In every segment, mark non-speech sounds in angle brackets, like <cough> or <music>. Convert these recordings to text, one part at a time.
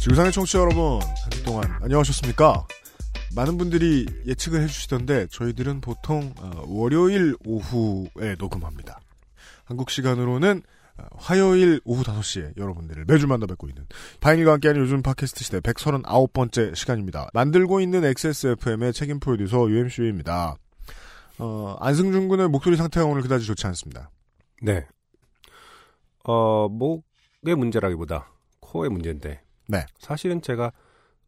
지구상의 청취자 여러분, 한 주 동안 안녕하셨습니까? 많은 분들이 예측을 해주시던데 저희들은 보통 어, 월요일 오후에 녹음합니다. 한국 시간으로는 어, 화요일 오후 5시에 여러분들을 매주 만나 뵙고 있는 바인일과 함께하는 요즘 팟캐스트 시대 139번째 시간입니다. 만들고 있는 XSFM의 책임 프로듀서 UMCU입니다. 어, 안승준 군의 목소리 상태가 오늘 그다지 좋지 않습니다. 네. 어, 목의 문제라기보다 코의 문제인데. 네. 사실은 제가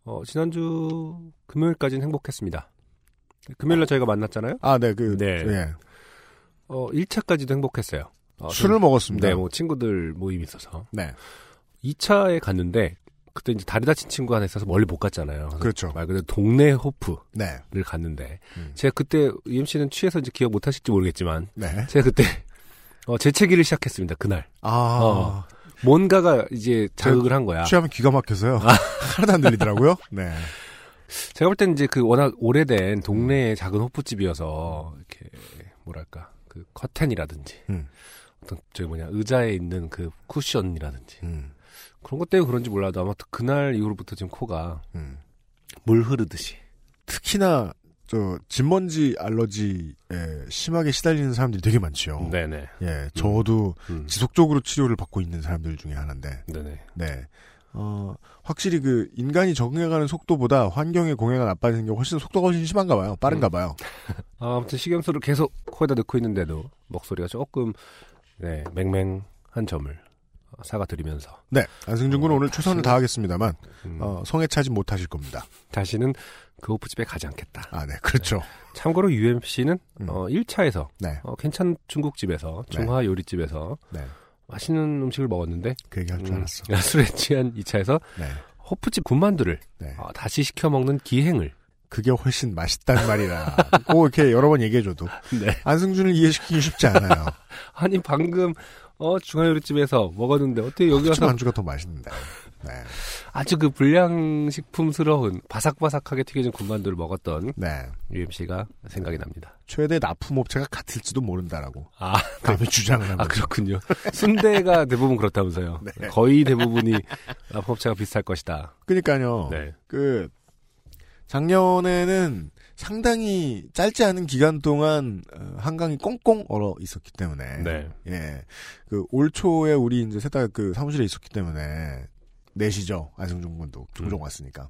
어, 지난주 금요일까지는 행복했습니다. 금요일날 저희가 만났잖아요. 아, 네, 그, 네. 예. 어, 1차까지도 행복했어요. 어, 술을 좀- 먹었습니다. 네, 뭐 친구들 모임이 있어서. 네. 2차에 갔는데 그때 이제 다리 다친 친구 하나 있어서 멀리 못 갔잖아요. 그렇죠. 말 그대로 동네 호프를 네. 갔는데 음. 제가 그때 UMC는 취해서 이제 기억 못 하실지 모르겠지만 네. 제가 그때 어, 재채기를 시작했습니다. 그날 아. 어. 뭔가가 이제 자극을 한 거야. 취하면 기가 막혀서요. 아. <laughs> 하나도 안 들리더라고요. 네. 제가 볼 때는 이제 그 워낙 오래된 동네의 작은 호프집이어서 이렇게 뭐랄까 그 커튼이라든지 음. 어떤 저기 뭐냐 의자에 있는 그 쿠션이라든지 음. 그런 것 때문에 그런지 몰라도 아무튼 그날 이후로부터 지금 코가 음. 물 흐르듯이 특히나 저 진먼지 알러지에 심하게 시달리는 사람들이 되게 많죠. 네네 예, 저도 음. 지속적으로 치료를 받고 있는 사람들 중에 하나인데, 네네 네. 어, 확실히 그 인간이 적응해가는 속도보다 환경의 공해가 나빠지는 게 훨씬 속도가 훨씬 심한가 봐요. 빠른가 봐요. <laughs> 아, 아무튼 식염수를 계속 코에다 넣고 있는데도 목소리가 조금 네 맹맹한 점을 어, 사과드리면서 네. 안승준 군은 어, 오늘 최선을 다시는- 다하겠습니다만, 음, 어, 성에 차지 못하실 겁니다. 다시는 그 호프집에 가지 않겠다. 아, 네. 그렇죠. 참고로 UMC는 음. 어, 1차에서 네. 어, 괜찮은 중국집에서 네. 중화 요리집에서 네. 맛있는 음식을 먹었는데 그 얘기 할줄 음, 알았어. <laughs> 술에 취한 2차에서 네. 호프집 군만두를 네. 어, 다시 시켜 먹는 기행을 그게 훨씬 맛있단 말이라. 꼭 이렇게 여러 번 얘기해줘도. <laughs> 네. 안승준을 이해시키기 쉽지 않아요. <laughs> 아니 방금 어 중화 요리집에서 먹었는데 어떻게 여기 호주 와서 만주가 더 맛있는데. 네. 아주 그 불량식품스러운 바삭바삭하게 튀겨진 군만두를 먹었던 네. UMC가 생각이 납니다. 최대 납품업체가 같을지도 모른다라고. 아, 감히 주장을 합니다. 아 그렇군요. 순대가 <laughs> 대부분 그렇다면서요. 네. 거의 대부분이 납품업체가 비슷할 것이다. 그러니까요. 네. 그 작년에는 상당히 짧지 않은 기간 동안 어, 한강이 꽁꽁 얼어 있었기 때문에 네. 예. 그 올 초에 우리 이제 셋다그 사무실에 있었기 때문에 내시죠. 안승준 군도 조종 음. 왔으니까.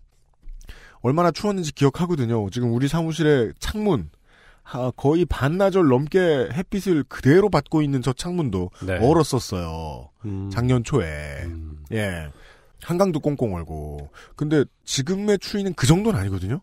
얼마나 추웠는지 기억하거든요. 지금 우리 사무실의 창문 아, 거의 반나절 넘게 햇빛을 그대로 받고 있는 저 창문도 네. 얼었었어요. 음. 작년 초에. 음. 예. 한강도 꽁꽁 얼고. 근데 지금의 추위는 그 정도는 아니거든요?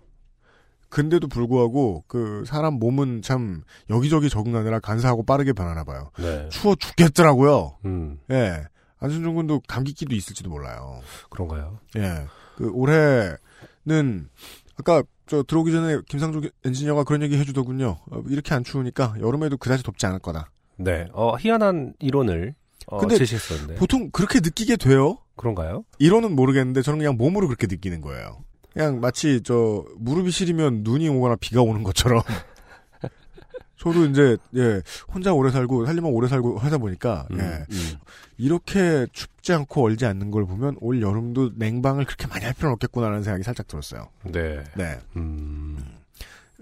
근데도 불구하고 그 사람 몸은 참 여기저기 적응하느라 간사하고 빠르게 변하나 봐요. 네. 추워 죽겠더라고요. 음. 예. 안순준 군도 감기기도 있을지도 몰라요. 그런가요? 예. 그 올해는 아까 저 들어오기 전에 김상조 엔지니어가 그런 얘기 해주더군요. 어, 이렇게 안 추우니까 여름에도 그다지 덥지 않을 거다. 네. 어, 희한한 이론을 어, 근데 제시했었는데. 보통 그렇게 느끼게 돼요. 그런가요? 이론은 모르겠는데 저는 그냥 몸으로 그렇게 느끼는 거예요. 그냥 마치 저 무릎이 시리면 눈이 오거나 비가 오는 것처럼. <laughs> 저도 이제 예 혼자 오래 살고 살림만 오래 살고 하다 보니까 음, 예 음. 이렇게 춥지 않고 얼지 않는 걸 보면 올 여름도 냉방을 그렇게 많이 할 필요는 없겠구나라는 생각이 살짝 들었어요. 네. 네. 음.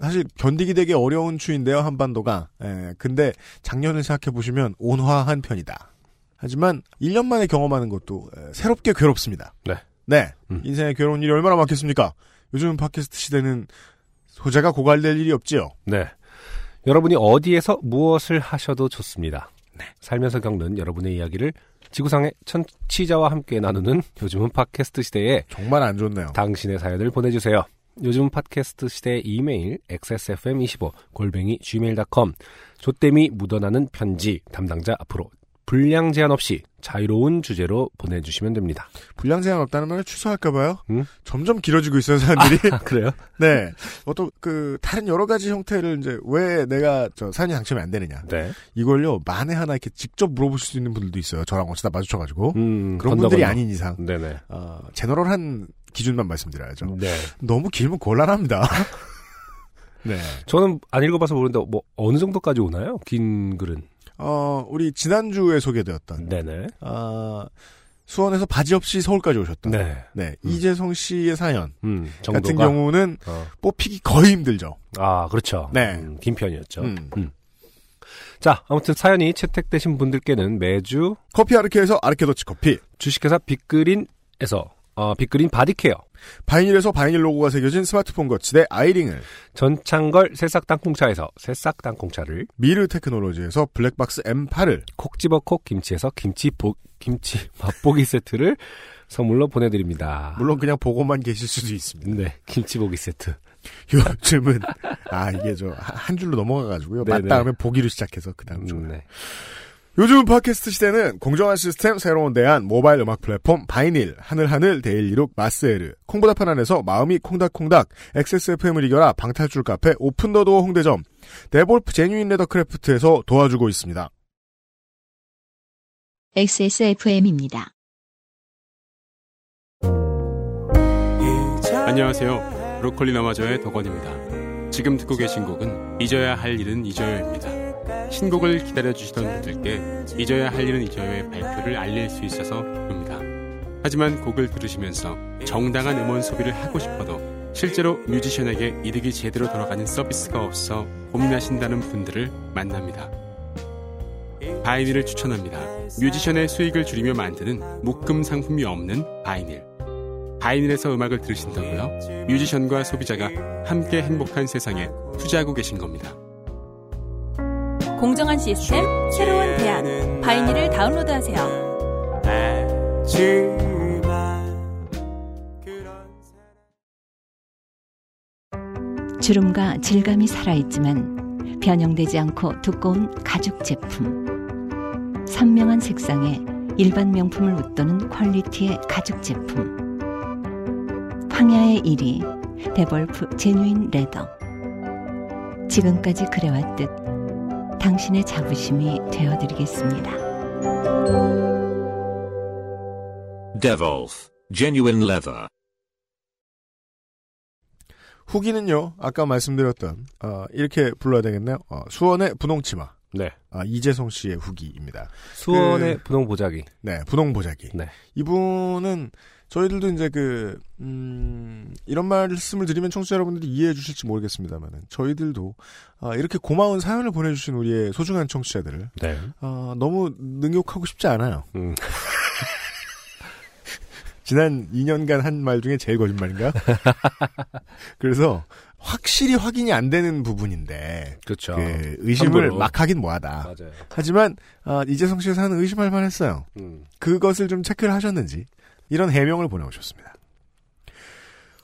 사실 견디기 되게 어려운 추인데요 한반도가. 예, 근데 작년을 생각해 보시면 온화한 편이다. 하지만 1년 만에 경험하는 것도 에, 새롭게 괴롭습니다. 네. 네. 음. 인생에 괴로운 일이 얼마나 많겠습니까? 요즘 팟캐스트 시대는 소재가 고갈될 일이 없지요. 네. 여러분이 어디에서 무엇을 하셔도 좋습니다. 살면서 겪는 여러분의 이야기를 지구상의 천치자와 함께 나누는 요즘은 팟캐스트 시대에 정말 안 좋네요. 당신의 사연을 보내주세요. 요즘 팟캐스트 시대 이메일 xsfm25 골뱅이 gmail.com 조땜이 묻어나는 편지 담당자 앞으로 분량 제한 없이 자유로운 주제로 보내주시면 됩니다. 분량 제한 없다는 말을 취소할까봐요. 음? 점점 길어지고 있어요 사람들이. 아, <laughs> 그래요? 네. 어떤 그 다른 여러 가지 형태를 이제 왜 내가 저 사연이 당첨이 안 되느냐. 네. 이걸요 만에 하나 이렇게 직접 물어보실 수 있는 분들도 있어요. 저랑 어쩌다 마주쳐가지고 음, 그런 건너, 분들이 건너. 아닌 이상 네네. 어, 제너럴한 기준만 말씀드려야죠. 네. 너무 길면 곤란합니다. <laughs> 네. 저는 안 읽어봐서 모르는데 뭐 어느 정도까지 오나요? 긴 글은. 어, 우리 지난주에 소개되었던 네네. 아, 수원에서 바지 없이 서울까지 오셨던 네. 네, 음. 이재성 씨의 사연 음. 같은 경우는 어. 뽑히기 거의 힘들죠. 아, 그렇죠. 네. 음, 긴 편이었죠. 음. 자, 아무튼 사연이 채택되신 분들께는 매주 커피 아르케에서 아르케 더치 커피, 주식회사 빅그린에서 어, 빅그린 body care, 바이닐에서 바이닐 로고가 새겨진 스마트폰 거치대 아이링을, 전창걸 새싹 땅콩차에서 새싹 땅콩차를, 미르 테크놀로지에서 블랙박스 M8을, 콕 집어 콕 김치에서 김치 보, 김치 <laughs> 맛보기 세트를 선물로 보내드립니다. 물론 그냥 보고만 계실 수도 있습니다. 네, 김치보기 세트. 요즘은 아 이게 저 한 줄로 넘어가가지고요. 네네. 맞다음에 보기로 시작해서 그 다음 좀. 음, 네. 요즘 팟캐스트 시대는 공정한 시스템 새로운 대안 모바일 음악 플랫폼 바이닐 하늘하늘 daily look 마스에르 콩보다 편안해서 마음이 콩닥콩닥 XSFM을 이겨라 방탈출 카페 오픈더도어 홍대점 데볼프 genuine leathercraft에서 도와주고 있습니다. XSFM입니다. 안녕하세요. 브로콜리 너마저의 덕원입니다. 지금 듣고 계신 곡은 잊어야 할 일은 잊어요입니다. 신곡을 기다려주시던 분들께 잊어야 할 일은 잊어요의 발표를 알릴 수 있어서 기쁩니다. 하지만 곡을 들으시면서 정당한 음원 소비를 하고 싶어도 실제로 뮤지션에게 이득이 제대로 돌아가는 서비스가 없어 고민하신다는 분들을 만납니다. 바이닐을 추천합니다. 뮤지션의 수익을 줄이며 만드는 묶음 상품이 없는 바이닐. 바이닐에서 음악을 들으신다고요? 뮤지션과 소비자가 함께 행복한 세상에 투자하고 계신 겁니다. 공정한 시스템, 새로운 대안. 바이닐을 다운로드하세요. 주름과 질감이 살아있지만 변형되지 않고 두꺼운 가죽 제품. 선명한 색상에 일반 명품을 웃도는 퀄리티의 가죽 제품. 황야의 이리 데볼프 genuine leather. 지금까지 그래왔듯 당신의 자부심이 되어드리겠습니다. Devolf, genuine leather. 후기는요 아까 말씀드렸던 어, 이렇게 불러야 되겠네요. 어, 수원의 분홍치마 네. 아, 이재성 씨의 후기입니다. 수원의 분홍 보자기. 네 분홍 보자기. 네. 이분은 저희들도 이제 그, 음, 이런 말씀을 드리면 청취자 여러분들이 이해해 주실지 모르겠습니다만은, 저희들도, 아, 이렇게 고마운 사연을 보내주신 우리의 소중한 청취자들을, 네. 아, 너무 능욕하고 싶지 않아요. 음. <laughs> 지난 2년간 한 말 중에 제일 거짓말인가? <laughs> 그래서, 확실히 확인이 안 되는 부분인데, 그렇죠. 그 의심을 함부로. 막 하긴 뭐하다. 맞아요. 하지만, 아, 이재성 씨의 사연은 의심할 만했어요. 음. 그것을 좀 체크를 하셨는지 이런 해명을 보내오셨습니다.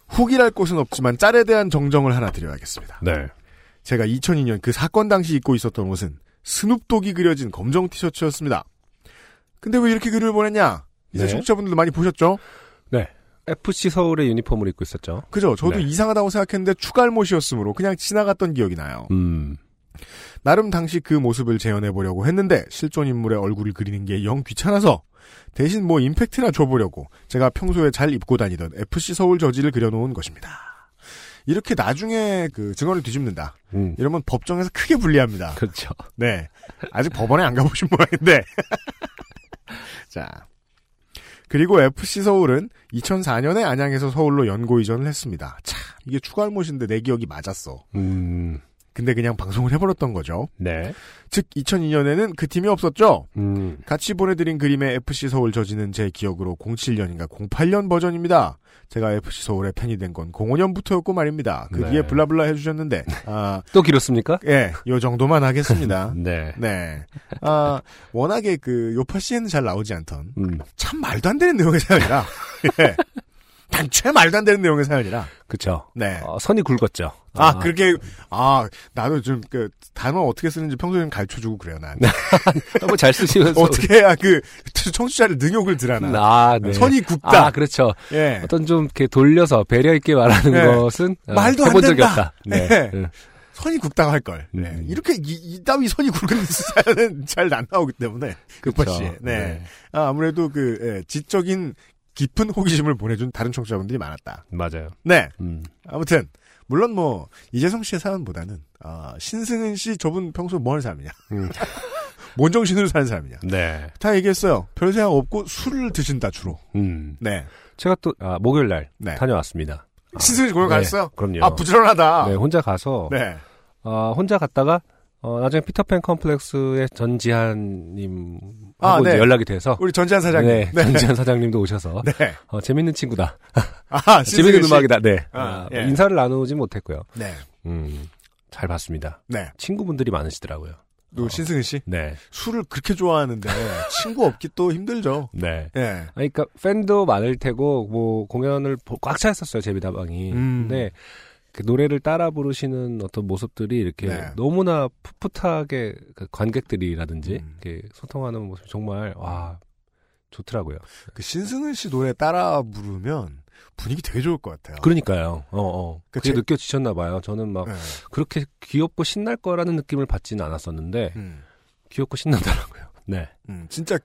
후기랄 곳은 없지만 짤에 대한 정정을 하나 드려야겠습니다. 네. 제가 2002년 그 사건 당시 입고 있었던 옷은 스눕독이 그려진 검정 티셔츠였습니다. 근데 왜 이렇게 글을 보냈냐? 이제 네. 청취자분들도 많이 보셨죠? FC 서울의 유니폼을 입고 있었죠. 그죠? 저도 네. 이상하다고 생각했는데 추갈못이었으므로 그냥 지나갔던 기억이 나요. 음. 나름 당시 그 모습을 재현해보려고 했는데 실존 인물의 얼굴을 그리는 게 영 귀찮아서 대신 뭐 임팩트나 줘보려고 제가 평소에 잘 입고 다니던 FC 서울 저지를 그려놓은 것입니다. 이렇게 나중에 그 증언을 뒤집는다. 음. 이러면 법정에서 크게 불리합니다. 그렇죠. 네. 아직 법원에 안 가보신 모양인데. <laughs> 자. 그리고 FC 서울은 2004년에 안양에서 서울로 연고 이전을 했습니다. 참, 이게 추가할 못인데 내 기억이 맞았어. 음. 근데 그냥 방송을 해버렸던 거죠. 네. 즉 2002년에는 그 팀이 없었죠. 음. 같이 보내드린 그림의 FC 서울 저지는 제 기억으로 07년인가 08년 버전입니다. 제가 FC 서울의 팬이 된 건 05년부터였고 말입니다. 그 네. 뒤에 블라블라 해주셨는데 <laughs> 아, 또 길었습니까? 예, 요 정도만 하겠습니다. <laughs> 네. 네. 아, 워낙에 그 요파 씨에는 잘 나오지 않던 음. 참 말도 안 되는 내용의 사연이라 <laughs> 예. 당최 말도 안 되는 내용의 사연이라. 그쵸. 네. 어, 선이 굵었죠. 아, 그렇게, 아, 나도 좀, 그, 단어 어떻게 쓰는지 평소에 가르쳐 주고 그래요, 난. 너무 <laughs> 잘 쓰시면서. 어떻게 해야 그, 청취자를 능욕을 드라나. 아, 네. 선이 굵다. 아, 그렇죠. 예. 어떤 좀 이렇게 돌려서 배려 있게 말하는 네. 것은 어, 말도 안 해본 적이. 없다. 네. 네. 네. 선이 굵다 할 걸. 네. 음. 이렇게, 이, 이 따위 선이 굵은 <laughs> 사연은 잘 안 나오기 때문에. 그쵸. 급하시. 네. 아, 아무래도 그, 예, 지적인 깊은 호기심을 보내준 다른 청취자분들이 많았다. 맞아요. 네. 음. 아무튼, 물론 뭐, 이재성 씨의 사연보다는, 아, 신승은 씨 저분 평소 뭐 하는 사람이냐. 음. <laughs> 뭔 정신으로 사는 사람이냐. 네. 다 얘기했어요. 별 생각 없고 술을 드신다, 주로. 음. 네. 제가 또 아, 목요일 날 네. 다녀왔습니다. 아, 신승은 씨 공연 네, 갔어요? 그럼요. 아, 부지런하다. 네, 혼자 가서 네. 어, 혼자 갔다가 어, 나중에 피터팬 컴플렉스의 전지한님 아, 하고 네. 연락이 돼서 우리 전지한 사장님. 네, 전지한 사장님도 오셔서 네. 어, 재밌는 친구다. 아, <laughs> 재밌는 씨. 음악이다. 네. 아, 아, 예. 인사를 나누지 못했고요. 네. 음, 잘 봤습니다. 네. 친구분들이 많으시더라고요. 또 신승은 씨. 네. 술을 그렇게 좋아하는데 친구 없기 또 힘들죠. 네. 예. 아니, 그러니까 팬도 많을 테고 뭐 공연을 보- 꽉 차 있었어요 제비다방이. 음. 근데 그 노래를 따라 부르시는 어떤 모습들이 이렇게 네. 너무나 풋풋하게 그 관객들이라든지 음. 이렇게 소통하는 모습이 정말 와 좋더라고요. 그 신승은 씨 노래 따라 부르면 분위기 되게 좋을 것 같아요. 그러니까요. 어, 어. 그 그게 제- 느껴지셨나 봐요. 저는 막 네. 그렇게 귀엽고 신날 거라는 느낌을 받지는 않았었는데 음. 귀엽고 신나더라고요. 네. 음, 진짜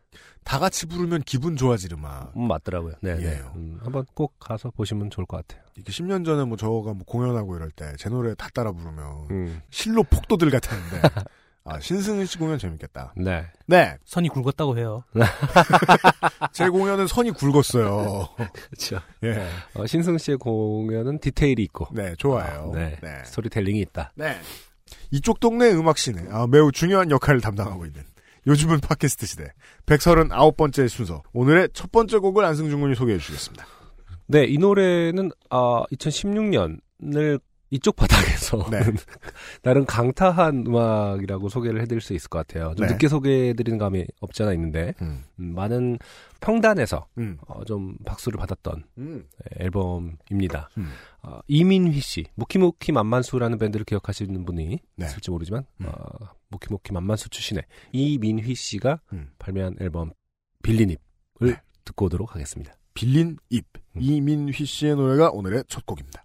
다 같이 부르면 기분 좋아질 음악. 음, 맞더라고요. 네, 네. 예. 음, 한번 꼭 가서 보시면 좋을 것 같아요. 이게 10년 전에 뭐 저가 뭐 공연하고 이럴 때 제 노래 다 따라 부르면 음. 실로 폭도들 같았는데 <laughs> 아 신승은 씨 공연 재밌겠다. 네. 네, 선이 굵었다고 해요. <laughs> 제 공연은 선이 굵었어요. 그렇죠. 예, 어, 신승 씨의 공연은 디테일이 있고 네 좋아요. 아, 네. 네. 스토리텔링이 있다. 네. 이쪽 동네 음악씬에 아, 매우 중요한 역할을 담당하고 있는 요즘은 팟캐스트 시대 139번째 순서 오늘의 첫 번째 곡을 안승준 군이 소개해 주시겠습니다. 네, 이 노래는 아 2016년을 이쪽 바닥에서 네. <laughs> 나름 강타한 음악이라고 소개를 해드릴 수 있을 것 같아요. 좀 네. 늦게 소개해드리는 감이 없지 않아 있는데 음. 음, 많은 평단에서 음. 어, 좀 박수를 받았던 음. 네, 앨범입니다. 음. 어, 이민휘 씨, 무키무키 만만수라는 밴드를 기억하시는 분이 네. 있을지 모르지만 음. 어, 무키무키 만만수 출신의 이민휘 씨가 음. 발매한 앨범 빌린 잎을 네. 듣고 오도록 하겠습니다. 빌린 입 음. 이민휘 씨의 노래가 오늘의 첫 곡입니다.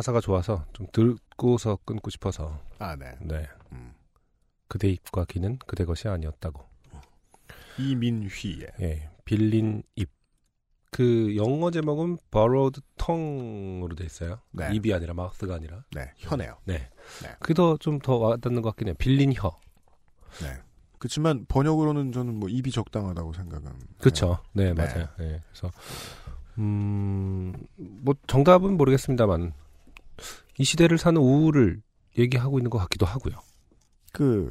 가사가 좋아서 좀 듣고서 끊고 싶어서 아, 네. 네. 음. 그대 입과 귀는 그대 것이 아니었다고. 이민휘의 예. 빌린 입. 그 영어 제목은 borrowed tongue으로 돼 있어요. 네. 입이 아니라 마우스가 아니라. 네, 혀네요. 네. 네. 그게 더 좀 더 와닿는 것 같긴 해요. 빌린 혀. 네. 그렇지만 번역으로는 저는 뭐 입이 적당하다고 생각은. 그렇죠. 네, 네. 맞아요. 예. 그래서 음, 뭐 정답은 모르겠습니다만 이 시대를 사는 우울을 얘기하고 있는 것 같기도 하고요. 그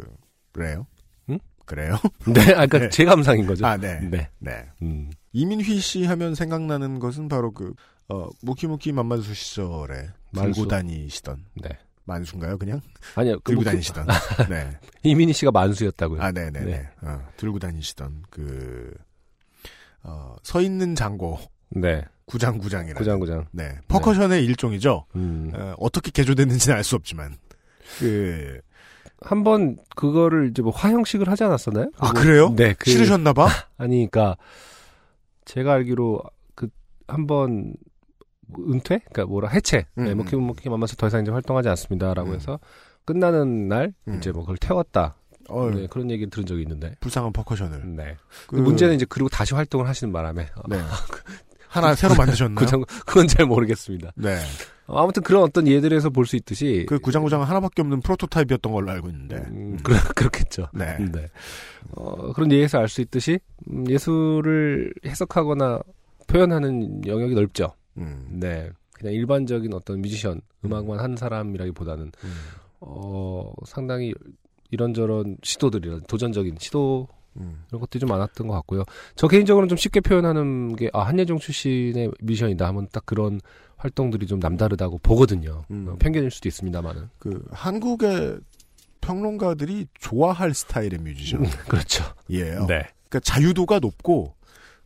그래요? 응? 그래요? <laughs> 네, 아까 그러니까 네. 제 감상인 거죠. 아, 네. 네. 네. 음. 이민휘 씨 하면 생각나는 것은 바로 그 어, 무키무키 만만수 시절에 만수. 들고 다니시던 네. 만수인가요, 그냥? 아니요. 그 들고 뭐 그- 다니시던. <laughs> 네. 이민희 씨가 만수였다고요. 아, 네, 네, 네. 네. 어, 들고 다니시던 그 어, 서 있는 장고 네. 구장구장이라. 구장구장. 네. 퍼커션의 일종이죠. 음. 어, 어떻게 개조됐는지는 알 수 없지만. 그 한번 그거를 이제 뭐 화형식을 하지 않았었나요? 아, 그거- 그래요? 네. 그, 싫으셨나 봐? <laughs> 아니, 그니까, 제가 알기로, 그, 한번, 은퇴? 그니까 뭐라, 해체. 음, 네, 음. 모키모 모키 만만서 더 이상 이제 활동하지 않습니다. 라고 음. 해서, 끝나는 날, 음. 이제 뭐 그걸 태웠다. 어, 네, 그런 얘기를 들은 적이 있는데. 불쌍한 퍼커션을. 네. 그- 문제는 이제 그리고 다시 활동을 하시는 바람에. 어, 네. <laughs> 하나 새로 만드셨나요? <laughs> 그 정- 그건 잘 모르겠습니다. 네. 어, 아무튼 그런 어떤 예들에서 볼 수 있듯이. 그 구장구장은 하나밖에 없는 프로토타입이었던 걸로 알고 있는데. 음, 그렇, 그렇겠죠. 네. 어, 그런 예에서 알 수 있듯이 음, 예술을 해석하거나 표현하는 영역이 넓죠. 음. 네. 그냥 일반적인 어떤 뮤지션, 음악만 한 사람이라기보다는 음. 어, 상당히 이런저런 시도들이 도전적인 시도 음. 이런 것들이 좀 많았던 것 같고요. 저 개인적으로는 좀 쉽게 표현하는 게 아, 한예종 출신의 뮤지션이다 하면 딱 그런 활동들이 좀 남다르다고 보거든요. 음. 어, 편견일 수도 있습니다만은. 그 한국의 평론가들이 좋아할 스타일의 뮤지션. 그렇죠. 이에요. 네. 그러니까 자유도가 높고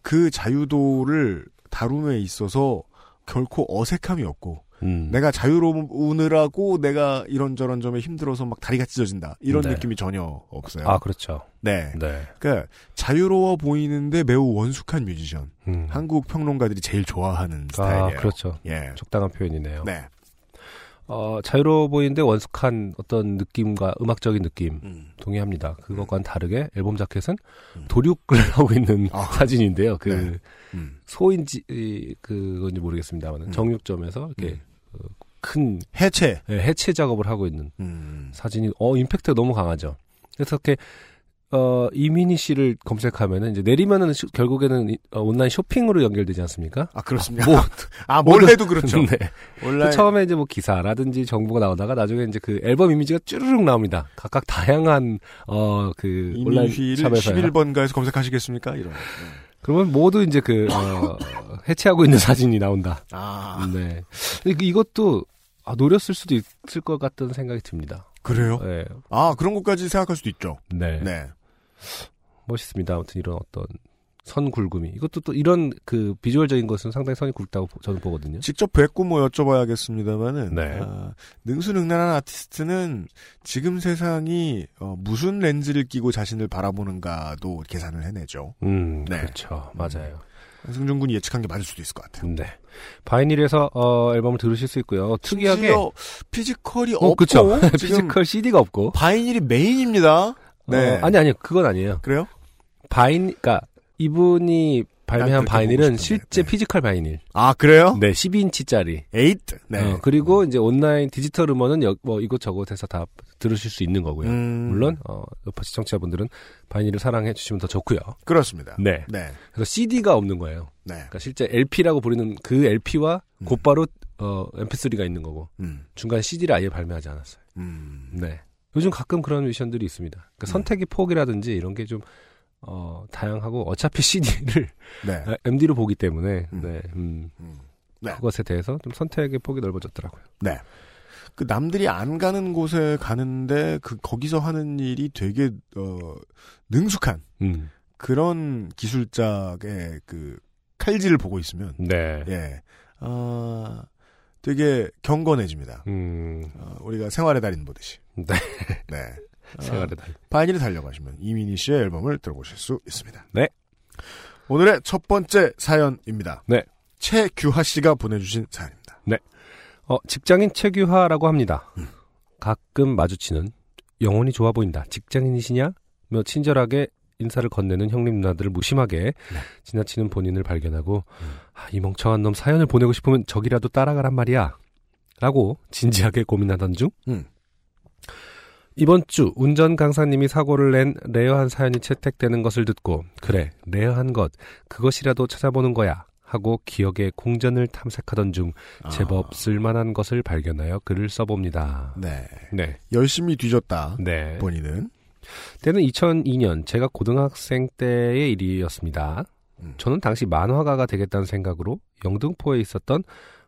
그 자유도를 다룸에 있어서 결코 어색함이 없고 음. 내가 자유로우느라고 내가 이런저런 점에 힘들어서 막 다리가 찢어진다 이런 네. 느낌이 전혀 없어요. 아, 그렇죠. 네. 네. 그러니까 자유로워 보이는데 매우 원숙한 뮤지션. 음. 한국 평론가들이 제일 좋아하는 스타일이에요. 아, 그렇죠. 예. 적당한 표현이네요. 네. 어, 자유로워 보이는데 원숙한 어떤 느낌과 음악적인 느낌 음. 동의합니다. 그것과는 다르게 앨범 자켓은 음. 도륙을 <laughs> 하고 있는 아. 사진인데요. 그 네. 음. 소인지 이, 그건지 모르겠습니다만 음. 정육점에서 이렇게 음. 어, 큰 해체. 예, 해체 작업을 하고 있는 음. 사진이 어 임팩트가 너무 강하죠. 그래서 이렇게 어 이민희 씨를 검색하면은 이제 내리면은 시- 결국에는 이- 어, 온라인 쇼핑으로 연결되지 않습니까? 아 그렇습니다. 뭐- <laughs> 아뭘 모든- 해도 그렇죠. 네. 온라인 그 처음에 이제 뭐 기사라든지 정보가 나오다가 나중에 이제 그 앨범 이미지가 쭈르륵 나옵니다. 각각 다양한 어그 온라인 샵에서 11번가에서 검색하셨겠습니까? 이런. <laughs> 그러면 모두 이제 그 어, 해체하고 있는 사진이 나온다. 아 네. 근데 그 이것도 아, 노렸을 수도 있을 것 같다는 생각이 듭니다. 그래요? 네. 아 그런 것까지 생각할 수도 있죠. 네. 네. 멋있습니다. 아무튼 이런 어떤 선 굵음이 이것도 또 이런 그 비주얼적인 것은 상당히 선이 굵다고 보- 저는 보거든요. 직접 뵙고 뭐 여쭤봐야겠습니다만은 네. 아, 능수능란한 아티스트는 지금 세상이 어, 무슨 렌즈를 끼고 자신을 바라보는가도 계산을 해내죠. 음, 네. 그렇죠. 맞아요. 승준 군이 예측한 게 맞을 수도 있을 것 같아요. 네. 바이닐에서 어, 앨범을 들으실 수 있고요. 특이하게 physical이 어, 없고 <laughs> 피지컬 CD가 없고. 바이닐이 메인입니다. 네. 어, 아니 아니 그건 아니에요. 그래요? 바인 그러니까 이분이 발매한 바이닐은. 실제 네. physical 바이닐. 아 그래요? 네, 12인치짜리. 에이트. 네. 어, 그리고 이제 온라인 디지털 음원은 여- 뭐 이곳 저곳에서 다 들으실 수 있는 거고요. 음, 물론 어, 요파 시청자분들은 바이닐을 사랑해 주시면 더 좋고요. 그렇습니다. 네. 네. 그래서 CD가 없는 거예요. 네. 그러니까 실제 LP라고 부르는 그 LP와 음. 곧바로 어, MP3가 있는 거고 음. 중간에 CD를 아예 발매하지 않았어요. 음. 네. 요즘 가끔 그런 미션들이 있습니다. 그러니까 음. 선택의 폭이라든지 이런 게좀 어, 다양하고 어차피 CD를 네. <laughs> MD로 보기 때문에 음. 네, 음, 음. 네. 그것에 대해서 좀 선택의 폭이 넓어졌더라고요. 네. 그 남들이 안 가는 곳에 가는데 그 거기서 하는 일이 되게 어 능숙한 음. 그런 기술작의 그 칼질을 보고 있으면 네. 예. 어 되게 경건해집니다. 음. 어, 우리가 생활의 달인 보듯이. 네. 네. 생활의 어, 달. 바이닐을 달려가시면 이민희 씨의 앨범을 들어보실 수 있습니다. 네. 오늘의 첫 번째 사연입니다. 네. 최규하 씨가 보내주신 사연입니다. 어, 직장인 최규하라고 합니다. 음. 가끔 마주치는 영혼이 좋아 보인다. 직장인이시냐? 며 친절하게 인사를 건네는 형님 누나들을 무심하게 지나치는 본인을 발견하고 네. 음. 아, 이 멍청한 놈 사연을 보내고 싶으면 저기라도 따라가란 말이야. 라고 진지하게 고민하던 중 음. 이번 주 운전 강사님이 사고를 낸 rare한 사연이 채택되는 것을 듣고 그래 rare한 것 그것이라도 찾아보는 거야 하고 기억의 공전을 탐색하던 중 제법 아, 쓸만한 것을 발견하여 글을 써봅니다. 네. 네. 열심히 뒤졌다. 네. 본인은. 때는 2002년 제가 고등학생 때의 일이었습니다. 음. 저는 당시 만화가가 되겠다는 생각으로 영등포에 있었던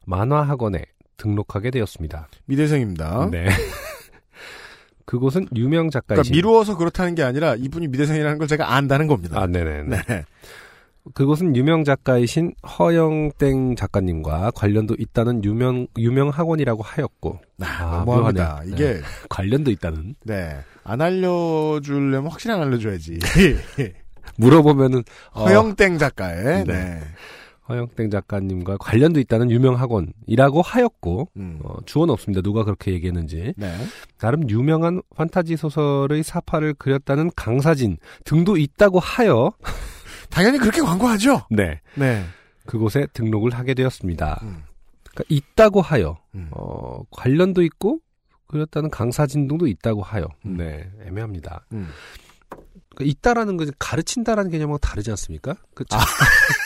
만화학원에 등록하게 되었습니다. 미대생입니다. 네. <laughs> 그곳은 유명 그러니까 작가이신 미루어서 그렇다는 게 아니라 이분이 미대생이라는 걸 제가 안다는 겁니다. 아, 네네네. 네. 그곳은 유명 작가이신 허영땡 작가님과 관련도 있다는 유명 유명 학원이라고 하였고 아, 아, 너무합니다. 묘하네요. 이게 <laughs> 관련도 있다는 네. 안 알려주려면 확실히 안 알려줘야지. <laughs> 물어보면은 어, 허영땡 작가의 네. 네. 허영땡 작가님과 관련도 있다는 유명 학원이라고 하였고 음. 어, 주어는 없습니다. 누가 그렇게 얘기했는지 네. 나름 유명한 판타지 소설의 사파를 그렸다는 강사진 등도 있다고 하여 <laughs> 당연히 그렇게 광고하죠. 네 네. 그곳에 등록을 하게 되었습니다. 음. 그러니까 있다고 하여 음. 어, 관련도 있고 그렸다는 강사진 등도 있다고 하여 음. 네 애매합니다. 음. 그러니까 있다라는 것은 가르친다라는 개념하고 다르지 않습니까? 그쵸? 아 <laughs>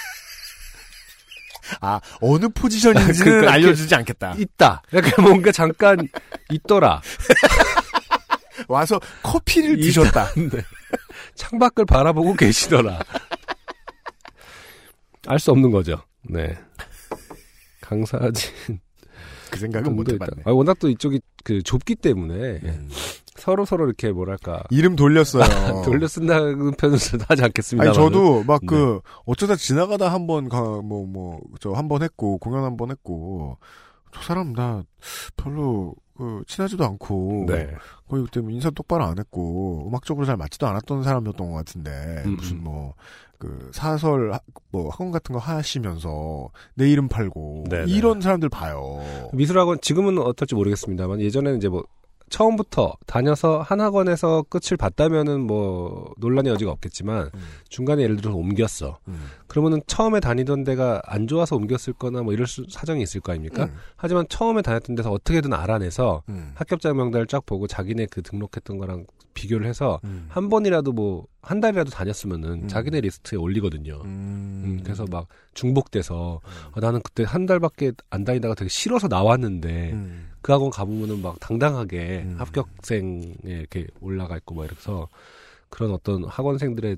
어느 포지션인지는 <laughs> 그러니까 알려주지 않겠다. 있다. 약간 뭔가 잠깐 있더라. <laughs> 와서 커피를. 드셨다. 네. 창밖을 바라보고 계시더라. 알 수 없는 거죠. 네. 강사진 그 생각은 못. 해봤네. 아, 워낙 또 이쪽이 그 좁기 때문에 음. 서로 서로 이렇게 뭐랄까 이름 돌렸어요. <laughs> 돌려 쓴다는 표현은 하지 않겠습니다. 아니 저도 막 네. 그 어쩌다 지나가다 한번가뭐뭐 저 한 번 했고 공연 한 번 했고 저 사람 나 별로 그 친하지도 않고 네. 거의 그때 뭐 인사 똑바로 안 했고 음악적으로 잘 맞지도 않았던 사람이었던 것 같은데 음, 무슨 음. 뭐그 사설 하- 뭐 학원 같은 거 하시면서 내 이름 팔고 네네. 이런 사람들 봐요. 미술학원 지금은 어떨지 모르겠습니다만 예전에는 이제 뭐 처음부터 다녀서 한 학원에서 끝을 봤다면은 뭐 논란의 여지가 없겠지만 음. 중간에 예를 들어서 옮겼어. 음. 그러면은 처음에 다니던 데가 안 좋아서 옮겼을 거나 뭐 이럴 수, 사정이 있을 거 아닙니까? 음. 하지만 처음에 다녔던 데서 어떻게든 알아내서 음. 합격자 명단을 쫙 보고 자기네 그 등록했던 거랑 비교를 해서 음. 한 번이라도 뭐 한 달이라도 다녔으면은 음. 자기네 리스트에 올리거든요. 음. 음, 그래서 막 중복돼서 아, 나는 그때 한 달밖에 안 다니다가 되게 싫어서 나왔는데 음. 그 학원 가보면은 막 당당하게 음. 합격생에 이렇게 올라가 있고 막 이래서 그런 어떤 학원생들의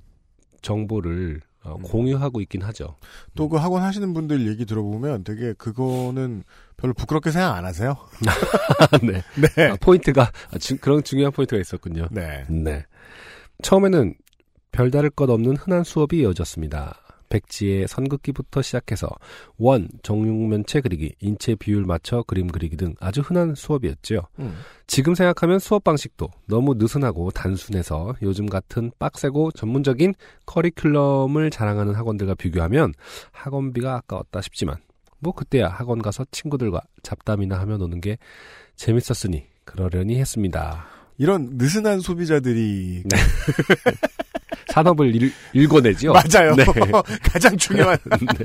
정보를 어, 음. 공유하고 있긴 하죠. 또 그 학원 하시는 분들 얘기 들어보면 되게 그거는 별로 부끄럽게 생각 안 하세요? <laughs> 네. 네. 아, 포인트가 아, 주- 그런 중요한 포인트가 있었군요. 네. 네. 처음에는 별다를 것 없는 흔한 수업이 이어졌습니다. 백지의 선긋기부터 시작해서 원, 정육면체 그리기, 인체 비율 맞춰 그림 그리기 등 아주 흔한 수업이었지요. 음. 지금 생각하면 수업 방식도 너무 느슨하고 단순해서 요즘 같은 빡세고 전문적인 커리큘럼을 자랑하는 학원들과 비교하면 학원비가 아까웠다 싶지만 뭐 그때야 학원 가서 친구들과 잡담이나 하며 노는 게 재밌었으니 그러려니 했습니다. 이런 느슨한 소비자들이 네. <laughs> 산업을 일, 읽어내지요. <laughs> 맞아요. 네. <laughs> 가장 중요한 <laughs> 네,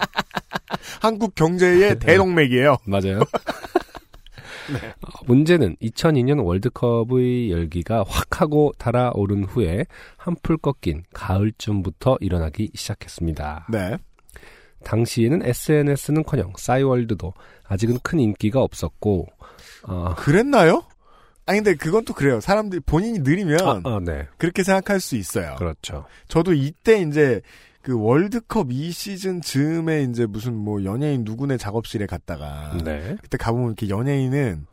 한국 경제의 대동맥이에요. 맞아요. 어, 문제는 2002년 월드컵의 열기가 확 하고 달아오른 후에 한풀 꺾인 가을쯤부터 일어나기 시작했습니다. 네. 당시에는 SNS는커녕 싸이월드도 아직은 큰 인기가 없었고 어, 그랬나요? 아니 근데 그건 또 그래요. 사람들이 본인이 느리면 아, 아, 네, 그렇게 생각할 수 있어요. 그렇죠. 저도 이때 이제 그 월드컵 이 시즌 즈음에 이제 무슨 뭐 연예인 누구네 작업실에 갔다가 네. 그때 가보면 이렇게 연예인은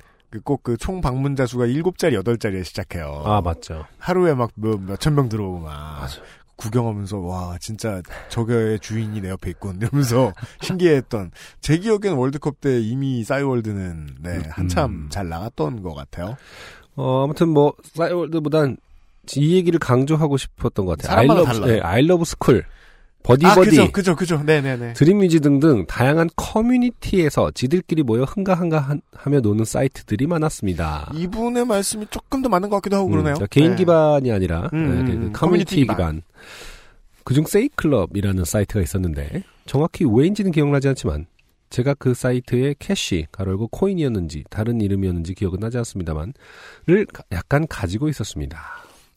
꼭그 총 방문자 수가 7자리, 8자리에 시작해요. 아 맞죠. 하루에 막 몇, 몇천 명 들어오고 막. 맞아. 구경하면서, 와, 진짜 저거의 주인이 내 옆에 있군. 이러면서 <laughs> 신기했던. 제 기억엔 월드컵 때 이미 싸이월드는, 네, 한참 음. 잘 나갔던 것 같아요. 어, 아무튼 뭐 싸이월드보단 이 얘기를 강조하고 싶었던 것 같아요. 사람마다 아이러브, 달라요. 네, 아이러브 스쿨, 아, 버디버디, 그죠, 그죠, 그죠. 네네네. 드림위즈 등등 다양한 커뮤니티에서 지들끼리 모여 흥가흥가 하며 노는 사이트들이 많았습니다. 이분의 말씀이 조금 더 맞는 것 같기도 하고 음, 그러네요. 그러니까 개인 네. 기반이 아니라 음, 네, 음, 그 음. 커뮤니티 기반. 기반. 그중 세이클럽이라는 사이트가 있었는데 정확히 왜인지는 기억나지 않지만 제가 그 사이트의 캐시 가로 열고 코인이었는지 다른 이름이었는지 기억은 나지 않습니다만을 가- 약간 가지고 있었습니다.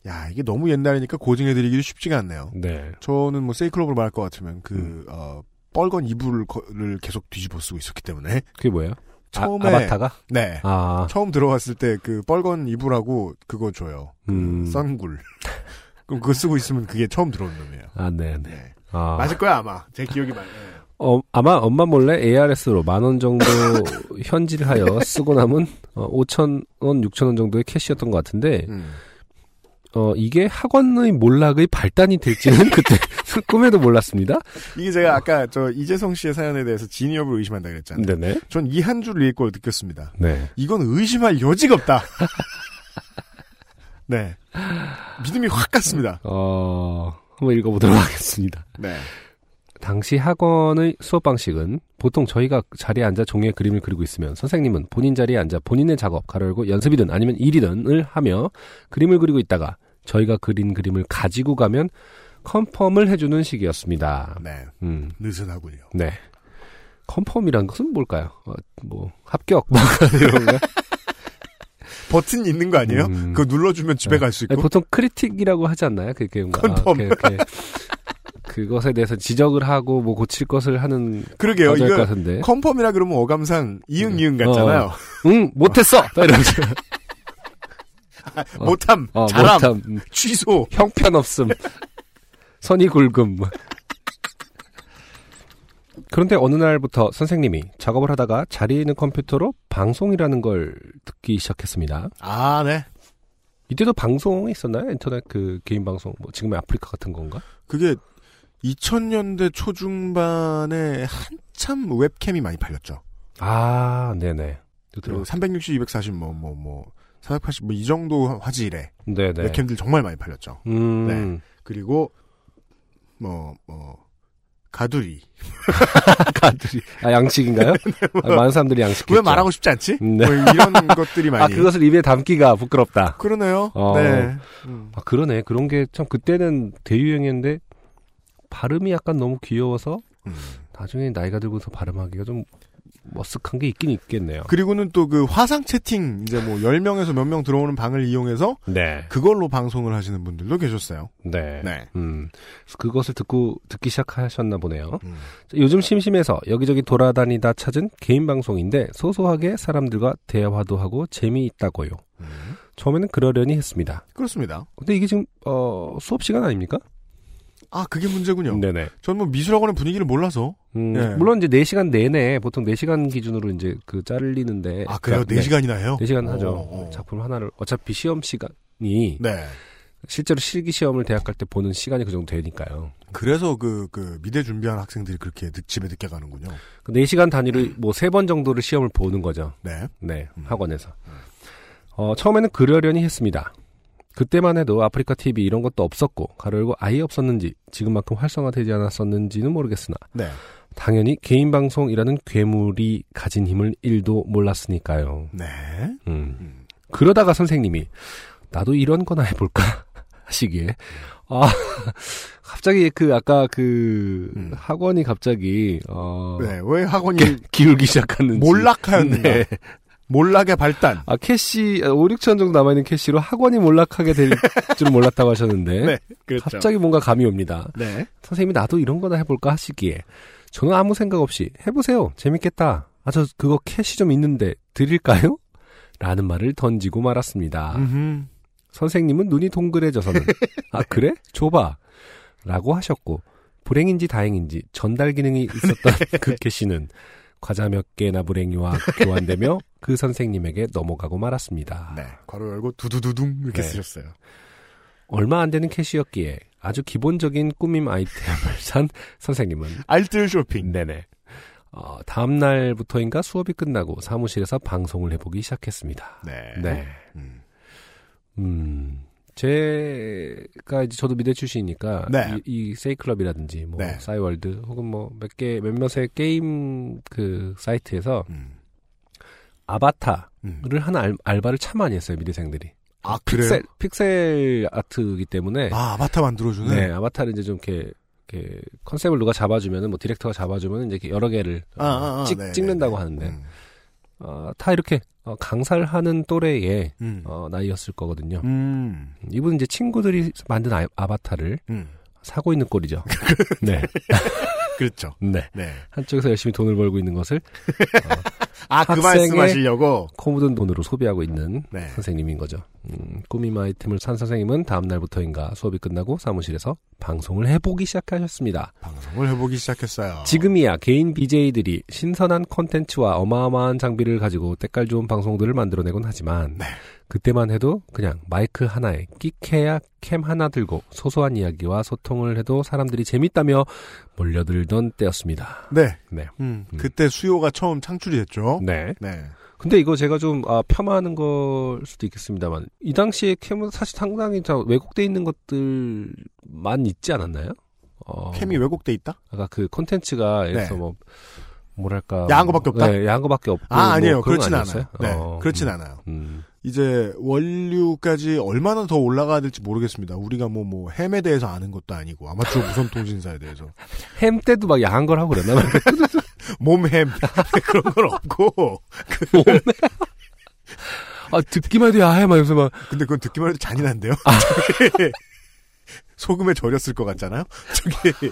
야, 이게 너무 옛날이니까 고증해드리기도 쉽지가 않네요. 네. 저는 뭐 세이클럽으로 말할 것 같으면 그, 음. 어, 뻘건 이불을 계속 뒤집어 쓰고 있었기 때문에. 그게 뭐예요? 처음에. 아, 아바타가? 네. 아, 처음 들어갔을 때 그 뻘건 이불하고 그거 줘요. 그 음. 썬굴. <laughs> 그럼 그거 쓰고 있으면 그게 처음 들어온 놈이에요. 아, 네, 네. 네. 아, 맞을 거야 아마. 제 기억이 맞. 네. 어, 아마 엄마 몰래 ARS로 만 원 정도 <laughs> 현질하여 쓰고 남은 어, 5천 원, 6천 원 정도의 캐시였던 것 같은데 음. 어, 이게 학원의 몰락의 발단이 될지는 그때 <laughs> <laughs> 꿈에도 몰랐습니다. 이게 제가 아까 저 이재성 씨의 사연에 대해서 진위 여부를 의심한다 그랬잖아요. 네네. 전 이 한 줄을 읽고 느꼈습니다. 네. 이건 의심할 여지가 없다. <laughs> 네. 믿음이 확 갔습니다. 어, 한번 읽어보도록 하겠습니다. 네. 당시 학원의 수업 방식은 보통 저희가 자리에 앉아 종이에 그림을 그리고 있으면 선생님은 본인 자리에 앉아 본인의 작업, 가로 열고 연습이든 아니면 일이든을 하며 그림을 그리고 있다가 저희가 그린 그림을 가지고 가면 confirm을 해주는 식이었습니다. 네. 음, 느슨하군요. 네. confirm이란 것은 뭘까요? 어, 뭐 합격 뭐 <laughs> 이런 거. 버튼 있는 거 아니에요? 음. 그거 눌러주면 집에 네. 갈수 있고. 아니, 보통 critic이라고 하지 않나요? 그게 뭔가 confirm. 아, 이렇게, 그것에 대해서 지적을 하고 뭐 고칠 것을 하는 그러게요. 이거. confirm이라 그러면 어감상 이응 네. 이응 같잖아요. 응 못했어. 딱 <laughs> 이러면서 어. <laughs> 못함, 어, 잘함, 못함, 음, 취소. 형편없음, <laughs> 선이 굵음. 그런데 어느 날부터 선생님이 작업을 하다가 자리에 있는 컴퓨터로 방송이라는 걸 듣기 시작했습니다. 아, 네. 이때도 방송이 있었나요? 인터넷 그 개인 방송, 뭐 지금의 아프리카 같은 건가? 그게 2000년대 초중반에 한참 웹캠이 많이 팔렸죠. 아, 네네. 또 들어. 그 360, 240, 뭐, 뭐, 뭐, 480, 뭐, 이 정도 화질에 네네. 웹캠들 정말 많이 팔렸죠. 음, 네. 그리고, 뭐, 뭐, 가두리. <laughs> 가들이. 아, 양식인가요? <laughs> 아, 많은 사람들이 양식. 왜 말하고 싶지 않지? 네. 뭐 이런 <laughs> 것들이 많이. 아, 그것을 입에 담기가 부끄럽다. 그러네요. 어. 네. 음. 아, 그러네. 그런 게 참 그때는 대유행이었는데 발음이 약간 너무 귀여워서 음. 나중에 나이가 들고서 발음하기가 좀 머쓱한 게 있긴 있겠네요. 그리고는 또 그 화상 채팅, 이제 뭐 10명에서 몇 명 들어오는 방을 이용해서 네. 그걸로 방송을 하시는 분들도 계셨어요. 네. 네. 음. 그것을 듣고 듣기 시작하셨나 보네요. 음. 자, 요즘 심심해서 여기저기 돌아다니다 찾은 개인 방송인데 소소하게 사람들과 대화도 하고 재미있다고요. 음. 처음에는 그러려니 했습니다. 그렇습니다. 근데 이게 지금 어, 수업 시간 아닙니까? 아, 그게 문제군요. 네네. 전 뭐 미술학원의 분위기를 몰라서. 음, 네. 물론 이제 4시간 내내 보통 4시간 기준으로 이제 그 잘리는데 아, 그래요? 그러니까, 4시간이나 해요? 4시간 하죠. 작품 하나를 어차피 시험 시간이 네. 실제로 실기 시험을 대학 갈 때 보는 시간이 그 정도 되니까요. 그래서 그, 그, 미대 준비하는 학생들이 그렇게 늦, 집에 늦게 가는군요. 그 4시간 단위로 뭐 세 번 정도를 시험을 보는 거죠. 네. 네, 음. 학원에서. 어, 처음에는 그러려니 했습니다. 그때만 해도 아프리카 TV 이런 것도 없었고, 가로 열고 아예 없었는지, 지금만큼 활성화되지 않았었는지는 모르겠으나, 네. 당연히 개인 방송이라는 괴물이 가진 힘을 1도 몰랐으니까요. 네. 음. 음. 그러다가 선생님이, 나도 이런 거나 해볼까? <laughs> 하시기에, 아, <laughs> 갑자기 그, 아까 그, 음. 학원이 갑자기, 어, 네. 왜 학원이 기울기 시작하는지. 몰락하였는가? 네. 몰락의 발단. 아, 캐시, 5, 6천 정도 남아 있는 캐시로 학원이 몰락하게 될 <laughs> 줄 몰랐다고 하셨는데. 네, 그렇죠. 갑자기 뭔가 감이 옵니다. 네. 선생님이 나도 이런 거나 해볼까 하시기에. 저는 아무 생각 없이 해보세요. 재밌겠다. 아, 저 그거 캐시 좀 있는데 드릴까요? <laughs> 라는 말을 던지고 말았습니다. 음흠. 선생님은 눈이 동그래져서는 아 그래? 줘봐 라고 하셨고 불행인지 다행인지 전달 기능이 있었던 <laughs> 그 캐시는 과자 몇 개나 불행이와 교환되며 그 선생님에게 넘어가고 말았습니다. 네. 괄호 열고 두두두둥 이렇게 네. 쓰셨어요. 얼마 안 되는 캐시였기에 아주 기본적인 꾸밈 아이템을 <laughs> 산 선생님은 알뜰 쇼핑. 네네 어, 다음 날부터인가 수업이 끝나고 사무실에서 방송을 해보기 시작했습니다. 네. 네. 음. 음, 제가 이제 저도 미대 출신이니까 네. 이, 이 세이클럽이라든지 뭐 네. 싸이월드 혹은 뭐 몇 개 몇몇의 게임 그 사이트에서 음. 아바타를 음. 하는 알, 알바를 참 많이 했어요 미대생들이. 아, 그래요? 픽셀 픽셀 아트이기 때문에 아, 아바타 만들어주는? 네 아바타를 이제 좀 이렇게 이렇게 컨셉을 누가 잡아주면은 뭐 디렉터가 잡아주면은 이제 여러 개를 아, 아, 아, 찍, 네, 찍는다고 네, 네. 하는데 음. 어, 다 이렇게 어, 강사를 하는 또래의 음. 어, 나이였을 거거든요. 음. 이분은 이제 친구들이 만든 아, 아바타를 음. 사고 있는 꼴이죠. <laughs> 네. <laughs> 그렇죠. 네. 네. 한쪽에서 열심히 돈을 벌고 있는 것을 <laughs> 아, 그 말씀하시려고? 코 묻은 돈으로 소비하고 있는 네. 선생님인 거죠. 음, 꾸밈 아이템을 산 선생님은 다음 날부터인가 수업이 끝나고 사무실에서 방송을 해보기 시작하셨습니다. 방송을 해보기 시작했어요. 지금이야 개인 BJ들이 신선한 콘텐츠와 어마어마한 장비를 가지고 때깔 좋은 방송들을 만들어내곤 하지만 네. 그때만 해도 그냥 마이크 하나에 끽해야 캠 하나 들고 소소한 이야기와 소통을 해도 사람들이 재밌다며 몰려들던 때였습니다. 네. 네. 음, 음. 그때 수요가 처음 창출이 됐죠. 네. 네. 근데 이거 제가 좀 아, 폄하하는 걸 수도 있겠습니다만 이 당시에 캠은 사실 상당히 다 왜곡돼 있는 것들만 있지 않았나요? 어, 캠이 왜곡돼 있다? 아까 그 콘텐츠가 들어서 네. 뭐 뭐랄까 야한 거밖에 없다? 네, 야한 거밖에 없고 아, 뭐 아니에요. 거 그렇진? 않아요. 네. 어, 그렇진 음, 않아요. 음. 이제 원류까지 얼마나 더 올라가야 될지 모르겠습니다. 우리가 뭐, 뭐, 햄에 대해서 아는 것도 아니고, 아마추어 무선 통신사에 대해서. <laughs> 햄 때도 막 야한 걸 하고 그랬나? <laughs> 몸햄. <laughs> 그런 건 없고. 아 듣기만 해도 야해 막 요새 막 근데 그건 듣기만 해도 잔인한데요? 아. 저게 소금에 절였을 것 같잖아요? 저게.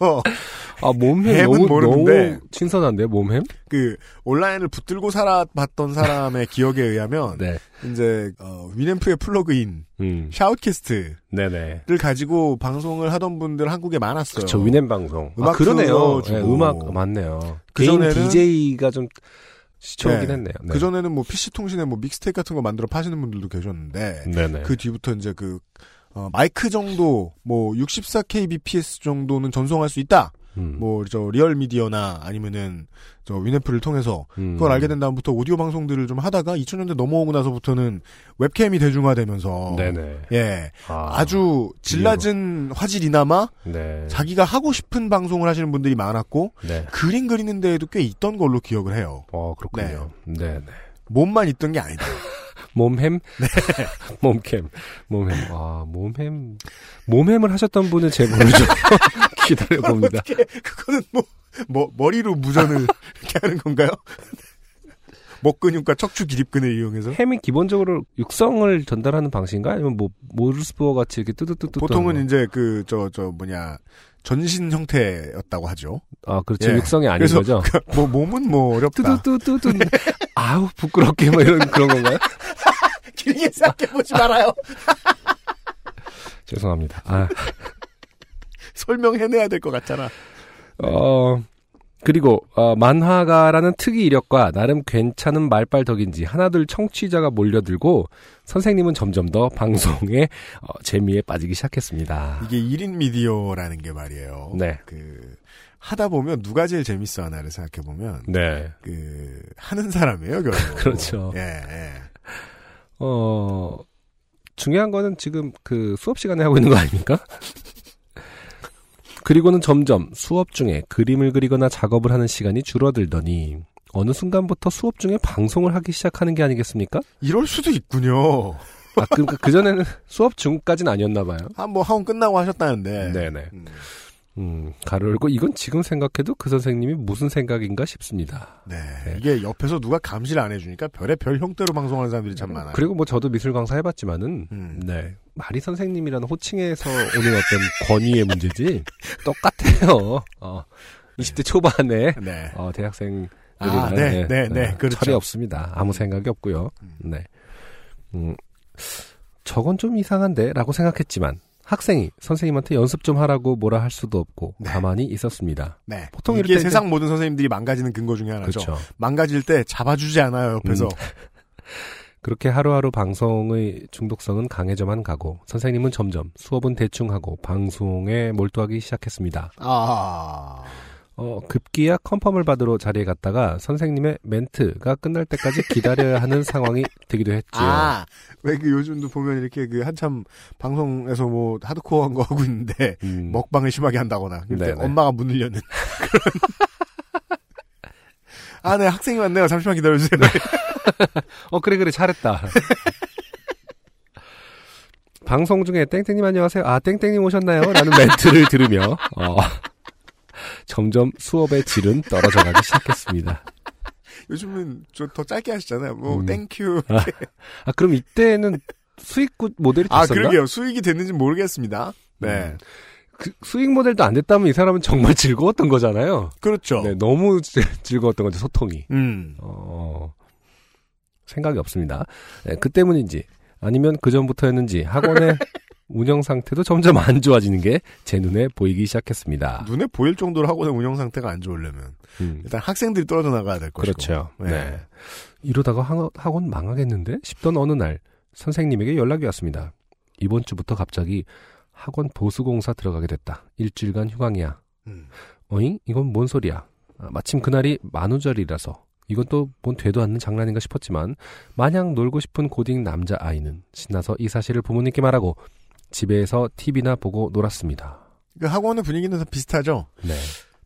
어, <laughs> 아, 몸햄 햄은 너무, 모르는데. 너무 신선한데, 몸햄? 그, 온라인을 붙들고 살아봤던 사람의 <laughs> 기억에 의하면, 네. 이제, 어, Winamp의 플러그인, 음. SHOUTcast를 네네. 가지고 방송을 하던 분들 한국에 많았어요. 그쵸, Winamp 방송. 아, 음악 그러네요. 틀어주고. 네, 음악, 맞네요. 그 개인 전에는- DJ가 좀 시초긴 네. 했네요. 네. 그 전에는 뭐 PC통신에 뭐 믹스테이프 같은 거 만들어 파시는 분들도 계셨는데, 네네. 그 뒤부터 이제 그, 어, 마이크 정도, 뭐, 64kbps 정도는 전송할 수 있다. 음. 뭐, 저, RealMedia나 아니면은, 저, 위네프를 통해서 음. 그걸 알게 된 다음부터 오디오 방송들을 좀 하다가 2000년대 넘어오고 나서부터는 웹캠이 대중화되면서. 네네. 예. 아, 아주 질 낮은 화질이나마 네. 자기가 하고 싶은 방송을 하시는 분들이 많았고, 네. 그림 그리는 데에도 꽤 있던 걸로 기억을 해요. 어, 그렇군요. 네 네. 몸만 있던 게 아니다. 몸햄? <laughs> 몸캠. 몸햄. 아, 몸햄. 몸햄을 하셨던 분은 제 모르죠. <laughs> 기다려봅니다. 어떻게, 그거는 뭐, 뭐, 머리로 무전을 <laughs> 이렇게 하는 건가요? 목 근육과 척추 기립근을 이용해서? 햄이 기본적으로 육성을 전달하는 방식인가? 아니면 뭐, 모르스부어 같이 이렇게 뚜두뚜뚜. 보통은 이제 그, 저, 저, 뭐냐, 전신 형태였다고 하죠. 아, 그렇죠. 예. 육성이 아닌 그래서 거죠. 뭐, 몸은 뭐 어렵다. 뚜두뚜뚜뚜. 아우, 부끄럽게, 뭐 이런 <laughs> 그런 건가요? <laughs> 길게 생각해보지 말아요. <laughs> 죄송합니다. 아, 설명해내야 될 것 같잖아. 어, 그리고 어, 만화가라는 특이 이력과 나름 괜찮은 말빨 덕인지 하나둘 청취자가 몰려들고 선생님은 점점 더 방송에 어, 재미에 빠지기 시작했습니다. 이게 1인 미디어라는 게 말이에요. 네. 그 하다 보면 누가 제일 재밌어 하나를 생각해 보면 네. 그 하는 사람이에요, 결국. <laughs> 그렇죠. 예, 예. 어, 중요한 거는 지금 그 수업 시간에 하고 있는 거 아닙니까? <laughs> 그리고는 점점 수업 중에 그림을 그리거나 작업을 하는 시간이 줄어들더니 어느 순간부터 수업 중에 방송을 하기 시작하는 게 아니겠습니까? 이럴 수도 있군요. 아, 그러니까 그전에는 수업 중까지는 아니었나 봐요. 한뭐 학원 끝나고 하셨다는데. 네네. 음. 음, 가로 열고 이건 지금 생각해도 그 선생님이 무슨 생각인가 싶습니다. 네. 네. 이게 옆에서 누가 감시를 안 해주니까 별의 별 형태로 방송하는 사람들이 참 많아요. 그리고 뭐 저도 미술 강사 해봤지만은 음. 네 마리 선생님이라는 호칭에서 오는 어떤 권위의 문제지 <laughs> 똑같아요. 어, 20대 초반에 네. 어, 대학생 아, 네, 네, 네, 그렇죠. 철이 없습니다. 아무 생각이 없고요. 음. 네. 음, 저건 좀 이상한데라고 생각했지만 학생이 선생님한테 연습 좀 하라고 뭐라 할 수도 없고 네. 가만히 있었습니다. 네. 보통 이게 세상 모든 선생님들이 망가지는 근거 중에 하나죠. 그렇죠. 망가질 때 잡아주지 않아요, 옆에서. 음. <laughs> 그렇게 하루하루 방송의 중독성은 강해져만 가고 선생님은 점점 수업은 대충 하고 방송에 몰두하기 시작했습니다. 아. 어, 급기야 컨펌을 받으러 자리에 갔다가 선생님의 멘트가 끝날 때까지 기다려야 하는 <laughs> 상황이 되기도 했지요. 아, 왜 그 요즘도 보면 이렇게 그 한참 방송에서 뭐 하드코어한 거 하고 있는데 음, 먹방을 심하게 한다거나 그때 네네. 엄마가 문을 여는 그런 <laughs> 아, 네 학생이 왔네요. 잠시만 기다려주세요. <laughs> 어 그래 그래 잘했다. 방송 중에 땡땡님 안녕하세요. 아 땡땡님 오셨나요? 라는 멘트를 들으며 어, 점점 수업의 질은 떨어져가기 시작했습니다. <laughs> 요즘은 좀 더 짧게 하시잖아요. 뭐 음. thank you. 아 그럼 이때는 수익 모델이 <laughs> 아, 됐었나? 그러게요. 수익이 됐는지 모르겠습니다. 네. 음. 그 수익 모델도 안 됐다면 이 사람은 정말 <laughs> 즐거웠던 거잖아요. 그렇죠. 네, 너무 즐- 즐거웠던 거죠 소통이. 음. 어, 생각이 없습니다. 네, 그 때문인지 아니면 그 전부터였는지 학원의 운영 상태도 점점 안 좋아지는 게 제 눈에 보이기 시작했습니다. 눈에 보일 정도로 학원의 운영 상태가 안 좋으려면 음, 일단 학생들이 떨어져 나가야 될 것이고. 그렇죠. 네. 네. 이러다가 학- 학원 망하겠는데 싶던 어느 날 선생님에게 연락이 왔습니다. 이번 주부터 갑자기 학원 보수공사 들어가게 됐다. 일주일간 휴강이야. 음. 어잉? 이건 뭔 소리야? 아, 마침 그날이 만우절이라서 이건 또 뭔 되도 않는 장난인가 싶었지만 마냥 놀고 싶은 고딩 남자 아이는 신나서 이 사실을 부모님께 말하고 집에서 TV나 보고 놀았습니다. 그 학원의 분위기는 다 비슷하죠. 네.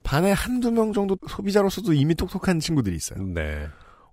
반에 한두 명 정도 소비자로서도 이미 똑똑한 친구들이 있어요. 네.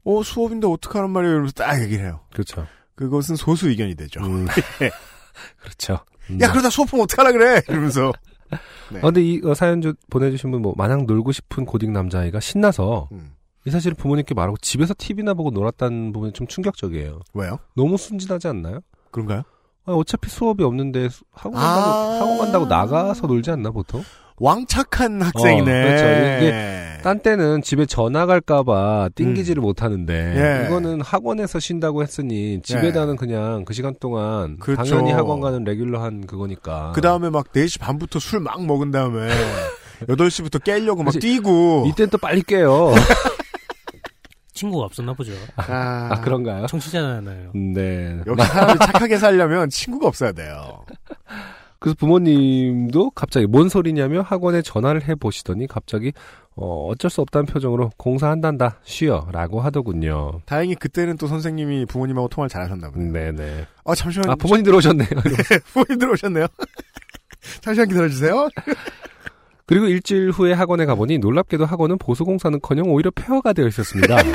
어, 수업인데 어떡하란 말이에요? 이러면서 딱 얘기를 해요. 그렇죠. 그것은 소수 의견이 되죠. 음. <laughs> 그렇죠. 음. 야, 그러다 수업하면 어떡하라 그래! 이러면서. <laughs> 네. 아, 근데 이 어, 사연 주- 보내주신 분 뭐 마냥 놀고 싶은 고딩 남자아이가 신나서 음. 이 사실을 부모님께 말하고 집에서 TV나 보고 놀았다는 부분이 좀 충격적이에요. 왜요? 너무 순진하지 않나요? 그런가요? 아, 어차피 수업이 없는데 수- 학원 아. 간다고, 학원 간다고 나가서 놀지 않나 보통? 왕착한 학생이네. 그렇죠. 이게 딴 때는 집에 전화 갈까봐 띵기지를 못 하는데 예. 이거는 학원에서 쉰다고 했으니 집에다는 그냥 그 시간 동안 그렇죠. 당연히 학원 가는 레귤러한 그거니까. 그 다음에 막 4시 반부터 술 막 먹은 다음에 <laughs> 8시부터 깨려고 막. 뛰고. 이땐 또 빨리 깨요. <laughs> 친구가 없었나 보죠. 아, 아 그런가요? 청취자잖아요. 네. 역시 사람이 착하게 살려면 친구가 없어야 돼요. 그래서 부모님도 갑자기 뭔 소리냐며 학원에 전화를 해 보시더니 갑자기 어, 어쩔 수 없다는 표정으로 공사한단다 쉬어라고 하더군요. 다행히 그때는 또 선생님이 부모님하고 통화를 잘 하셨나 보네요. 네네. 아, 잠시만. 아 부모님 들어오셨네요. <laughs> 부모님 들어오셨네요. <laughs> 잠시만 기다려주세요. <laughs> 그리고 일주일 후에 학원에 가보니 놀랍게도 학원은 보수공사는커녕 오히려 폐허가 되어 있었습니다. <laughs>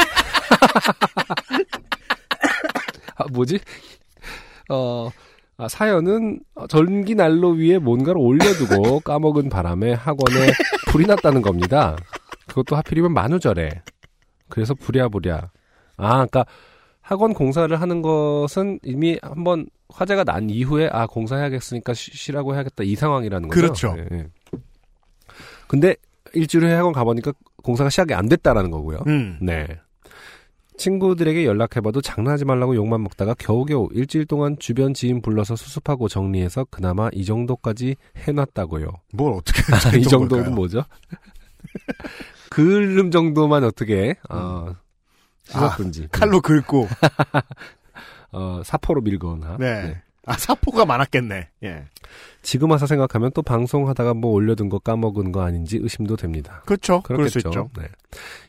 아 뭐지? 어. 아, 사연은 전기 난로 위에 뭔가를 올려두고 <laughs> 까먹은 바람에 학원에 불이 났다는 겁니다. 그것도 하필이면 만우절에. 그래서 부랴부랴. 아, 그러니까 학원 공사를 하는 것은 이미 한번 화재가 난 이후에 아 공사해야겠으니까 쉬- 쉬라고 해야겠다 이 상황이라는 거죠. 그렇죠. 예, 예. 근데 일주일 후에 학원 가보니까 공사가 시작이 안 됐다라는 거고요. 음. 네. 친구들에게 연락해봐도 장난하지 말라고 욕만 먹다가 겨우겨우 일주일 동안 주변 지인 불러서 수습하고 정리해서 그나마 이 정도까지 해놨다고요. 뭘 어떻게 <laughs> 이 했던 정도는 걸까요? 뭐죠? <laughs> 그름 정도만 어떻게 어, 씻었든지 칼로 긁고. <laughs> 어, 사포로 밀거나 네. 아, 사포가 많았겠네. 예. 지금 와서 생각하면 또 방송하다가 뭐 올려둔 거 까먹은 거 아닌지 의심도 됩니다. 그렇죠. 그렇겠죠. 네.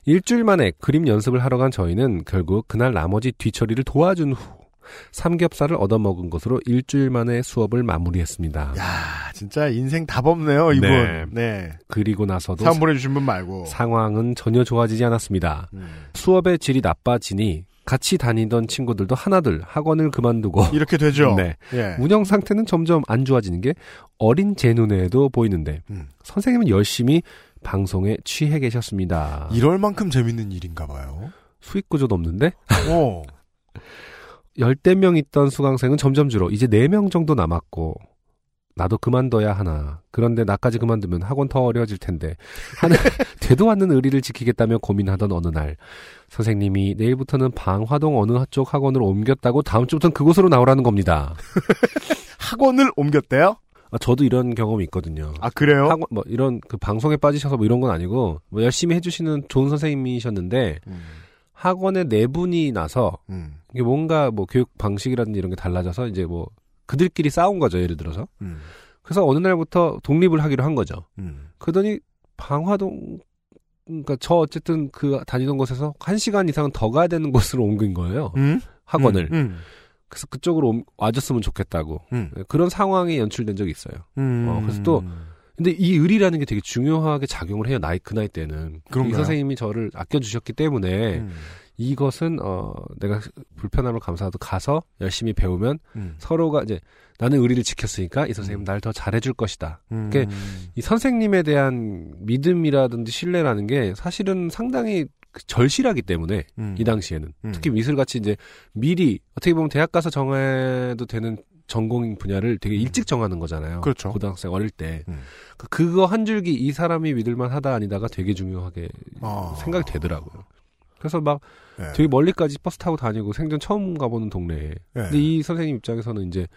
일주일 만에 그림 연습을 하러 간 저희는 결국 그날 나머지 뒤처리를 도와준 후 삼겹살을 얻어먹은 것으로 일주일 만에 수업을 마무리했습니다. 야, 진짜 인생 답 없네요, 이분. 네. 네. 그리고 나서도 사연 보내주신 분 말고. 상황은 전혀 좋아지지 않았습니다. 음. 수업의 질이 나빠지니 같이 다니던 친구들도 하나둘 학원을 그만두고 이렇게 되죠. <laughs> 네. 예. 운영 상태는 점점 안 좋아지는 게 어린 제 눈에도 보이는데 음. 선생님은 열심히 방송에 취해 계셨습니다. 이럴 만큼 재밌는 일인가 봐요. 수익 구조도 없는데 <laughs> 오. 열대 명 있던 수강생은 점점 줄어 이제 네 명 정도 남았고 나도 그만둬야 하나. 그런데 나까지 그만두면 학원 더 어려워질 텐데. 하는 <laughs> 되도 않는 의리를 지키겠다며 고민하던 어느 날 선생님이 내일부터는 방화동 어느 쪽 학원을 옮겼다고 다음 주부터는 그곳으로 나오라는 겁니다. <laughs> 학원을 옮겼대요? 아, 저도 이런 경험이 있거든요. 아, 그래요? 학원 뭐 이런 그 방송에 빠지셔서 뭐 이런 건 아니고 뭐 열심히 해주시는 좋은 선생님이셨는데 음. 학원에 네 분이 나서 음. 이게 뭔가 뭐 교육 방식이라든지 이런 게 달라져서 이제 뭐 그들끼리 싸운 거죠 예를 들어서 음. 그래서 어느 날부터 독립을 하기로 한 거죠. 음. 그러더니 방화동 그러니까 저 어쨌든 그 다니던 곳에서 한 시간 이상은 더 가야 되는 곳으로 옮긴 거예요 음? 학원을. 음. 그래서 그쪽으로 옴- 와줬으면 좋겠다고 음. 네, 그런 상황이 연출된 적이 있어요. 음. 어, 그래서 또 근데 이 의리라는 게 되게 중요하게 작용을 해요. 나이 그 나이 때는 이 그런가요? 선생님이 저를 아껴주셨기 때문에 음. 이것은 어 내가 불편함을 감사하도 가서 열심히 배우면 음. 서로가 이제 나는 의리를 지켰으니까 이 선생님 날더 잘해줄 것이다. 음. 그게 이 선생님에 대한 믿음이라든지 신뢰라는 게 사실은 상당히 그 절실하기 때문에 음. 이 당시에는 음. 특히 미술같이 이제 미리 어떻게 보면 대학 가서 정해도 되는 전공 분야를 되게 일찍 정하는 거잖아요. 그렇죠. 고등학생 어릴 때 음. 그- 그거 한 줄기 이 사람이 믿을만 하다 아니다가 되게 중요하게 아. 생각이 되더라고요. 그래서 막 네. 되게 멀리까지 버스 타고 다니고 생전 처음 가보는 동네에. 네. 근데 이 선생님 입장에서는 이제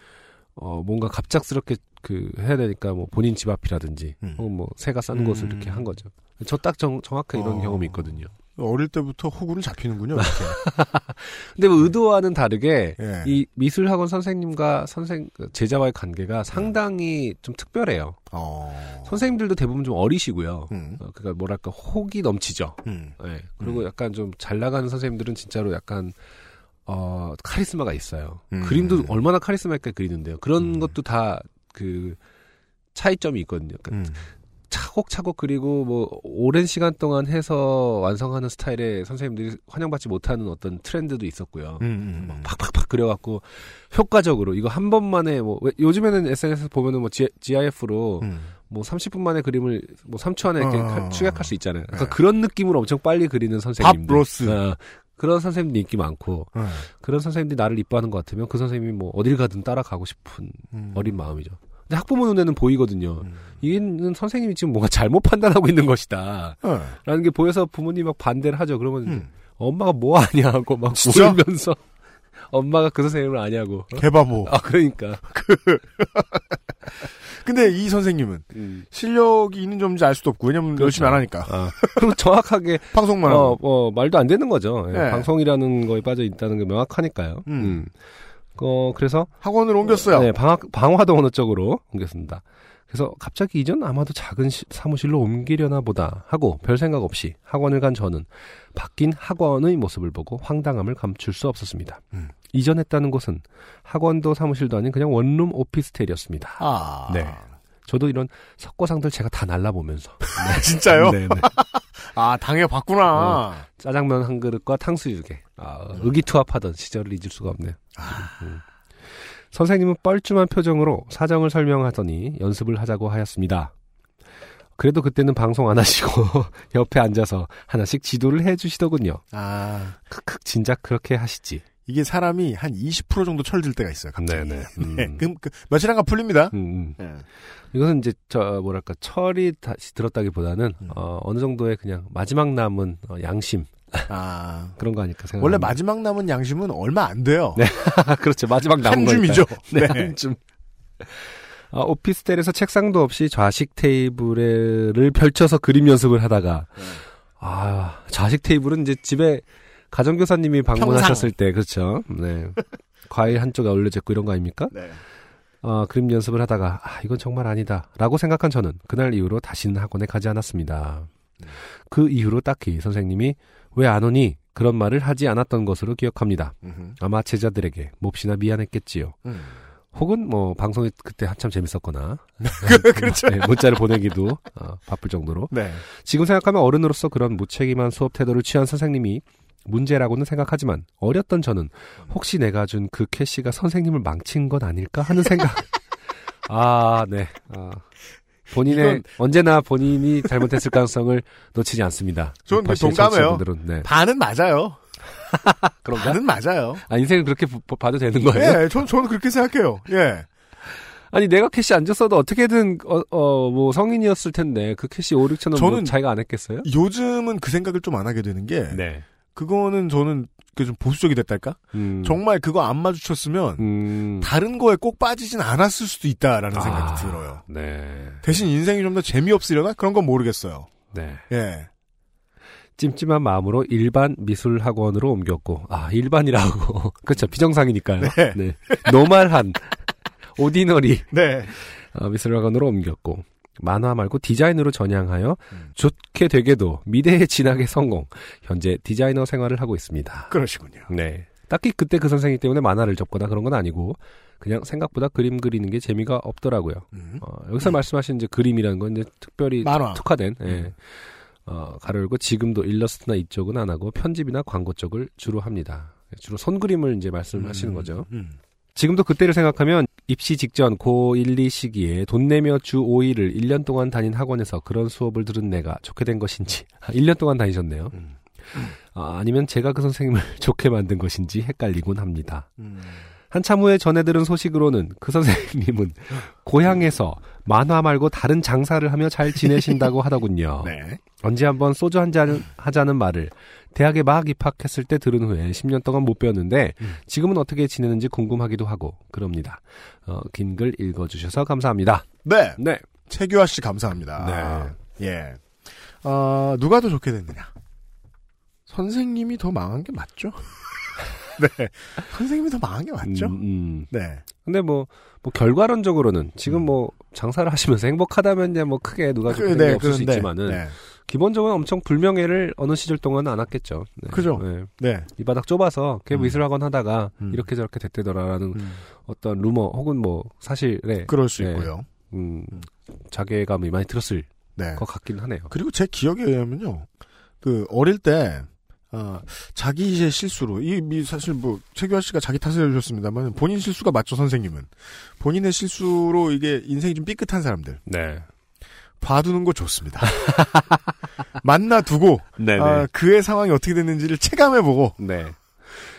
어 뭔가 갑작스럽게 그 해야 되니까 뭐 본인 집 앞이라든지 음. 혹은 뭐 새가 싼 음. 곳을 이렇게 한 거죠. 저 딱 정확하게 이런 어. 경험이 있거든요. 어릴 때부터 호구를 잡히는군요. <laughs> 근데 뭐 의도와는 다르게 예. 이 미술학원 선생님과 선생 제자와의 관계가 상당히 좀 특별해요. 어. 선생님들도 대부분 좀 어리시고요. 음. 어, 그러니까 뭐랄까 혹이 넘치죠. 음. 네. 그리고 약간 좀 잘 나가는 선생님들은 진짜로 약간 어 카리스마가 있어요. 음. 그림도 얼마나 카리스마 있게 그리는데요. 그런 음. 것도 다 그 차이점이 있거든요. 그러니까 음. 차곡차곡 그리고 뭐 오랜 시간 동안 해서 완성하는 스타일의 선생님들이 환영받지 못하는 어떤 트렌드도 있었고요. 음. 음. 음. 팍팍팍 그려갖고 효과적으로 이거 한 번만에 뭐 왜- 요즘에는 SNS 보면은 뭐 G, GIF로 음. 뭐 30분 만에 그림을 뭐 3초 안에 이렇게 어. 가- 추격할 수 있잖아요. 그러니까 네. 그런 느낌으로 엄청 빨리 그리는 선생님들. 로스. 어, 그런 선생님들 인기 많고 네. 그런 선생님들이 나를 이뻐하는 것 같으면 그 선생님이 뭐 어딜 가든 따라가고 싶은 음. 어린 마음이죠. 근데 학부모 눈에는 보이거든요. 음. 이는 선생님이 지금 뭔가 잘못 판단하고 있는 것이다. 네. 라는 게 보여서 부모님 막 반대를 하죠. 그러면 음. 엄마가 뭐 아냐 하고 막 진짜? 울면서 <laughs> 엄마가 그 선생님을 아냐고. 개바보. 아 그러니까. <laughs> 근데 이 선생님은 음. 실력이 있는지 없는지 알 수도 없고 왜냐면 그렇죠. 열심히 안 하니까 아, 그리고 정확하게 <laughs> 방송만 어. 어, 말도 안 되는 거죠. 예, 네. 방송이라는 거에 빠져 있다는 게 명확하니까요. 음. 음. 어, 그래서 학원을 옮겼어요. 네, 방학, 방화동 어느 쪽으로 옮겼습니다. 그래서 갑자기 이전 아마도 작은 시- 사무실로 옮기려나 보다 하고 별 생각 없이 학원을 간 저는 바뀐 학원의 모습을 보고 황당함을 감출 수 없었습니다. 음. 이전했다는 곳은 학원도 사무실도 아닌 그냥 원룸 오피스텔이었습니다. 아. 네. 저도 이런 석고상들 제가 다 날라보면서. <laughs> 진짜요? 네, 네. 아, 당해봤구나. 짜장면 한 그릇과 탕수육에 아, 의기투합하던 시절을 잊을 수가 없네요. 음. 선생님은 뻘쭘한 표정으로 사정을 설명하더니 연습을 하자고 하였습니다. 그래도 그때는 방송 안 하시고 <laughs> 옆에 앉아서 하나씩 지도를 해주시더군요. 아. 크크 진작 그렇게 하시지. 이게 사람이 한 20% 정도 철들 때가 있어요, 갑자기. 네네. <laughs> 음. 네, 그, 그, 며칠 안가 풀립니다. 음, 음. 네. 이것은 이제 저 뭐랄까 철이 다시 들었다기보다는 음. 어, 어느 정도의 그냥 마지막 남은 어, 양심 아. <laughs> 그런 거 아닐까 생각. 원래 마지막 남은 양심은 얼마 안 돼요. 네. <laughs> 그렇죠 마지막 남은 한 줌이죠. 네, 네. 한 줌. 아, 오피스텔에서 책상도 없이 좌식 테이블을 펼쳐서 그림 연습을 하다가 네. 아 좌식 테이블은 이제 집에 가정교사님이 방문하셨을 때 그렇죠. 네. <laughs> 과일 한쪽에 올려져 있고 이런 거 아닙니까? 네. 어, 그림 연습을 하다가 아, 이건 정말 아니다라고 생각한 저는 그날 이후로 다시는 학원에 가지 않았습니다. 그 이후로 딱히 선생님이 왜 안 오니 그런 말을 하지 않았던 것으로 기억합니다. 음흠. 아마 제자들에게 몹시나 미안했겠지요. 음. 혹은 뭐 방송이 그때 한참 재밌었거나 <laughs> 그렇죠. 네, 문자를 보내기도 어, 바쁠 정도로 네. 지금 생각하면 어른으로서 그런 무책임한 수업 태도를 취한 선생님이 문제라고는 생각하지만 어렸던 저는 혹시 내가 준 그 캐시가 선생님을 망친 건 아닐까 하는 생각. <laughs> 아, 네. 아, 본인의 이건- 언제나 본인이 잘못했을 가능성을 놓치지 않습니다. 저는 그 우파 씨에 동감해요. 네. 반은 맞아요. 그런가? 반은 맞아요. 아, 인생을 그렇게 부- 부- 봐도 되는 거예요? 예, 전, 저는 그렇게 생각해요. 예. 아니 내가 캐시 안 줬어도 어떻게든 어, 어, 뭐 성인이었을 텐데 그 캐시 5, 6천 원뭐 저는 자기가 안 했겠어요? 요즘은 그 생각을 좀 안 하게 되는 게, 네. 그거는 저는 그좀 보수적이 됐달까? 음. 정말 그거 안 마주쳤으면, 음. 다른 거에 꼭 빠지진 않았을 수도 있다라는 생각이 아, 들어요. 네. 대신 인생이 좀 더 재미없으려나? 그런 건 모르겠어요. 네. 예. 찜찜한 마음으로 일반 미술 학원으로 옮겼고 아 일반이라고 <laughs> 그렇죠 비정상이니까요. 네. 노말한 <laughs> 오디너리 네. 어, 미술 학원으로 옮겼고 만화 말고 디자인으로 전향하여 음. 좋게 되게도 미래에 진학에 성공. 현재 디자이너 생활을 하고 있습니다. 그러시군요. 네. 딱히 그때 그 선생님 때문에 만화를 접거나 그런 건 아니고 그냥 생각보다 그림 그리는 게 재미가 없더라고요. 음. 어, 여기서 말씀하신 이제 그림이라는 건 이제 특별히 만화. 특화된 예. 음. 어, 가로 열고 지금도 일러스트나 이쪽은 안 하고 편집이나 광고 쪽을 주로 합니다. 주로 손 그림을 이제 말씀하시는 음, 거죠. 음. 지금도 그때를 생각하면 입시 직전 고1, 2 시기에 돈 내며 주 5일을 1년 동안 다닌 학원에서 그런 수업을 들은 내가 좋게 된 것인지 1년 동안 다니셨네요. 음. 아, 아니면 제가 그 선생님을 <laughs> 좋게 만든 것인지 헷갈리곤 합니다. 음. 한참 후에 전해 들은 소식으로는 그 선생님은 고향에서 만화 말고 다른 장사를 하며 잘 지내신다고 하더군요. <laughs> 네. 언제 한번 소주 한 잔 하자는 말을 대학에 막 입학했을 때 들은 후에 10년 동안 못 배웠는데 음. 지금은 어떻게 지내는지 궁금하기도 하고 그럽니다. 어, 긴 글 읽어주셔서 감사합니다. 네. 네. 최규하 씨 감사합니다. 예. 어, 누가 더 좋게 됐느냐? 선생님이 더 망한 게 맞죠? <laughs> 네. 선생님이 더 망한 게 맞죠? 음, 음. 네. 근데 뭐, 뭐 결과론적으로는 지금 뭐 장사를 하시면서 행복하다면 이제 뭐 크게 누가 좋게 된게 없을 수 그런데, 있지만은 네. 기본적으로 엄청 불명예를 어느 시절 동안은 안 왔겠죠. 네. 그죠. 네. 네. 이 바닥 좁아서 걔 음. 미술학원 하다가 음. 이렇게 저렇게 됐대더라라는 음, 어떤 루머 혹은 뭐 사실에 그럴 수 네. 있고요. 음, 음. 자괴감이 많이 들었을 네. 것 같긴 하네요. 그리고 제 기억에 의하면요. 그 어릴 때 아, 자기의 실수로 이 미- 사실 뭐 최규하 씨가 자기 탓을 해주셨습니다만 본인 실수가 맞죠 선생님은 본인의 실수로 이게 인생이 좀 삐끗한 사람들 네. 봐두는 거 좋습니다. <laughs> 만나 두고 네네. 아, 그의 상황이 어떻게 됐는지를 체감해보고 네.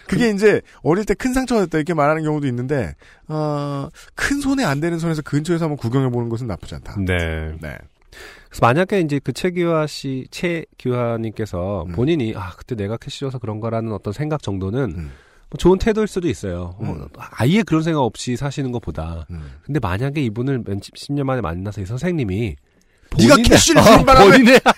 그게 이제 어릴 때 큰 상처가 됐다 이렇게 말하는 경우도 있는데 어, 큰 손에 안 되는 선에서 근처에서 한번 구경해 보는 것은 나쁘지 않다. 네. 네. 그래서 만약에 이제 그 최규하 씨, 최규하님께서 음. 본인이 아 그때 내가 캐시 줘서 그런 거라는 어떤 생각 정도는 음. 뭐 좋은 태도일 수도 있어요. 어, 음. 아예 그런 생각 없이 사시는 것보다. 음. 근데 만약에 이분을 몇 십 년 만에 만나서 이 선생님이 본인의- 캐시를 어, 주는 바람에 본인의 <laughs>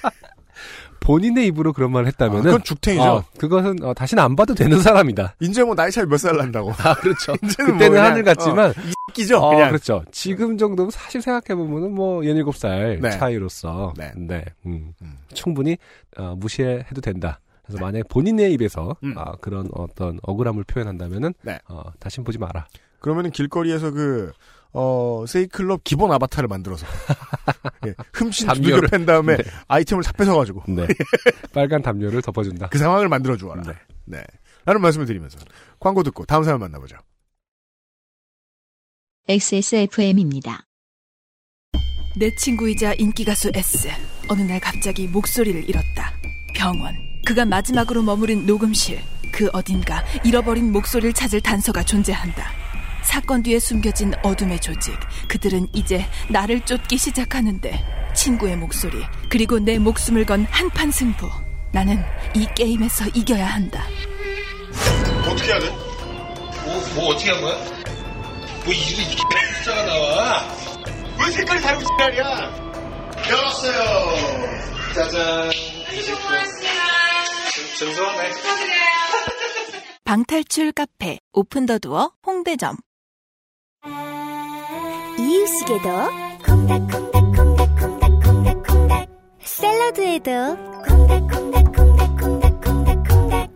본인의 입으로 그런 말을 아, 했다면은 그건 죽탱이죠. 어, 그것은 어, 다시는 안 봐도 되는 사람이다. 이제 뭐 나이 차이 몇 살 난다고. 아 그렇죠. <laughs> 이제는 그때는 뭐 그냥, 하늘 같지만 어, 이 끼죠. 어, 그냥. 그렇죠. 지금 정도면 사실 생각해 보면은 뭐 연일곱 살 네. 차이로서 네. 음, 음. 충분히 어, 무시해도 된다. 그래서 만약에 본인의 입에서 음. 아, 그런 어떤 억울함을 표현한다면은 네. 어, 다신 보지 마라. 그러면은 길거리에서 그, 어, 세이클럽 기본 아바타를 만들어서. <laughs> 예, 흠씬 담요를- 팬 다음에 네. 아이템을 다 뺏어가지고 네. <laughs> 빨간 담요를 덮어준다. 그 상황을 만들어 주어라. 네. 네. 라는 말씀을 드리면서 광고 듣고 다음 사연 만나보죠. XSFM입니다. 내 친구이자 인기가수 S. 어느 날 갑자기 목소리를 잃었다. 병원. 그가 마지막으로 머무른 녹음실. 그 어딘가 잃어버린 목소리를 찾을 단서가 존재한다. 사건 뒤에 숨겨진 어둠의 조직. 그들은 이제 나를 쫓기 시작하는데 친구의 목소리 그리고 내 목숨을 건 한판 승부. 나는 이 게임에서 이겨야 한다. 어떻게 해야 돼? 뭐, 뭐 어떻게 한 거야? 뭐 이리 숫자가 나와? 왜 색깔이 다르고 지랄이야? 열었어요. 짜잔. 증소하네. 방탈출 카페 오픈 더 두어 홍대점 이유식에도 콩닥콩닥콩닥콩닥콩닥콩닥 샐러드에도 콩닥콩닥콩닥콩닥콩닥콩닥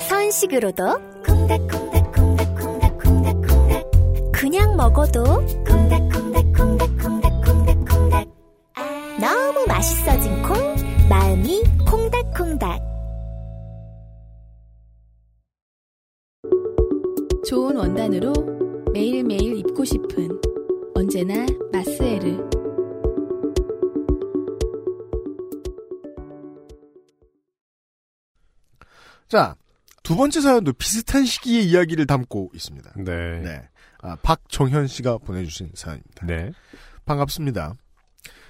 선식으로도 콩닥콩닥콩닥콩닥콩닥콩닥 그냥 먹어도 콩닥콩닥콩닥콩닥콩닥콩닥. 너무 맛있어진 콩 마음이 콩닥콩닥. 좋은 원단으로 매일매일 입고 싶은 언제나 마스에르. 자, 두 번째 사연도 비슷한 시기의 이야기를 담고 있습니다. 네. 네. 아, 박정현 씨가 보내주신 사연입니다. 네. 반갑습니다.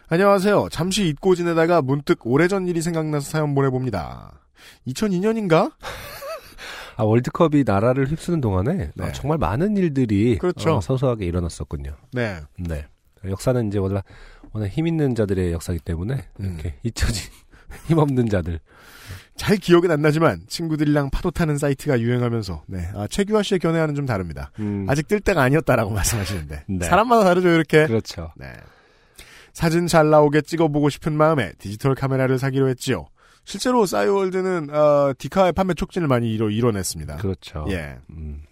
안녕하세요. 잠시 잊고 지내다가 문득 오래전 일이 생각나서 사연 보내봅니다. 2002년인가? <laughs> 아, 월드컵이 나라를 휩쓰는 동안에 네. 아, 정말 많은 일들이 그렇죠. 어, 서서하게 일어났었군요. 네. 네. 역사는 이제 워낙, 워낙 힘 있는 자들의 역사이기 때문에 음. 이렇게 잊혀진 <laughs> 힘없는 자들. 잘 기억은 안 나지만 친구들이랑 파도 타는 사이트가 유행하면서 네. 아, 최규하 씨의 견해와는 좀 다릅니다. 음, 아직 뜰 때가 아니었다라고 <laughs> 말씀하시는데 네. 사람마다 다르죠 이렇게. 그렇죠. 네. 사진 잘 나오게 찍어보고 싶은 마음에 디지털 카메라를 사기로 했지요. 실제로 싸이월드는 어, 디카의 판매 촉진을 많이 이뤄, 이뤄냈습니다. 그렇죠. 예. 음,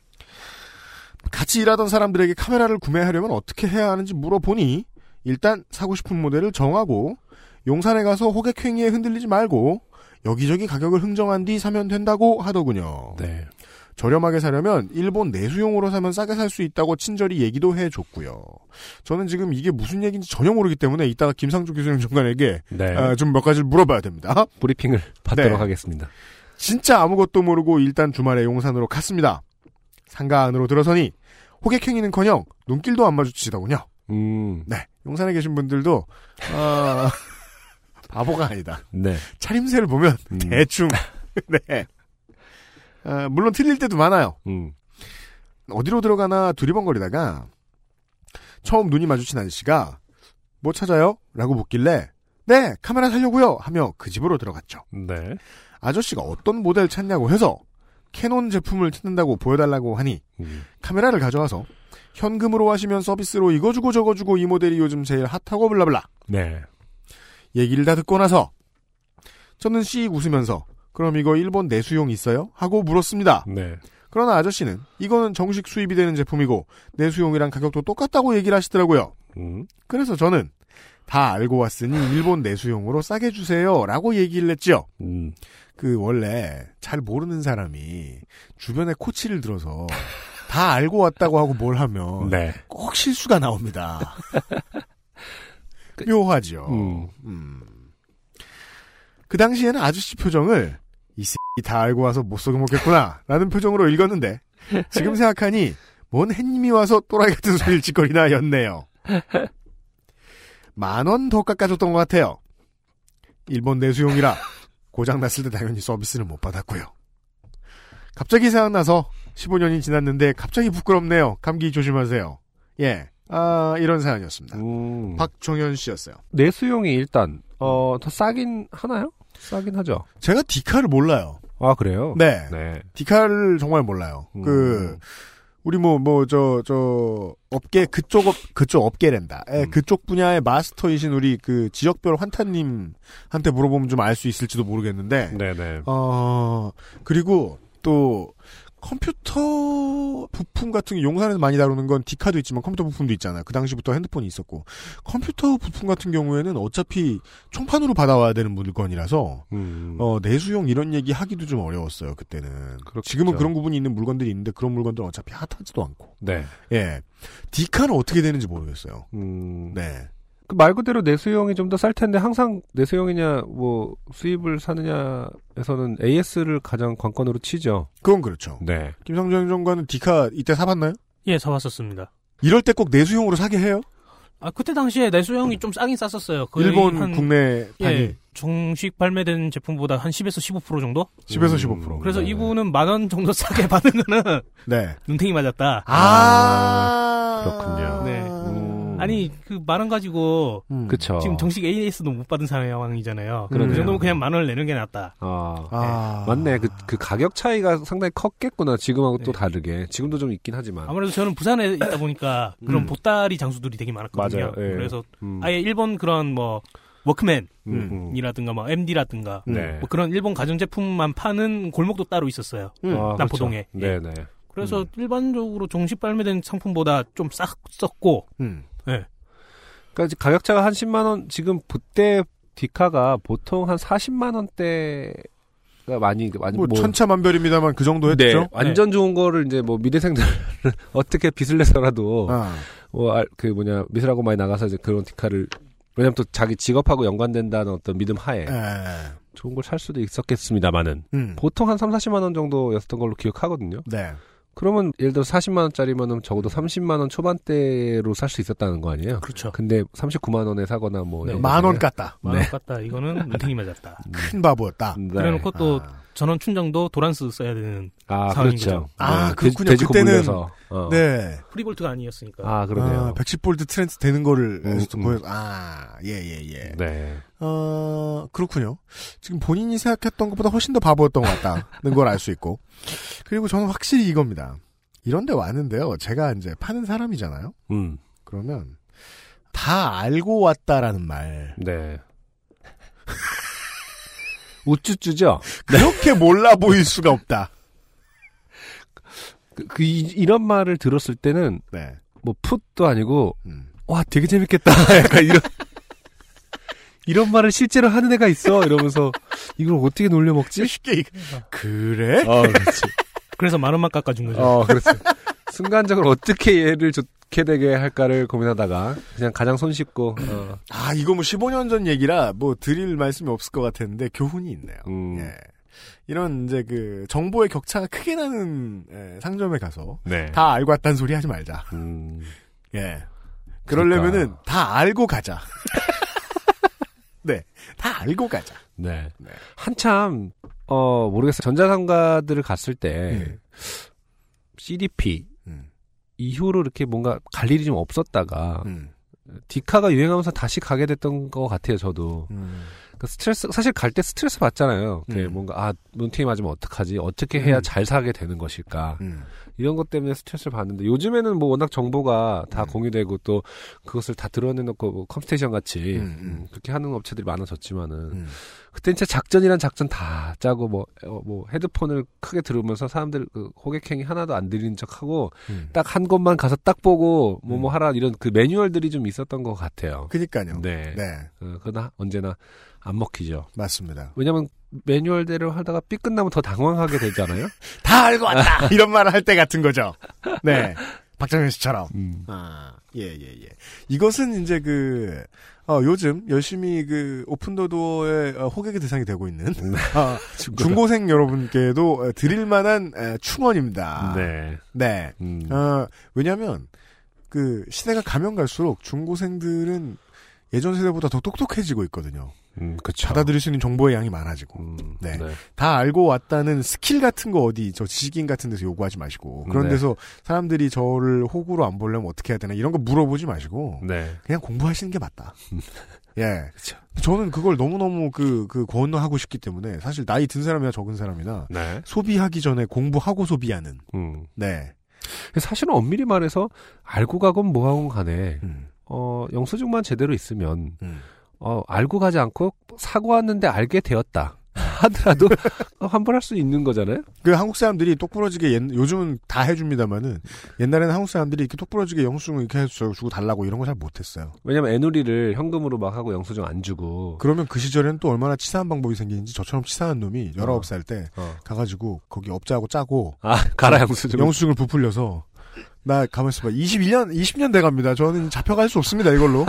같이 일하던 사람들에게 카메라를 구매하려면 어떻게 해야 하는지 물어보니 일단 사고 싶은 모델을 정하고 용산에 가서 호객행위에 흔들리지 말고 여기저기 가격을 흥정한 뒤 사면 된다고 하더군요. 네. 저렴하게 사려면 일본 내수용으로 사면 싸게 살 수 있다고 친절히 얘기도 해줬고요. 저는 지금 이게 무슨 얘기인지 전혀 모르기 때문에 이따가 김상조 교수님 중간에게 네. 좀몇 가지를 물어봐야 됩니다. 브리핑을 받도록 네. 하겠습니다. 진짜 아무것도 모르고 일단 주말에 용산으로 갔습니다. 상가 안으로 들어서니 호객행위는커녕 눈길도 안 마주치더군요. 음, 네, 용산에 계신 분들도 아, <laughs> 바보가 아니다. 네. 차림새를 보면 음. 대충 <laughs> 네. 아, 물론 틀릴 때도 많아요. 음, 어디로 들어가나 두리번거리다가 처음 눈이 마주친 아저씨가 뭐 찾아요? 라고 묻길래 네 카메라 살려고요 하며 그 집으로 들어갔죠. 네. 아저씨가 어떤 모델 찾냐고 해서 캐논 제품을 찾는다고 보여달라고 하니 음, 카메라를 가져와서 현금으로 하시면 서비스로 이거 주고 저거 주고 이 모델이 요즘 제일 핫하고 블라블라 네. 얘기를 다 듣고 나서 저는 씩 웃으면서 그럼 이거 일본 내수용 있어요? 하고 물었습니다. 네. 그러나 아저씨는 이거는 정식 수입이 되는 제품이고 내수용이랑 가격도 똑같다고 얘기를 하시더라고요. 음, 그래서 저는 다 알고 왔으니 일본 내수용으로 싸게 주세요 라고 얘기를 했지요. 음, 그 원래 잘 모르는 사람이 주변에 코치를 들어서 다 알고 왔다고 하고 뭘 하면 네. 꼭 실수가 나옵니다. <laughs> 묘하죠. 음. 음. 그 당시에는 아저씨 표정을 이 새끼 다 알고 와서 못 속여먹겠구나 라는 표정으로 읽었는데 지금 생각하니 뭔 햇님이 와서 또라이 같은 소리를 짓거리나 였네요. 만 원 더 깎아줬던 것 같아요. 일본 내수용이라 고장났을 때 당연히 서비스는 못 받았고요. 갑자기 생각나서 15년이 지났는데 갑자기 부끄럽네요. 감기 조심하세요. 예. 아, 이런 사연이었습니다. 음. 박종현 씨였어요. 내수용이 일단 어, 더 싸긴 하나요? 싸긴 하죠. 제가 디카를 몰라요. 아, 그래요? 네. 네. 디카를 정말 몰라요. 음. 그, 우리 뭐, 뭐, 저, 저, 업계, 그쪽 업, 그쪽 업계랜다. 예, 음. 그쪽 분야의 마스터이신 우리 그 지역별 환타님한테 물어보면 좀 알 수 있을지도 모르겠는데, 네네. 어, 그리고 또 컴퓨터 부품 같은 게 용산에서 많이 다루는 건 디카도 있지만 컴퓨터 부품도 있잖아요. 그 당시부터 핸드폰이 있었고 컴퓨터 부품 같은 경우에는 어차피 총판으로 받아와야 되는 물건이라서 음. 어, 내수용 이런 얘기 하기도 좀 어려웠어요. 그때는 그렇겠죠. 지금은 그런 부분이 있는 물건들이 있는데 그런 물건들은 어차피 핫하지도 않고 네. 예 디카는 어떻게 되는지 모르겠어요. 음. 네. 그 말 그대로 내수용이 좀 더 쌀 텐데 항상 내수용이냐 뭐 수입을 사느냐에서는 AS를 가장 관건으로 치죠. 그건 그렇죠. 네. 김성정 행정관은 디카 이때 사봤나요? 예, 사봤었습니다. 이럴 때 꼭 내수용으로 사게 해요? 아, 그때 당시에 내수용이 좀 싸긴 쌌었어요. 일본 한, 국내 단위 예, 정식 발매된 제품보다 한 10에서 15% 정도? 10에서 음. 15%. 그래서 네. 이분은 만 원 정도 싸게 <laughs> 받은 거는 네. 눈탱이 맞았다. 아, 그렇군요. 네. 음. 아니 그 만 원 가지고 음. 그쵸. 지금 정식 AS도 못 받은 상황이잖아요. 그 그러네요. 정도면 그냥 만 원을 내는 게 낫다. 아, 아. 맞네. 그, 그 가격 차이가 상당히 컸겠구나. 지금하고 또 네. 다르게. 지금도 좀 있긴 하지만. 아무래도 저는 부산에 있다 보니까 <laughs> 그런 음. 보따리 장수들이 되게 많았거든요. 맞아요. 예. 그래서 음. 아예 일본 그런 뭐 워크맨이라든가 음, 음. 뭐 MD라든가 네. 뭐 그런 일본 가전제품만 파는 골목도 따로 있었어요. 음. 아, 남포동에. 그렇죠. 네네. 그래서 일반적으로 정식 발매된 상품보다 좀 싹 썼고 음. 그러니까 이제 가격차가 한 10만 원. 지금 그때 디카가 보통 한 40만 원대 가 많이 많이 뭐, 천차만별입니다만 그 정도 했죠. 네, 완전 좋은 거를 이제 뭐 미대생들 <laughs> 어떻게 빚을 내서라도 아. 뭐그 뭐냐 미술학원 많이 나가서 이제 그런 디카를 왜냐면 또 자기 직업하고 연관된다는 어떤 믿음 하에 에. 좋은 걸 살 수도 있었겠습니다만은 음. 보통 한 3, 40만 원 정도였던 걸로 기억하거든요. 네. 그러면 예를 들어 40만 원짜리면은 적어도 30만 원 초반대로 살 수 있었다는 거 아니에요? 그렇죠. 근데 39만 원에 사거나 뭐 네. 이런 만원 거잖아요. 깠다. 만원 네. 같다. 이거는 눈탱이 맞았다. 큰 바보였다. 네. 그래놓고 또 아. 전원 충전도 도란스 써야 되는 아 상황인 그렇죠. 거죠. 아, 네, 그렇군요. 되지- 그때는-. 어. 네. free volt가 아니었으니까. 아 그러네요. 아, 110볼트 트랜스 되는 거를 음. 보여. 아, 예, 예, 예. 네. 어, 그렇군요. 지금 본인이 생각했던 것보다 훨씬 더 바보였던 것 같다는 걸 알 수 있고. 그리고 저는 확실히 이겁니다. 이런 데 왔는데요. 제가 이제 파는 사람이잖아요. 음. 그러면 다 알고 왔다라는 말. 네. <laughs> 우쭈쭈죠? 그렇게 몰라 보일 수가 없다. 그, 그 이, 이런 말을 들었을 때는 네. 뭐 풋도 아니고 음. 와 되게 재밌겠다. <laughs> 약간 이런 이런 말을 실제로 하는 애가 있어 이러면서 이걸 어떻게 놀려 먹지? 쉽게 이- 그래? 어, 그렇지. 그래서 만 원만 깎아준 거죠. 어, 그렇지. 순간적으로 어떻게 얘를 좋게 되게 할까를 고민하다가 그냥 가장 손쉽고 어, 아, 이거 뭐 15년 전 얘기라 뭐 드릴 말씀이 없을 것 같았는데 교훈이 있네요. 음, 예. 이런 이제 그 정보의 격차가 크게 나는 예, 상점에 가서 네. 다 알고 왔다는 소리 하지 말자. 음, 예. 그러려면은 그러니까. 다 알고 가자. <laughs> 네. 다 알고 가자. 네. 네. 한참 어 모르겠어요. 전자상가들을 갔을 때 예. CDP 음. 이후로 이렇게 뭔가 갈 일이 좀 없었다가 음. 디카가 유행하면서 다시 가게 됐던 것 같아요. 저도. 음. 그 스트레스 사실 갈 때 스트레스 받잖아요. 음. 뭔가 아 눈팅이 맞으면 어떡하지? 어떻게 해야 음. 잘 사게 되는 것일까? 음. 이런 것 때문에 스트레스를 받는데 요즘에는 뭐 워낙 정보가 다 음. 공유되고 또 그것을 다 드러내놓고 뭐 컴스테이션 같이 음, 음, 음. 그렇게 하는 업체들이 많아졌지만은 음. 그때 진짜 작전이란 작전 다 짜고 뭐, 어, 뭐 헤드폰을 크게 들으면서 사람들 그 호객행위 하나도 안 들리는 척하고 음. 딱한 곳만 가서 딱 보고 뭐뭐 음. 하라 이런 그 매뉴얼들이 좀 있었던 것 같아요. 그니까요. 네. 네. 어, 그러나 언제나 안 먹히죠. 맞습니다. 왜냐면 매뉴얼대로 하다가 삐 끝나면 더 당황하게 되잖아요. <laughs> 다 알고 왔다! <laughs> 이런 말을 할 때 같은 거죠. 네. <laughs> 박정현 씨처럼. 음. 아, 예, 예, 예. 이것은 이제 그, 어, 요즘 열심히 그 오픈도도의 어, 호객의 대상이 되고 있는 어, 중고생 여러분께도 어, 드릴 만한 에, 충원입니다. 네. 네. 음. 어, 왜냐면 그 시대가 가면 갈수록 중고생들은 예전 세대보다 더 똑똑해지고 있거든요. 음, 그쵸. 받아들일 수 있는 정보의 양이 많아지고. 음, 네. 다 알고 왔다는 스킬 같은 거 어디 저 지식인 같은 데서 요구하지 마시고 그런 네. 데서 사람들이 저를 호구로 안 보려면 어떻게 해야 되나 이런 거 물어보지 마시고 네. 그냥 공부하시는 게 맞다. <laughs> 예. 그쵸. 저는 그걸 너무너무 그, 그 권하고 싶기 때문에 사실 나이 든 사람이나 적은 사람이나 네. 소비하기 전에 공부하고 소비하는. 음. 네. 사실은 엄밀히 말해서 알고 가건 뭐하건 간에 음. 어, 영수증만 제대로 있으면 음. 어, 알고 가지 않고 사고 왔는데 알게 되었다. <laughs> 하더라도 환불할 수 있는 거잖아요. 그 한국 사람들이 똑부러지게 옛- 요즘은 다 해줍니다만은 옛날에는 한국 사람들이 이렇게 똑부러지게 영수증을 이렇게 해서 주고 달라고 이런 거잘 못했어요. 왜냐면 애누리를 현금으로 막 하고 영수증 안 주고. 그러면 그 시절에는 또 얼마나 치사한 방법이 생기는지 저처럼 치사한 놈이 19살 때 어. 가가지고 거기 업자하고 짜고 아, 가라 영수증. 영수증을 부풀려서 나 가만 있어 봐 21년 20년 돼 갑니다. 저는 잡혀갈 수 없습니다 이걸로.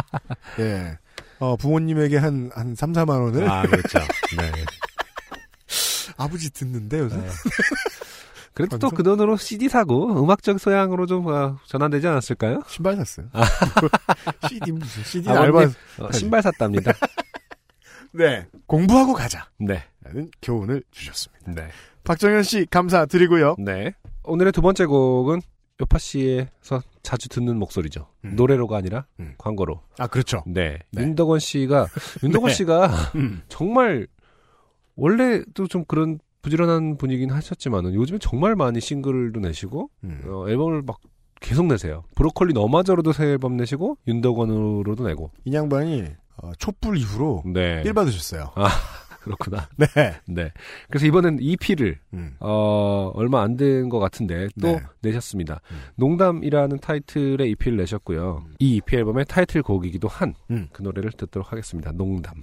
<laughs> 예. 어, 부모님에게 한, 한 3, 4만 원을 아, 그렇죠. 네. <laughs> 아버지 듣는데 요새. 네. <laughs> 그래도 또 그 돈으로 CD 사고 음악적 소양으로 좀 어, 전환되지 않았을까요? 신발 샀어요. <laughs> CD 무슨 CD 알바. 어, 신발 샀답니다. 네. 공부하고 가자. 네. 라는 교훈을 주셨습니다. 네. 박정현 씨 감사드리고요. 네. 오늘의 두 번째 곡은 요파 씨에서 자주 듣는 목소리죠. 음. 노래로가 아니라 음. 광고로. 아, 그렇죠. 네. 네. 윤덕원 씨가 <laughs> 윤덕원 네. 씨가 음. 정말 원래도 좀 그런 부지런한 분이긴 하셨지만은 요즘에 정말 많이 싱글도 내시고 음. 어, 앨범을 막 계속 내세요. 브로콜리 너마저로도 새 앨범 내시고 윤덕원으로도 내고. 이 양반이 어, 촛불 이후로 네. 삘 받으셨어요. 아 그렇구나. <laughs> 네. 네. 그래서 이번엔 EP를 음. 어, 얼마 안 된 것 같은데 또 네. 내셨습니다. 음. 농담이라는 타이틀의 EP를 내셨고요. 이 EP 앨범의 타이틀곡이기도 한그 음. 노래를 듣도록 하겠습니다. 농담.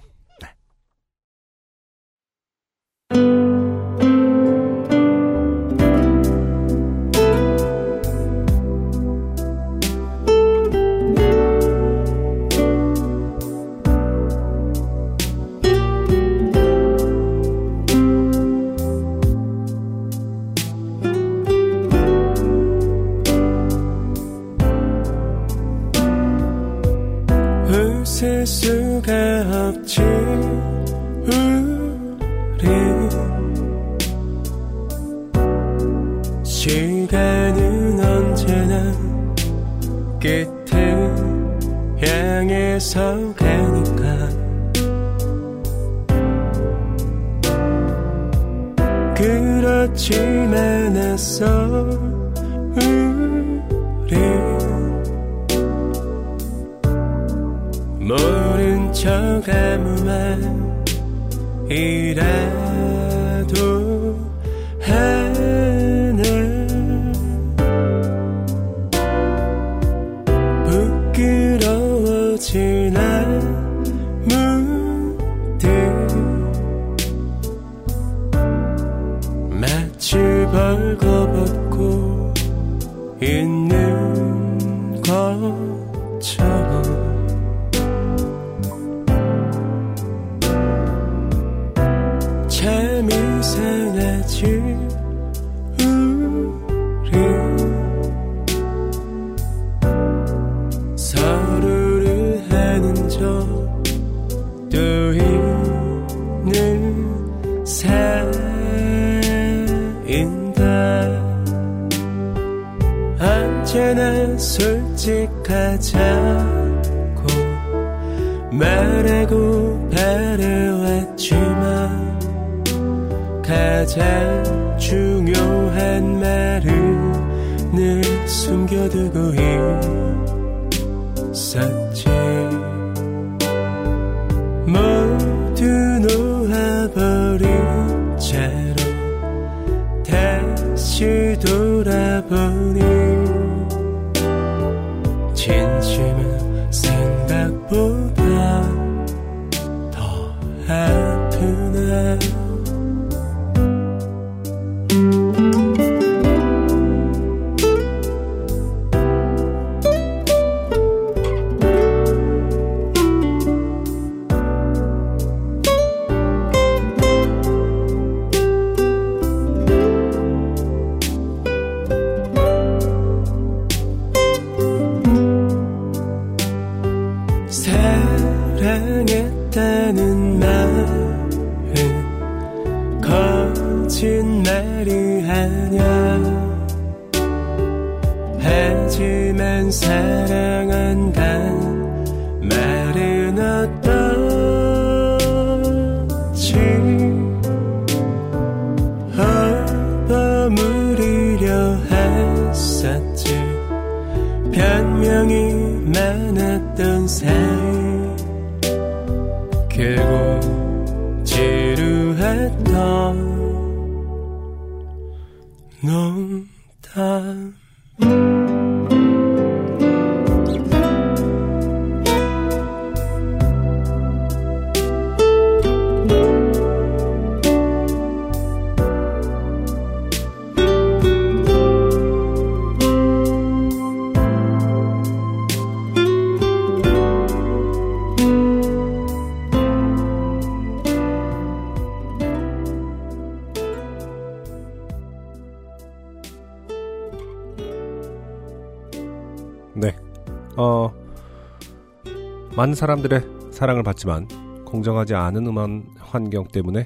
많은 사람들의 사랑을 받지만 공정하지 않은 음원 환경 때문에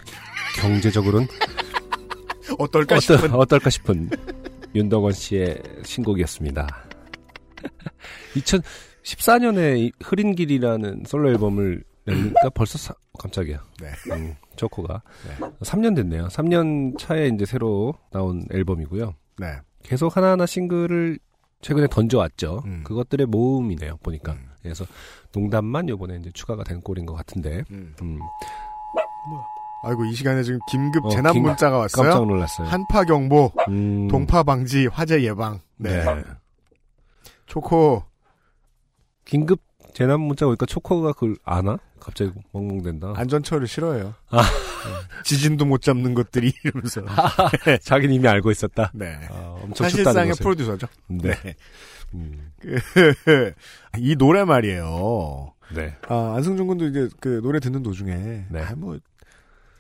경제적으로는 <laughs> 어떨까 어떨, 싶은 어떨까 싶은 윤덕원 씨의 신곡이었습니다. 2014년에 흐린 길이라는 솔로 앨범을 내니까 벌써 사, 깜짝이야. 네. 음, 조코가 3년 됐네요. 3년 차에 이제 새로 나온 앨범이고요. 네. 계속 하나하나 싱글을 최근에 던져왔죠. 음. 그것들의 모음이네요. 보니까. 그래서 농담만 요번에 이제 추가가 된 꼴인 것 같은데. 음. 음. 아이고 이 시간에 지금 긴급 어, 재난 긴- 문자가 왔어요. 깜짝 놀랐어요. 한파 경보, 음. 동파 방지, 화재 예방. 네. 네. 초코 긴급 재난 문자 오니까 초코가 그걸 아나? 갑자기 멍멍댄다. 안전처를 싫어해요. 아. 네. 지진도 못 잡는 것들이 이러면서. <laughs> 자기는 이미 알고 있었다. 네. 아, 엄청 사실상의. 프로듀서죠. 네. 네. 음. 그, <laughs> 이 노래 말이에요. 네. 아, 안승준 군도 이제 그 노래 듣는 도중에. 네. 아, 뭐,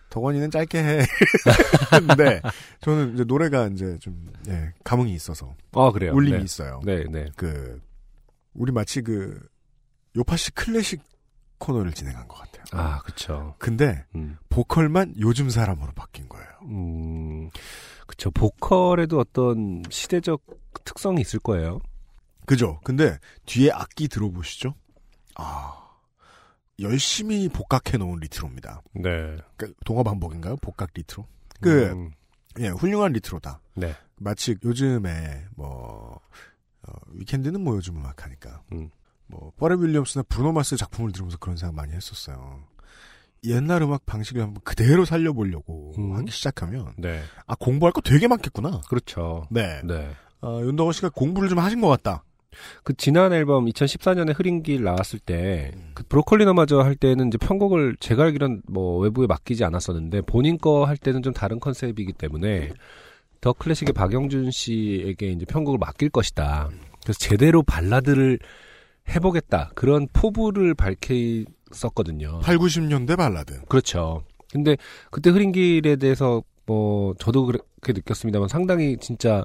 덕원이는 짧게 해. <laughs> 근데 저는 이제 노래가 이제 좀, 예, 감흥이 있어서. 아, 그래요? 울림이 네. 있어요. 네, 네. 그, 우리 마치 그, 요파시 클래식 코너를 진행한 것 같아요. 아, 그쵸. 근데, 음. 보컬만 요즘 사람으로 바뀐 거예요. 음, 그쵸. 보컬에도 어떤 시대적 특성이 있을 거예요. 그죠? 근데, 뒤에 악기 들어보시죠? 아, 열심히 복각해 놓은 레트로입니다. 네. 그 동어반복인가요? 복각 레트로? 그, 음, 예, 훌륭한 레트로다. 네. 마치 요즘에, 뭐, 어, 위켄드는 뭐 요즘 음악 하니까. 음. 뭐, 퍼렐 윌리엄스나 브루노 마스 작품을 들으면서 그런 생각 많이 했었어요. 옛날 음악 방식을 한번 그대로 살려보려고 음. 하기 시작하면, 네. 아, 공부할 거 되게 많겠구나. 그렇죠. 네. 네. 아, 윤덕원 씨가 공부를 좀 하신 것 같다. 그 지난 앨범 2014년에 흐린 길 나왔을 때, 그 브로콜리 너마저 할 때는 이제 편곡을 제가 알기로는 뭐 외부에 맡기지 않았었는데, 본인 거 할 때는 좀 다른 컨셉이기 때문에, 더 클래식의 박영준 씨에게 이제 편곡을 맡길 것이다. 그래서 제대로 발라드를 해보겠다. 그런 포부를 밝혔었거든요. 8, 90년대 발라드. 그렇죠. 근데 그때 흐린 길에 대해서 뭐 저도 그렇게 느꼈습니다만 상당히 진짜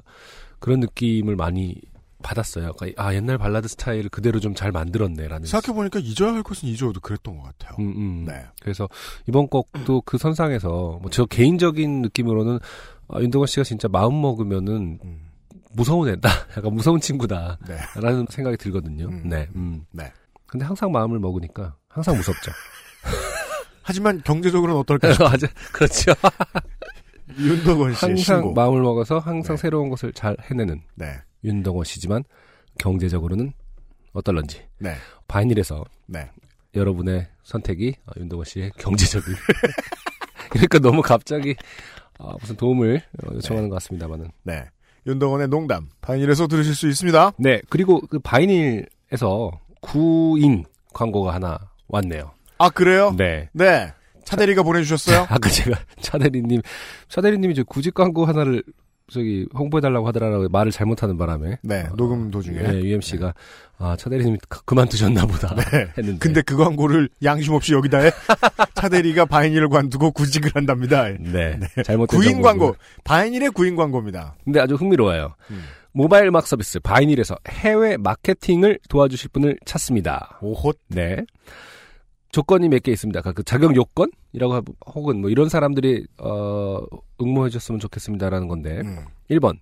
그런 느낌을 많이 받았어요. 그러니까 아 옛날 발라드 스타일을 그대로 좀 잘 만들었네라는. 생각해 보니까 잊어야 할 것은 잊어도 그랬던 것 같아요. 음, 음. 네. 그래서 이번 곡도 그 선상에서 뭐 저 개인적인 느낌으로는 아, 윤동건 씨가 진짜 마음 먹으면은 음. 무서운 애다. <laughs> 약간 무서운 친구다. 네. 라는 생각이 들거든요. 음. 네. 음. 네. 근데 항상 마음을 먹으니까 항상 무섭죠. <laughs> 하지만 경제적으로는 어떨까? <laughs> 그렇죠. 윤덕원 씨의 항상 신곡. 마음을 먹어서 항상 네. 새로운 것을 잘 해내는 네. 윤동원 씨지만 경제적으로는 어떨런지 네. 바이닐에서 네. 여러분의 선택이 어, 윤동원 씨의 경제적인 <laughs> 그러니까 너무 갑자기 어, 무슨 도움을 어, 요청하는 것 같습니다만은 네. 윤덕원의 농담. 바인일에서 들으실 수 있습니다. 네 그리고 그 바이닐에서 구인 광고가 하나 왔네요. 아, 그래요? 네. 네. 차대리가 보내주셨어요? <laughs> 아까 제가 차대리님 차대리님이 저 구직 광고 하나를 저기 홍보해달라고 하더라고 말을 잘못하는 바람에 네. 녹음 도중에. 네, UMC가 아 차대리님이 그- 그만두셨나 보다 네. <laughs> 했는데 근데 그 광고를 양심 없이 여기다 해. <laughs> 차대리가 바인일을 관두고 구직을 한답니다. 네, 잘못된 구인. 광고. 바인일의 구인 광고입니다. 근데 아주 흥미로워요. 음. 모바일 음악 서비스 바이닐에서 해외 마케팅을 도와주실 분을 찾습니다. 오호. 네. 조건이 몇 개 있습니다. 그 자격 요건이라고 하고 혹은 뭐 이런 사람들이 어 응모해 줬으면 좋겠습니다라는 건데. 음. 1번.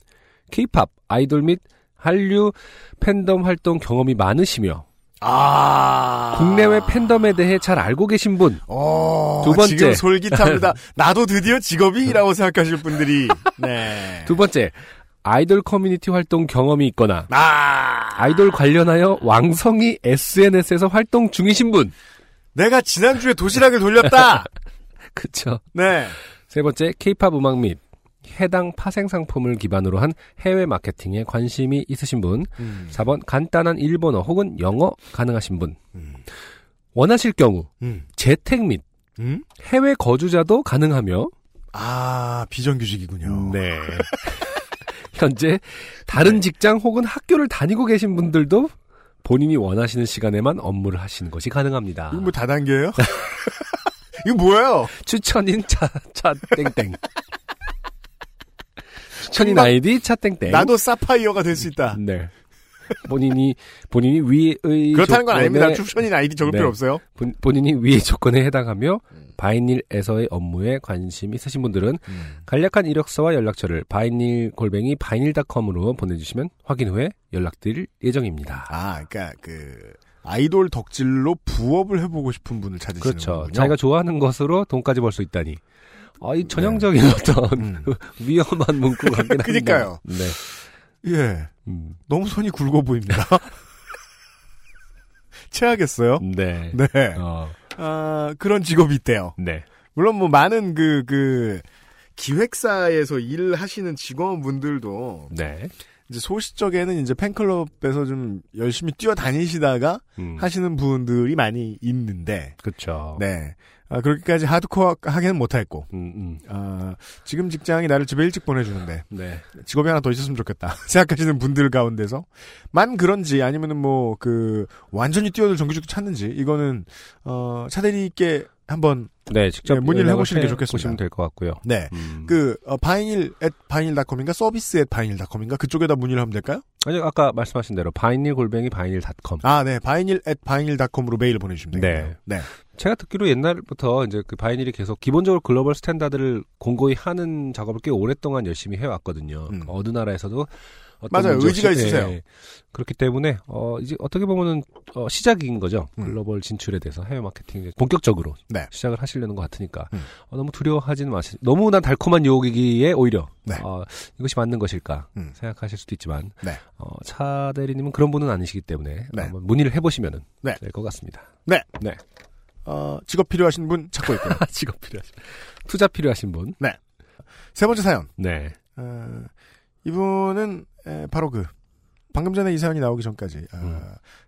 케이팝 아이돌 및 한류 팬덤 활동 경험이 많으시며 아. 국내외 팬덤에 대해 잘 알고 계신 분. 어, 두 번째. 지금 솔깃합니다. 나도 드디어 직업이라고 생각하실 분들이. 네. 두 번째. 아이돌 커뮤니티 활동 경험이 있거나 아. 아이돌 관련하여 왕성히 SNS에서 활동 중이신 분. 내가 지난주에 도시락을 돌렸다! <laughs> 그쵸. 네. 세 번째, 케이팝 음악 및 해당 파생 상품을 기반으로 한 해외 마케팅에 관심이 있으신 분. 음. 4번, 간단한 일본어 혹은 영어 가능하신 분. 음. 원하실 경우, 음. 재택 및 음? 해외 거주자도 가능하며, 아, 비정규직이군요. 네. <laughs> <laughs> 현재 다른 직장 혹은 학교를 다니고 계신 분들도 본인이 원하시는 시간에만 업무를 하시는 것이 가능합니다. 이거 뭐 다단계예요? <laughs> 이거 뭐예요? 추천인 차, 차, 땡땡. <laughs> 추천인 아이디 차, 땡땡. 나도 사파이어가 될 수 있다. 네. 본인이 본인이 위의 그렇다는 건 조건에- 아닙니다. 출처인 아이디 적을 네. 필요 없어요. 본, 본인이 위의 조건에 해당하며 음. 바이닐에서의 업무에 관심 있으신 분들은 음. 간략한 이력서와 연락처를 바이닐 골뱅이 바이닐닷컴으로 보내주시면 확인 후에 연락드릴 예정입니다. 아, 그러니까 그 아이돌 덕질로 부업을 해보고 싶은 분을 찾으시는 그렇죠. 거군요. 자기가 좋아하는 것으로 돈까지 벌 수 있다니. 아, 이 전형적인 <laughs> 어떤 음. 위험한 문구 같긴 <laughs> 한데. 그니까요. 네. 예, 음, 너무 손이 굵어 보입니다. <laughs> 체하겠어요? 네. 네. 어, 아, 그런 직업이 있대요. 네. 물론 뭐 많은 그, 그, 기획사에서 일을 하시는 직원분들도 네. 이제 소시적에는 이제 팬클럽에서 좀 열심히 뛰어다니시다가 음, 하시는 분들이 많이 있는데, 그쵸. 네. 아, 그렇게까지 하드코어 하게는 못했고, 음, 음. 아, 지금 직장이 나를 집에 일찍 보내주는데, 네. 직업이 하나 더 있었으면 좋겠다. <laughs> 생각하시는 분들 가운데서, 만 그런지, 아니면은 뭐, 그, 완전히 뛰어들 정규직도 찾는지, 이거는, 어, 차대리께 한번, 네, 직접 네, 문의를 해보시는 게 해- 좋겠습니다. 보시면 될 것 같고요. 네. 음. 그, 어, 바이닐, at 바이닐닷컴인가, 서비스 at 바이닐닷컴인가, 그쪽에다 문의를 하면 될까요? 아니, 아까 말씀하신 대로 바이닐 골뱅이 바이닐닷컴. 아, 네. 바이닐 at 바이닐닷컴으로 메일을 보내주시면 되겠네요. 네. 제가 듣기로 옛날부터 이제 그 바이닐이 계속 기본적으로 global standard를 공고히 하는 작업을 꽤 오랫동안 열심히 해왔거든요. 음. 어느 나라에서도 맞아요. 의지가 없이- 있으세요. 예. 그렇기 때문에 어 이제 어떻게 보면은 어, 시작인 거죠. 음. 글로벌 진출에 대해서 해외 마케팅 이제 본격적으로 네. 시작을 하시려는 것 같으니까 음. 어, 너무 두려워하지는 마시. 너무나 달콤한 유혹이기에 오히려 네. 어, 이것이 맞는 것일까 음. 생각하실 수도 있지만 네. 어, 차 대리님은 그런 분은 아니시기 때문에 네. 문의를 해보시면은 네. 될것 같습니다. 네. 네. 어, 직업 필요하신 분 찾고 있고요. <laughs> 직업 필요하신 투자 필요하신 분. 세 번째 사연. 네. 어, 이분은 에, 바로 그 방금 전에 이 사연이 나오기 전까지 아, 음.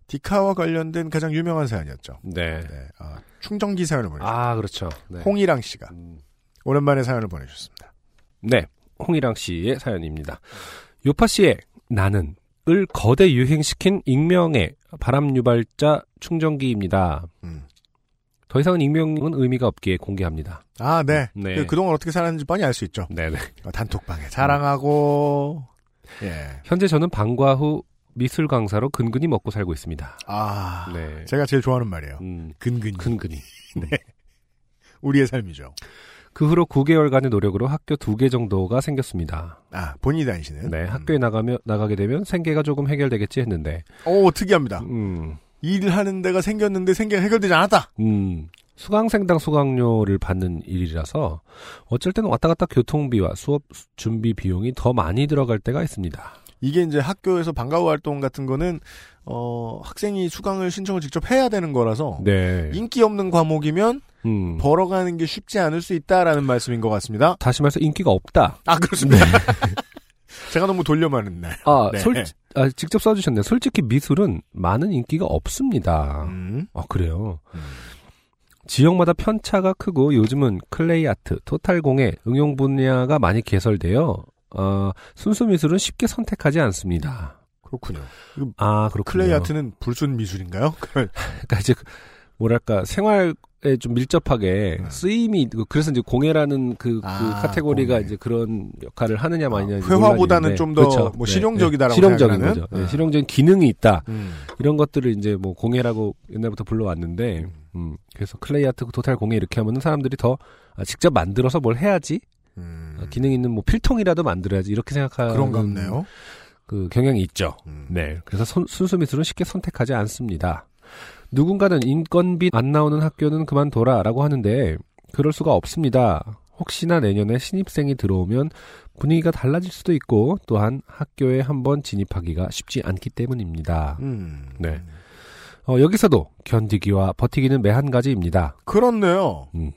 디카와 관련된 가장 유명한 사연이었죠. 네. 네, 아, 충전기 사연을 보내주셨습니다. 아, 그렇죠. 네. 홍일랑 씨가 음. 오랜만에 사연을 보내주셨습니다. 네. 홍일랑 씨의 사연입니다. 요파 씨의 나는 을 거대 유행시킨 익명의 바람 유발자 충전기입니다. 음. 더 이상은 익명은 의미가 없기에 공개합니다. 아, 네. 네. 그, 그동안 어떻게 살았는지 뻔히 알 수 있죠. 네네. 어, 단톡방에 자랑하고, 예. 현재 저는 방과 후 미술 강사로 근근히 먹고 살고 있습니다. 아, 네. 제가 제일 좋아하는 말이에요. 음, 근근히. 근근히. <laughs> 우리의 삶이죠. 그 후로 9개월간의 노력으로 학교 두개 정도가 생겼습니다. 아, 본인이 다니시는? 네, 학교에 나가며 나가게 되면 생계가 조금 해결되겠지 했는데, 오, 특이합니다. 음, 일하는 데가 생겼는데 생계가 해결되지 않았다. 음, 수강생당 수강료를 받는 일이라서 어쩔 때는 왔다 갔다 교통비와 수업 준비 비용이 더 많이 들어갈 때가 있습니다. 이게 이제 학교에서 방과후 활동 같은 거는 어 학생이 수강을 신청을 직접 해야 되는 거라서 네. 인기 없는 과목이면 음. 벌어가는 게 쉽지 않을 수 있다라는 말씀인 것 같습니다. 다시 말해서 인기가 없다. 아 그렇습니다. <laughs> 제가 너무 돌려 말했네. 아, 네. 솔, 아, 직접 써주셨네요. 솔직히 미술은 많은 인기가 없습니다. 음. 아, 그래요. 지역마다 편차가 크고 요즘은 clay art, total 공예, 응용 분야가 많이 개설되어 어, 순수 미술은 쉽게 선택하지 않습니다. 그렇군요. 아, 그렇군요. clay art는 불순 미술인가요? <laughs> 그러니까 이제 그 뭐랄까 생활에 좀 밀접하게 네. 쓰임이 그- 그래서 이제 공예라는 그, 그 아, 카테고리가 공예. 이제 그런 역할을 하느냐 마느냐 아, 회화보다는 좀더 그렇죠. 뭐 실용적이다라고 실용적인 생각하는? 거죠. 네, 네. 실용적인 기능이 있다. 음. 이런 것들을 이제 뭐 공예라고 옛날부터 불러왔는데, 음, 그래서 clay art, total 공예 이렇게 하면은 사람들이 더 아, 직접 만들어서 뭘 해야지, 음. 아, 기능 있는 뭐 필통이라도 만들어야지 이렇게 생각하는 그런 같네요. 그 경향이 있죠. 음. 네. 그래서 손- 순수 미술은 쉽게 선택하지 않습니다. 누군가는 인건비 안 나오는 학교는 그만둬라 라고 하는데 그럴 수가 없습니다. 혹시나 내년에 신입생이 들어오면 분위기가 달라질 수도 있고 또한 학교에 한번 진입하기가 쉽지 않기 때문입니다. 음. 네. 어, 여기서도 견디기와 버티기는 매한 가지입니다. 그렇네요. 음.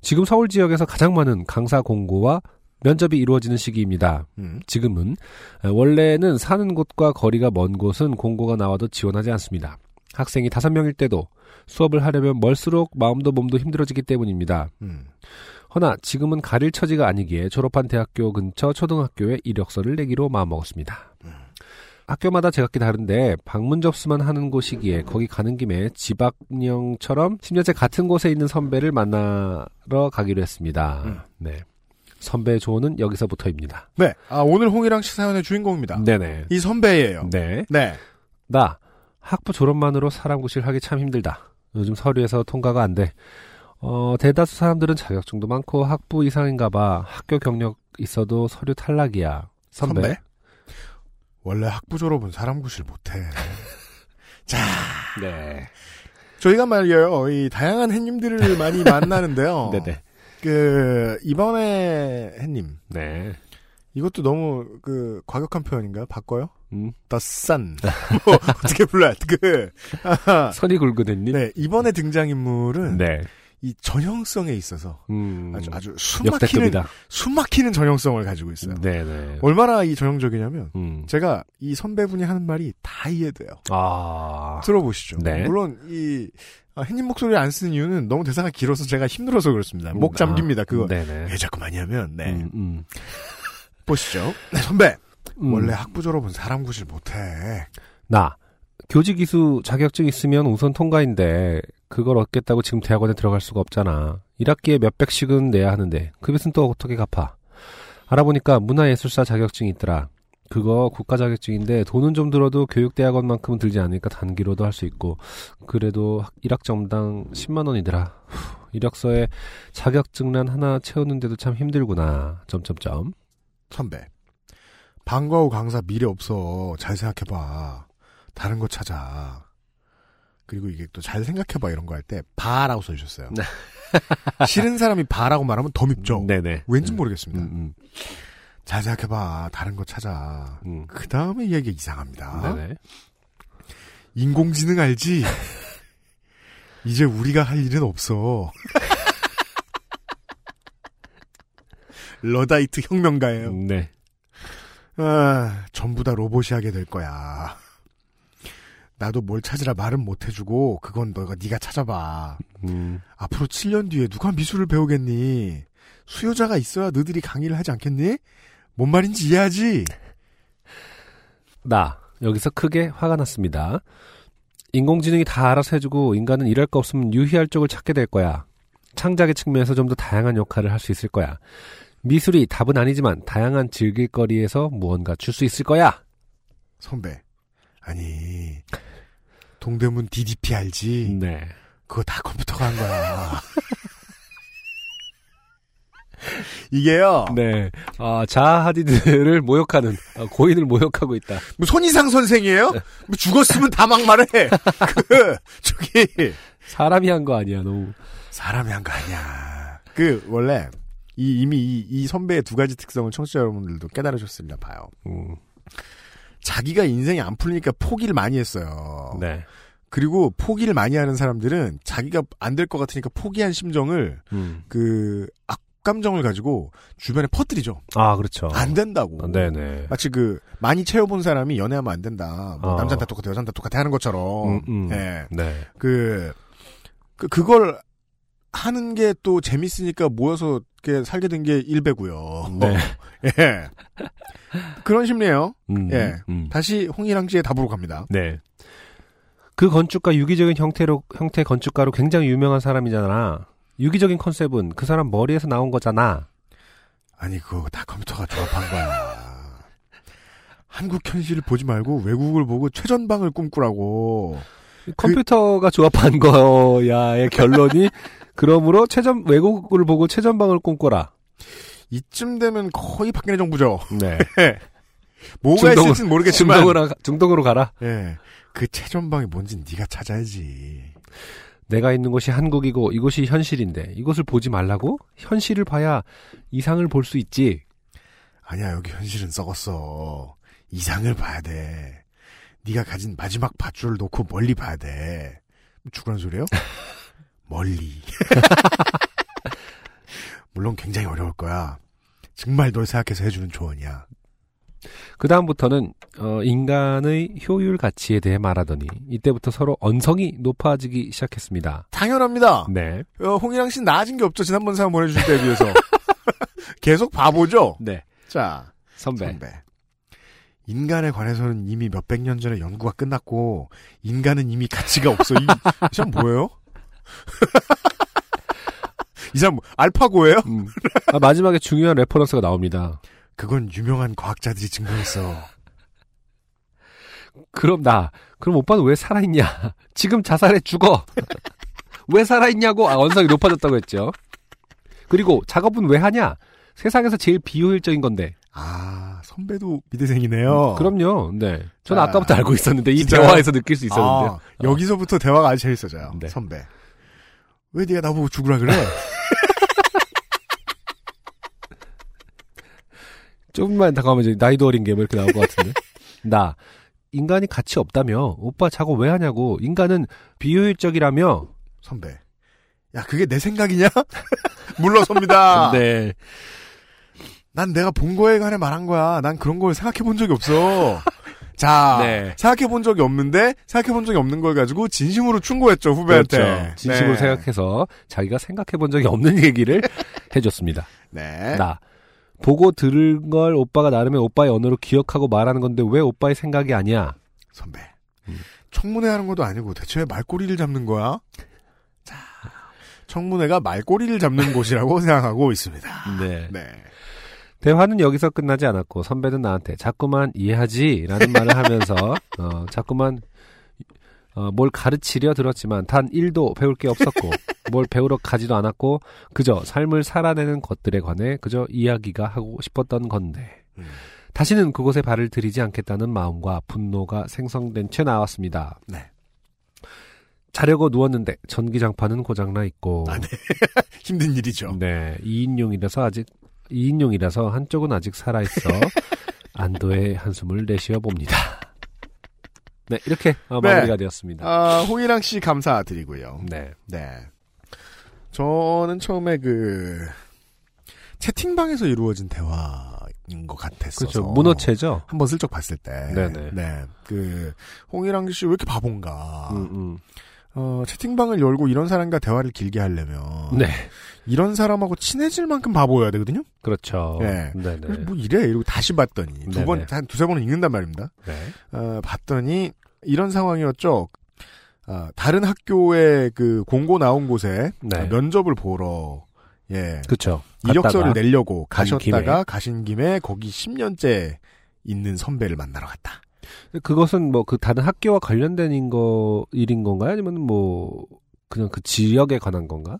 지금 서울 지역에서 가장 많은 강사 공고와 면접이 이루어지는 시기입니다. 음. 지금은 에, 원래는 사는 곳과 거리가 먼 곳은 공고가 나와도 지원하지 않습니다. 학생이 다섯 명일 때도 수업을 하려면 멀수록 마음도 몸도 힘들어지기 때문입니다. 음. 허나 지금은 가릴 처지가 아니기에 졸업한 대학교 근처 초등학교에 이력서를 내기로 마음먹었습니다. 학교마다 제각기 다른데 방문 접수만 하는 곳이기에 거기 가는 김에 지박령처럼 10년째 같은 곳에 있는 선배를 만나러 가기로 했습니다. 음. 네. 선배의 조언은 여기서부터입니다. 네. 아, 오늘 홍이랑 씨 사연의 주인공입니다. 네네. 이 선배예요. 네. 네. 나 학부 졸업만으로 사람 구실하기 참 힘들다. 요즘 서류에서 통과가 안 돼. 어, 대다수 사람들은 자격증도 많고 학부 이상인가 봐. 학교 경력 있어도 서류 탈락이야. 선배. 선배? 원래 학부 졸업은 사람 구실 못해. <laughs> 자, 네. 저희가 말이에요. 이 다양한 햇님들을 많이 <laughs> 만나는데요. 네네. 그 이번에 햇님 네. 이것도 너무 그 과격한 표현인가요? 바꿔요? 음. The Sun. <laughs> 뭐 어떻게 불러요? 그. <laughs> 선이 햇님? 네 이번에 등장 인물은 네. 이 전형성에 있어서 음. 아주 아주 숨막히는 역대급이다. 숨막히는 전형성을 가지고 있어요. 네네. 얼마나 이 전형적이냐면 음. 제가 이 선배분이 하는 말이 다 이해돼요. 아. 들어보시죠. 네. 물론 이 아, 햇님 목소리를 안 쓰는 이유는 너무 대사가 길어서 제가 힘들어서 그렇습니다. 목 잠깁니다. 아, 그거 네네. 왜 자꾸 많이 하면 네 음, 음. 보시죠. 네, 선배 음. 원래 학부 졸업은 사람 구실 못해. 나 교직 이수 자격증 있으면 우선 통과인데 그걸 얻겠다고 지금 대학원에 들어갈 수가 없잖아. 1학기에 몇 백씩은 내야 하는데 그 빚은 또 어떻게 갚아? 알아보니까 문화예술사 자격증이 있더라. 그거 국가 자격증인데 돈은 좀 들어도 교육대학원만큼은 들지 않으니까 단기로도 할 수 있고 그래도 1학점당 10만 원이더라. 후, 이력서에 자격증란 하나 채우는데도 참 힘들구나. 점점점. 선배 방과 후 강사 미래 없어. 잘 생각해봐. 다른 거 찾아. 그리고 이게 또 잘 생각해봐 이런 거 할 때 바라고 써주셨어요. <laughs> 싫은 사람이 바라고 말하면 더 밉죠. 네네. 왠지 음, 모르겠습니다. 음, 잘 생각해봐. 다른 거 찾아. 음. 그 다음에 이야기가 이상합니다. 네네. 인공지능 알지? <laughs> 이제 우리가 할 일은 없어. <laughs> 러다이트 혁명가예요. 네. 아, 전부 다 로봇이 하게 될 거야. 나도 뭘 찾으라 말은 못 해주고 그건 너가 네가 찾아봐. 음. 앞으로 7년 뒤에 누가 미술을 배우겠니? 수요자가 있어야 너희들이 강의를 하지 않겠니? 뭔 말인지 이해하지? 나 여기서 크게 화가 났습니다. 인공지능이 다 알아서 해주고 인간은 일할 거 없으면 유희할 쪽을 찾게 될 거야. 창작의 측면에서 좀 더 다양한 역할을 할 수 있을 거야. 미술이 답은 아니지만 다양한 즐길거리에서 무언가 줄 수 있을 거야. 선배. 아니, 동대문 DDP 알지? 네. 그거 다 컴퓨터가 한 거야. <laughs> 이게요. 네. 아, 자아 하디드를 모욕하는 아, 고인을 모욕하고 있다. 뭐 손이상 선생이에요? 뭐 죽었으면 다 막말해. <laughs> 그 저기 사람이 한 거 아니야, 너무. 사람이 한 거 아니야. 그 원래 이 이미 이, 이 선배의 두 가지 특성을 청취자 여러분들도 깨달으셨습니다. 봐요. 음. 자기가 인생이 안 풀리니까 포기를 많이 했어요. 네. 그리고 포기를 많이 하는 사람들은 자기가 안 될 것 같으니까 포기한 심정을 음. 그 악감정을 가지고 주변에 퍼뜨리죠. 아, 그렇죠. 안 된다고. 아, 네네. 마치 그 많이 채워본 사람이 연애하면 안 된다. 뭐 어. 남자는 다 똑같아, 여자는 다 똑같아 하는 것처럼. 음, 음. 예. 네. 그, 그 그걸 하는 게 또 재밌으니까 모여서 이렇게 살게 된 게 일배고요. 네. <laughs> 예. 그런 심리예요. 음, 예. 음. 다시 홍일랑 씨의 답으로 갑니다. 네. 그 건축가 유기적인 형태로 형태 건축가로 굉장히 유명한 사람이잖아. 유기적인 컨셉은 그 사람 머리에서 나온 거잖아. 아니 그거 다 컴퓨터가 조합한 거야. 한국 현실을 보지 말고 외국을 보고 최전방을 꿈꾸라고. 컴퓨터가 조합한 거야의 결론이 그러므로 최전 외국을 보고 최전방을 꿈꿔라. 이쯤 되면 거의 박근혜 정부죠. 네. <laughs> 뭐가 있을지는 모르겠지만. 중동으로 가- 중동으로 가라. 예. 그 최전방이 뭔지 네가 찾아야지. 내가 있는 곳이 한국이고 이곳이 현실인데 이곳을 보지 말라고? 현실을 봐야 이상을 볼 수 있지. 아니야 여기 현실은 썩었어. 이상을 봐야 돼. 네가 가진 마지막 밧줄을 놓고 멀리 봐야 돼. 죽으란 소리요? <laughs> 멀리. <laughs> 물론 굉장히 어려울 거야. 정말 널 생각해서 해주는 조언이야. 그 다음부터는 어, 인간의 효율 가치에 대해 말하더니 이때부터 서로 언성이 높아지기 시작했습니다. 당연합니다. 네. 어, 홍일랑 씨는 나아진 게 없죠. 지난번 사연 보내주실 때에 비해서. <laughs> 계속 바보죠? 네. 자, 선배. 선배. 인간에 관해서는 이미 몇백 년 전에 연구가 끝났고, 인간은 이미 가치가 없어. 이, 참 뭐예요? <laughs> 이 사람 뭐 알파고예요? 음. 아, 마지막에 중요한 reference가 나옵니다. 그건 유명한 과학자들이 증명했어. 그럼 나, 그럼 오빠는 왜 살아있냐? 지금 자살해 죽어. 왜 살아있냐고 아, 원성이 높아졌다고 했죠. 그리고 작업은 왜 하냐? 세상에서 제일 비효율적인 건데. 아, 선배도 미대생이네요. 그럼요. 네. 저는 아, 아까부터 알고 있었는데 이 진짜요? 대화에서 느낄 수 있었는데. 아, 여기서부터 대화가 아주 재밌어져요. 네. 선배. 왜 네가 나보고 죽으라 그래? <laughs> 조금만 더 가면 이제 나이도 어린 게 뭐 이렇게 나올 것 같은데. 나 인간이 가치 없다며 오빠 작업 왜 하냐고 인간은 비효율적이라며 선배. 야, 그게 내 생각이냐? <laughs> 물러섭니다. <laughs> 네. 난 내가 본 거에 관해 말한 거야. 난 그런 걸 생각해 본 적이 없어. 자, 네. 생각해 본 적이 없는데, 생각해 본 적이 없는 걸 가지고 진심으로 충고했죠, 후배한테. 그렇죠. 진심으로 네. 생각해서 자기가 생각해 본 적이 없는 얘기를 <laughs> 해줬습니다. 네. 나 보고 들은 걸 오빠가 나름의 오빠의 언어로 기억하고 말하는 건데 왜 오빠의 생각이 아니야? 선배. 청문회 하는 것도 아니고 대체 왜 말꼬리를 잡는 거야? 자, 청문회가 말꼬리를 잡는 <laughs> 곳이라고 생각하고 있습니다. 네. 네. 대화는 여기서 끝나지 않았고 선배는 나한테 자꾸만 이해하지라는 <laughs> 말을 하면서 어, 자꾸만 어, 뭘 가르치려 들었지만 단 1도 배울 게 없었고 <laughs> 뭘 배우러 가지도 않았고 그저 삶을 살아내는 것들에 관해 그저 이야기가 하고 싶었던 건데 음. 다시는 그곳에 발을 들이지 않겠다는 마음과 분노가 생성된 채 나왔습니다. 네. 자려고 누웠는데 전기장판은 고장나 있고 아, 네. <laughs> 힘든 일이죠. 네, 2인용이라서 아직 2인용이라서 한쪽은 아직 살아 있어 <laughs> 안도의 한숨을 내쉬어 봅니다. 네, 이렇게 어, 네. 마무리가 되었습니다. 아, 홍일랑 씨 감사드리고요. 네. 네. 저는 처음에 그 채팅방에서 이루어진 대화인 것 같았어서 그렇죠. 문어체죠. 한번 슬쩍 봤을 때, 네네. 네, 그 홍일랑 씨 왜 이렇게 바본가? 음, 음. 어, 채팅방을 열고 이런 사람과 대화를 길게 하려면 네. 이런 사람하고 친해질 만큼 바보여야 되거든요. 그렇죠. 네. 네, 그래서 네. 뭐 이래 이러고 다시 봤더니 두 네네. 번한 두세 번은 읽는단 말입니다. 네. 어, 봤더니 이런 상황이었죠. 아, 다른 학교에 그 공고 나온 곳에 네. 아, 면접을 보러 예 그렇죠. 이력서를 내려고 간 가셨다가 김에. 가신 김에 거기 10년째 있는 선배를 만나러 갔다. 그것은 뭐 그 다른 학교와 관련된 인거 일인 건가요? 아니면 뭐 그냥 그 지역에 관한 건가?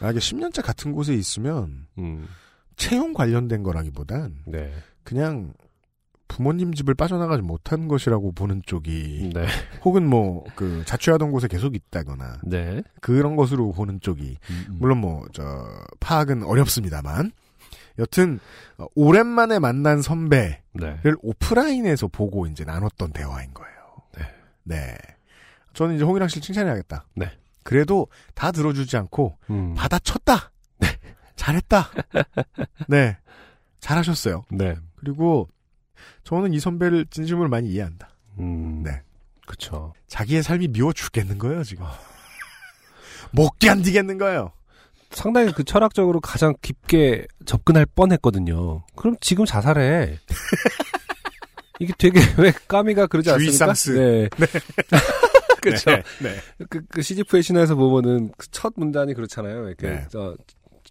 만약에 10년째 같은 곳에 있으면 음. 채용 관련된 거라기보단 네. 그냥 부모님 집을 빠져나가지 못한 것이라고 보는 쪽이 네. 혹은 뭐 그 자취하던 곳에 계속 있다거나 네. 그런 것으로 보는 쪽이 음, 음. 물론 뭐 저 파악은 어렵습니다만 여튼 어, 오랜만에 만난 선배를 네. 오프라인에서 보고 이제 나눴던 대화인 거예요. 네. 네. 저는 이제 홍일랑 씨를 칭찬해야겠다. 네. 그래도 다 들어주지 않고 음. 받아쳤다. 잘했다. 네. 잘하셨어요. 네. 그리고 저는 이 선배를 진심으로 많이 이해한다. 음. 네. 그쵸. 자기의 삶이 미워 죽겠는 거예요, 지금. <laughs> 못 견디겠는 거예요. 상당히 그 철학적으로 가장 깊게 접근할 뻔했거든요. 그럼 지금 자살해. <laughs> 이게 되게 왜 까미가 그러지 않습니까? 주의상스. 네. <laughs> 그렇죠. 네. <laughs> 네. 그, 그 시지프의 신화에서 보면은 그 첫 문단이 그렇잖아요. 이렇게 네. 저,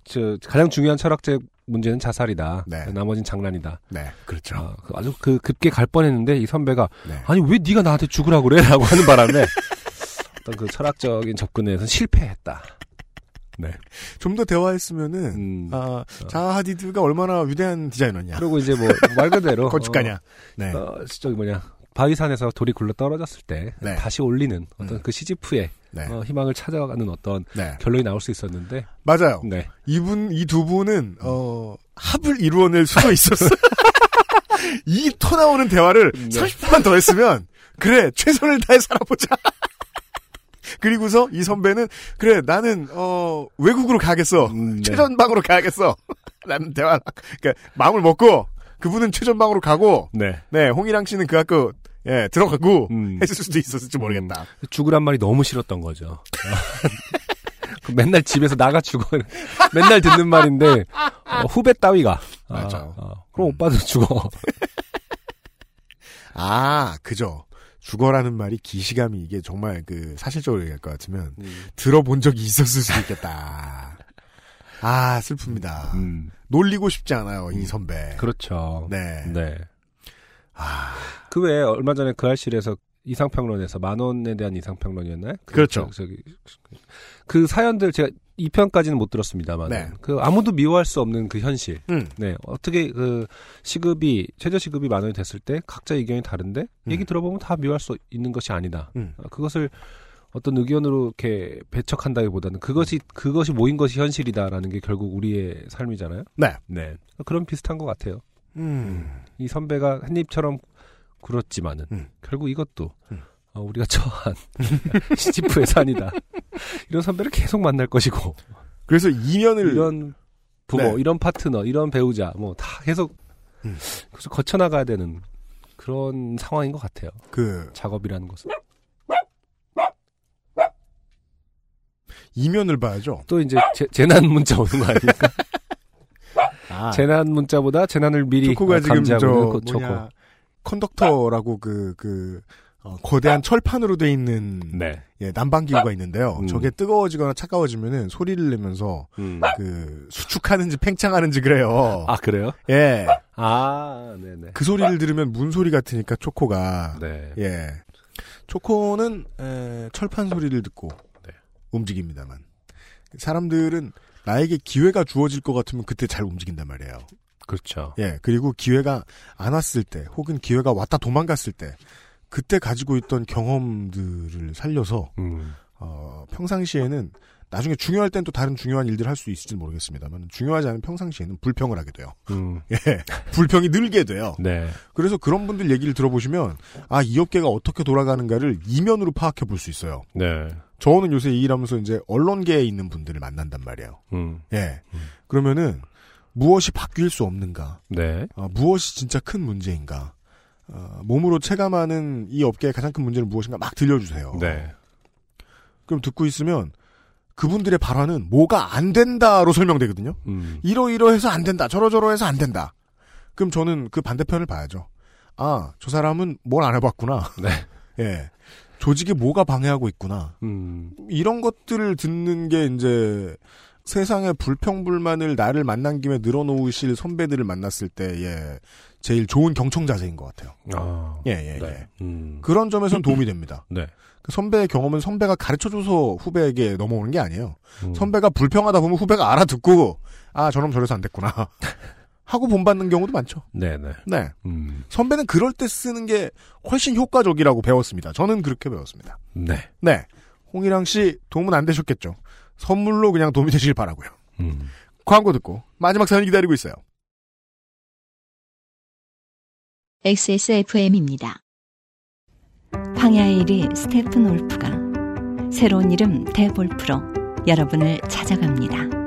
저 가장 중요한 철학적 문제는 자살이다. 네. 나머진 장난이다. 네. 그렇죠. 어, 그 아주 그 급게 갈 뻔했는데 이 선배가 네. 아니 왜 네가 나한테 죽으라 그래?라고 하는 바람에 <laughs> 어떤 그 철학적인 접근에서 실패했다. 네. 좀 더 대화했으면은 음. 아, 자하 하디드가 얼마나 위대한 디자이너냐. 그리고 이제 뭐 말 그대로 <laughs> 건축가냐. 네. 어, 어, 저기 뭐냐 바위산에서 돌이 굴러 떨어졌을 때 네. 다시 올리는 어떤 음. 그 시지프의 네. 어, 희망을 찾아가는 어떤 네. 결론이 나올 수 있었는데 맞아요. 네. 이분, 이 두 분은, 어, 합을 이루어낼 수도 있었어. <laughs> 이토 나오는 대화를 네. 30분만 더 했으면, 그래, 최선을 다해 살아보자. <laughs> 그리고서 이 선배는, 그래, 나는, 어, 외국으로 가겠어. 음, 네. 최전방으로 가야겠어. <laughs> 라는 대화, 그니까, 마음을 먹고, 그분은 최전방으로 가고, 네. 네, 홍일랑 씨는 그 학교, 예, 들어가고, 음. 했을 수도 있었을지 모르겠다. 죽으란 말이 너무 싫었던 거죠. 그 <laughs> 맨날 집에서 나가 죽어. 맨날 듣는 말인데 어, 후배 따위가 아, 맞아. 어, 그럼 오빠도 죽어. <laughs> 아, 그죠. 죽어라는 말이 기시감이 이게 정말 그 사실적으로 얘기할 것 같으면 음. 들어본 적이 있었을 수도 있겠다. 아, 슬픕니다. 음. 놀리고 싶지 않아요, 이 선배. 그렇죠. 네. 네. 아, 그 외에 얼마 전에 그 알실에서 이상평론에서 만 원에 대한 이상평론이었나요? 그, 그렇죠. 저, 저기, 그 사연들 제가 2편까지는 못 들었습니다만 네. 그 아무도 미워할 수 없는 그 현실. 음. 네. 어떻게 그 시급이 최저 시급이 만 원이 됐을 때 각자 의견이 다른데 얘기 들어보면 다 미워할 수 있는 것이 아니다. 음. 어, 그것을 어떤 의견으로 이렇게 배척한다기보다는 그것이 그것이 모인 것이 현실이다라는 게 결국 우리의 삶이잖아요. 네. 네. 그런 비슷한 것 같아요. 음. 이 선배가 한 입처럼 굴었지만은 음. 결국 이것도 어, 우리가 처한 <laughs> 시지프의 산이다. 이런 선배를 계속 만날 것이고 그래서 이면을 이런 부모, 네. 이런 파트너, 이런 배우자 뭐 다 계속 음. 계속 거쳐나가야 되는 그런 상황인 것 같아요. 그 작업이라는 것은 이면을 봐야죠. 또 이제 재, 재난 문자 오는 거 아닙니까? <laughs> 아, 재난 문자보다 재난을 미리 초코가 지금 저그 뭐냐 초코. 컨덕터라고 그그 어, 거대한 철판으로 돼 있는 네. 예, 난방 기구가 있는데요. 음. 저게 뜨거워지거나 차가워지면은 소리를 내면서 음. 그 수축하는지 팽창하는지 그래요. 아 그래요? 예. 아, 네네. 그 소리를 들으면 문 소리 같으니까 초코가 네. 예. 초코는 에, 철판 소리를 듣고 네. 움직입니다만 사람들은 나에게 기회가 주어질 것 같으면 그때 잘 움직인단 말이에요. 그렇죠. 예, 그리고 기회가 안 왔을 때, 혹은 기회가 왔다 도망갔을 때, 그때 가지고 있던 경험들을 살려서, 음. 어, 평상시에는, 나중에 중요할 땐 또 다른 중요한 일들을 할 수 있을지는 모르겠습니다만, 중요하지 않은 평상시에는 불평을 하게 돼요. 음. <laughs> 예, 불평이 늘게 돼요. 네. 그래서 그런 분들 얘기를 들어보시면, 아, 이 업계가 어떻게 돌아가는가를 이면으로 파악해 볼 수 있어요. 네. 저는 요새 이 일하면서 이제 언론계에 있는 분들을 만난단 말이에요. 음. 예. 그러면은, 무엇이 바뀔 수 없는가? 네. 어, 무엇이 진짜 큰 문제인가? 어, 몸으로 체감하는 이 업계의 가장 큰 문제는 무엇인가 막 들려주세요. 네. 그럼 듣고 있으면 그분들의 발언은 뭐가 안 된다로 설명되거든요. 음. 이러이러해서 안 된다. 저러저러해서 안 된다. 그럼 저는 그 반대편을 봐야죠. 아, 저 사람은 뭘 안 해봤구나. 네. <laughs> 예. 조직에 뭐가 방해하고 있구나. 음. 이런 것들을 듣는 게 이제 세상의 불평불만을 나를 만난 김에 늘어놓으실 선배들을 만났을 때의 제일 좋은 경청 자세인 것 같아요. 아. 예, 예, 네. 예. 음. 그런 점에선 도움이 됩니다. <laughs> 네. 그 선배의 경험은 선배가 가르쳐줘서 후배에게 넘어오는 게 아니에요. 음. 선배가 불평하다 보면 후배가 알아듣고, 아, 저놈 저래서 안 됐구나. <laughs> 하고 본받는 경우도 많죠. 네네. 네. 음. 선배는 그럴 때 쓰는 게 훨씬 효과적이라고 배웠습니다. 저는 그렇게 배웠습니다. 네. 네. 홍일랑 씨 도움은 안 되셨겠죠. 선물로 그냥 도움이 되시길 바라고요. 음. 광고 듣고 마지막 사연 기다리고 있어요. XSFM입니다. 황야의 1위 스테픈 올프가 새로운 이름 대볼프로 여러분을 찾아갑니다.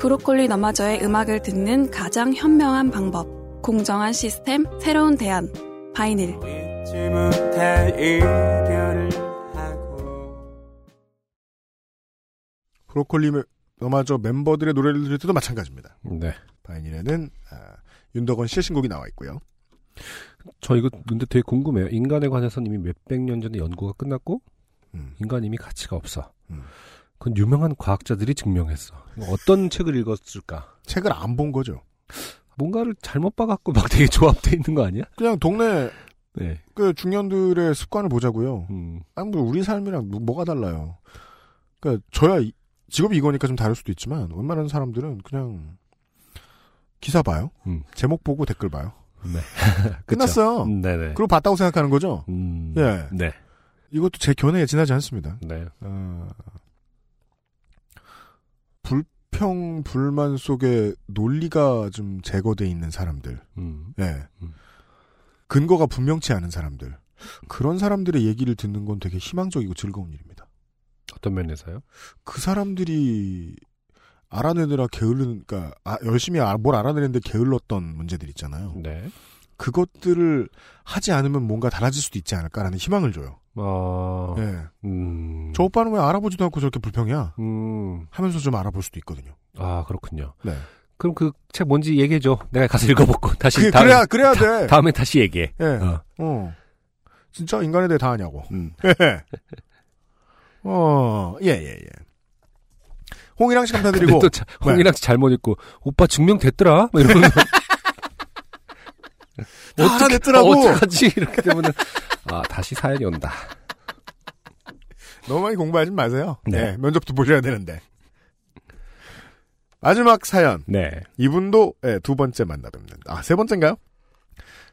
브로콜리 너마저의 음악을 듣는 가장 현명한 방법. 공정한 시스템, 새로운 대안. 바이닐. 브로콜리 너마저 멤버들의 노래를 들을 때도 마찬가지입니다. 네. 바이닐에는 아, 윤덕원 씨의 신곡이 나와 있고요. 저 이거 근데 되게 궁금해요. 인간에 관해서는 이미 몇백 년 전에 연구가 끝났고 음. 인간 이미 가치가 없어. 음. 그건 유명한 과학자들이 증명했어. 어떤 책을 읽었을까? 책을 안 본 거죠. 뭔가를 잘못 봐갖고 막 되게 조합돼 있는 거 아니야? 그냥 동네 네. 그 중년들의 습관을 보자고요. 음. 아니 뭐 우리 삶이랑 뭐- 뭐가 달라요. 그러니까 저야 이- 직업이 이거니까 좀 다를 수도 있지만 웬만한 사람들은 그냥 기사 봐요. 음. 제목 보고 댓글 봐요. 네. <laughs> 끝났어요. 음, 네네. 그리고 봤다고 생각하는 거죠. 음. 예. 네. 이것도 제 견해에 지나지 않습니다. 네. 어, 불평 불만 속에 논리가 좀 제거돼 있는 사람들, 음. 예, 음. 근거가 분명치 않은 사람들, 그런 사람들의 얘기를 듣는 건 되게 희망적이고 즐거운 일입니다. 어떤 면에서요? 그 사람들이 알아내느라 게을른, 그러니까 아, 열심히 아- 뭘 알아내는데 게을렀던 문제들 있잖아요. 네. 그것들을 하지 않으면 뭔가 달라질 수도 있지 않을까라는 희망을 줘요. 어. 네. 음. 저 오빠는 왜 알아보지도 않고 저렇게 불평이야? 음. 하면서 좀 알아볼 수도 있거든요. 아, 그렇군요. 네. 그럼 그 책 뭔지 얘기해줘. 내가 가서 읽어보고 다시 그, 다음- 그래야, 그래야 다- 돼. 다음에 다시 얘기해. 예. 어. 어. 진짜 인간에 대해 다 아냐고. 음. 예. <laughs> 어, 예, 예, 예. 홍일랑 씨 감사드리고. <laughs> 또 자- 홍이랑 씨 잘못 읽고 오빠 증명됐더라? 뭐 이러면 <laughs> 다 알아냈더라고. 어, 어떡하지? 이렇게 되면 아 다시 사연이 온다. 너무 많이 공부하지 마세요. 네. 네. 면접도 보셔야 되는데. 마지막 사연. 네. 이분도 예, 두 번째 만나뵙는. 아, 세 번째인가요?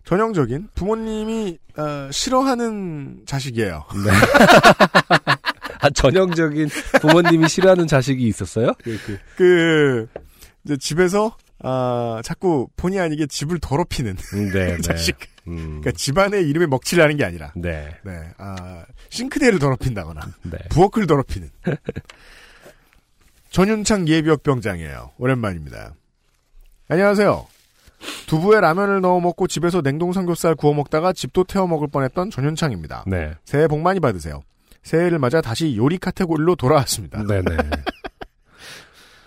전형적인 부모님이 어, 싫어하는 자식이에요. 네. <laughs> 아 전형적인 부모님이 싫어하는 자식이 있었어요? 그, 그. 그 이제 집에서 아 자꾸 본의 아니게 집을 더럽히는 음, 네, <laughs> 네. 자식. 음. 그러니까 집안의 이름에 먹칠을 하는 게 아니라 네. 네, 아, 싱크대를 더럽힌다거나 네. 부엌을 더럽히는 전윤창 예비역병장이에요. 오랜만입니다. 안녕하세요. 두부에 라면을 넣어 먹고 집에서 냉동 삼겹살 구워 먹다가 집도 태워 먹을 뻔했던 전윤창입니다. 네. 새해 복 많이 받으세요. 새해를 맞아 다시 요리 카테고리로 돌아왔습니다. 네네. <laughs>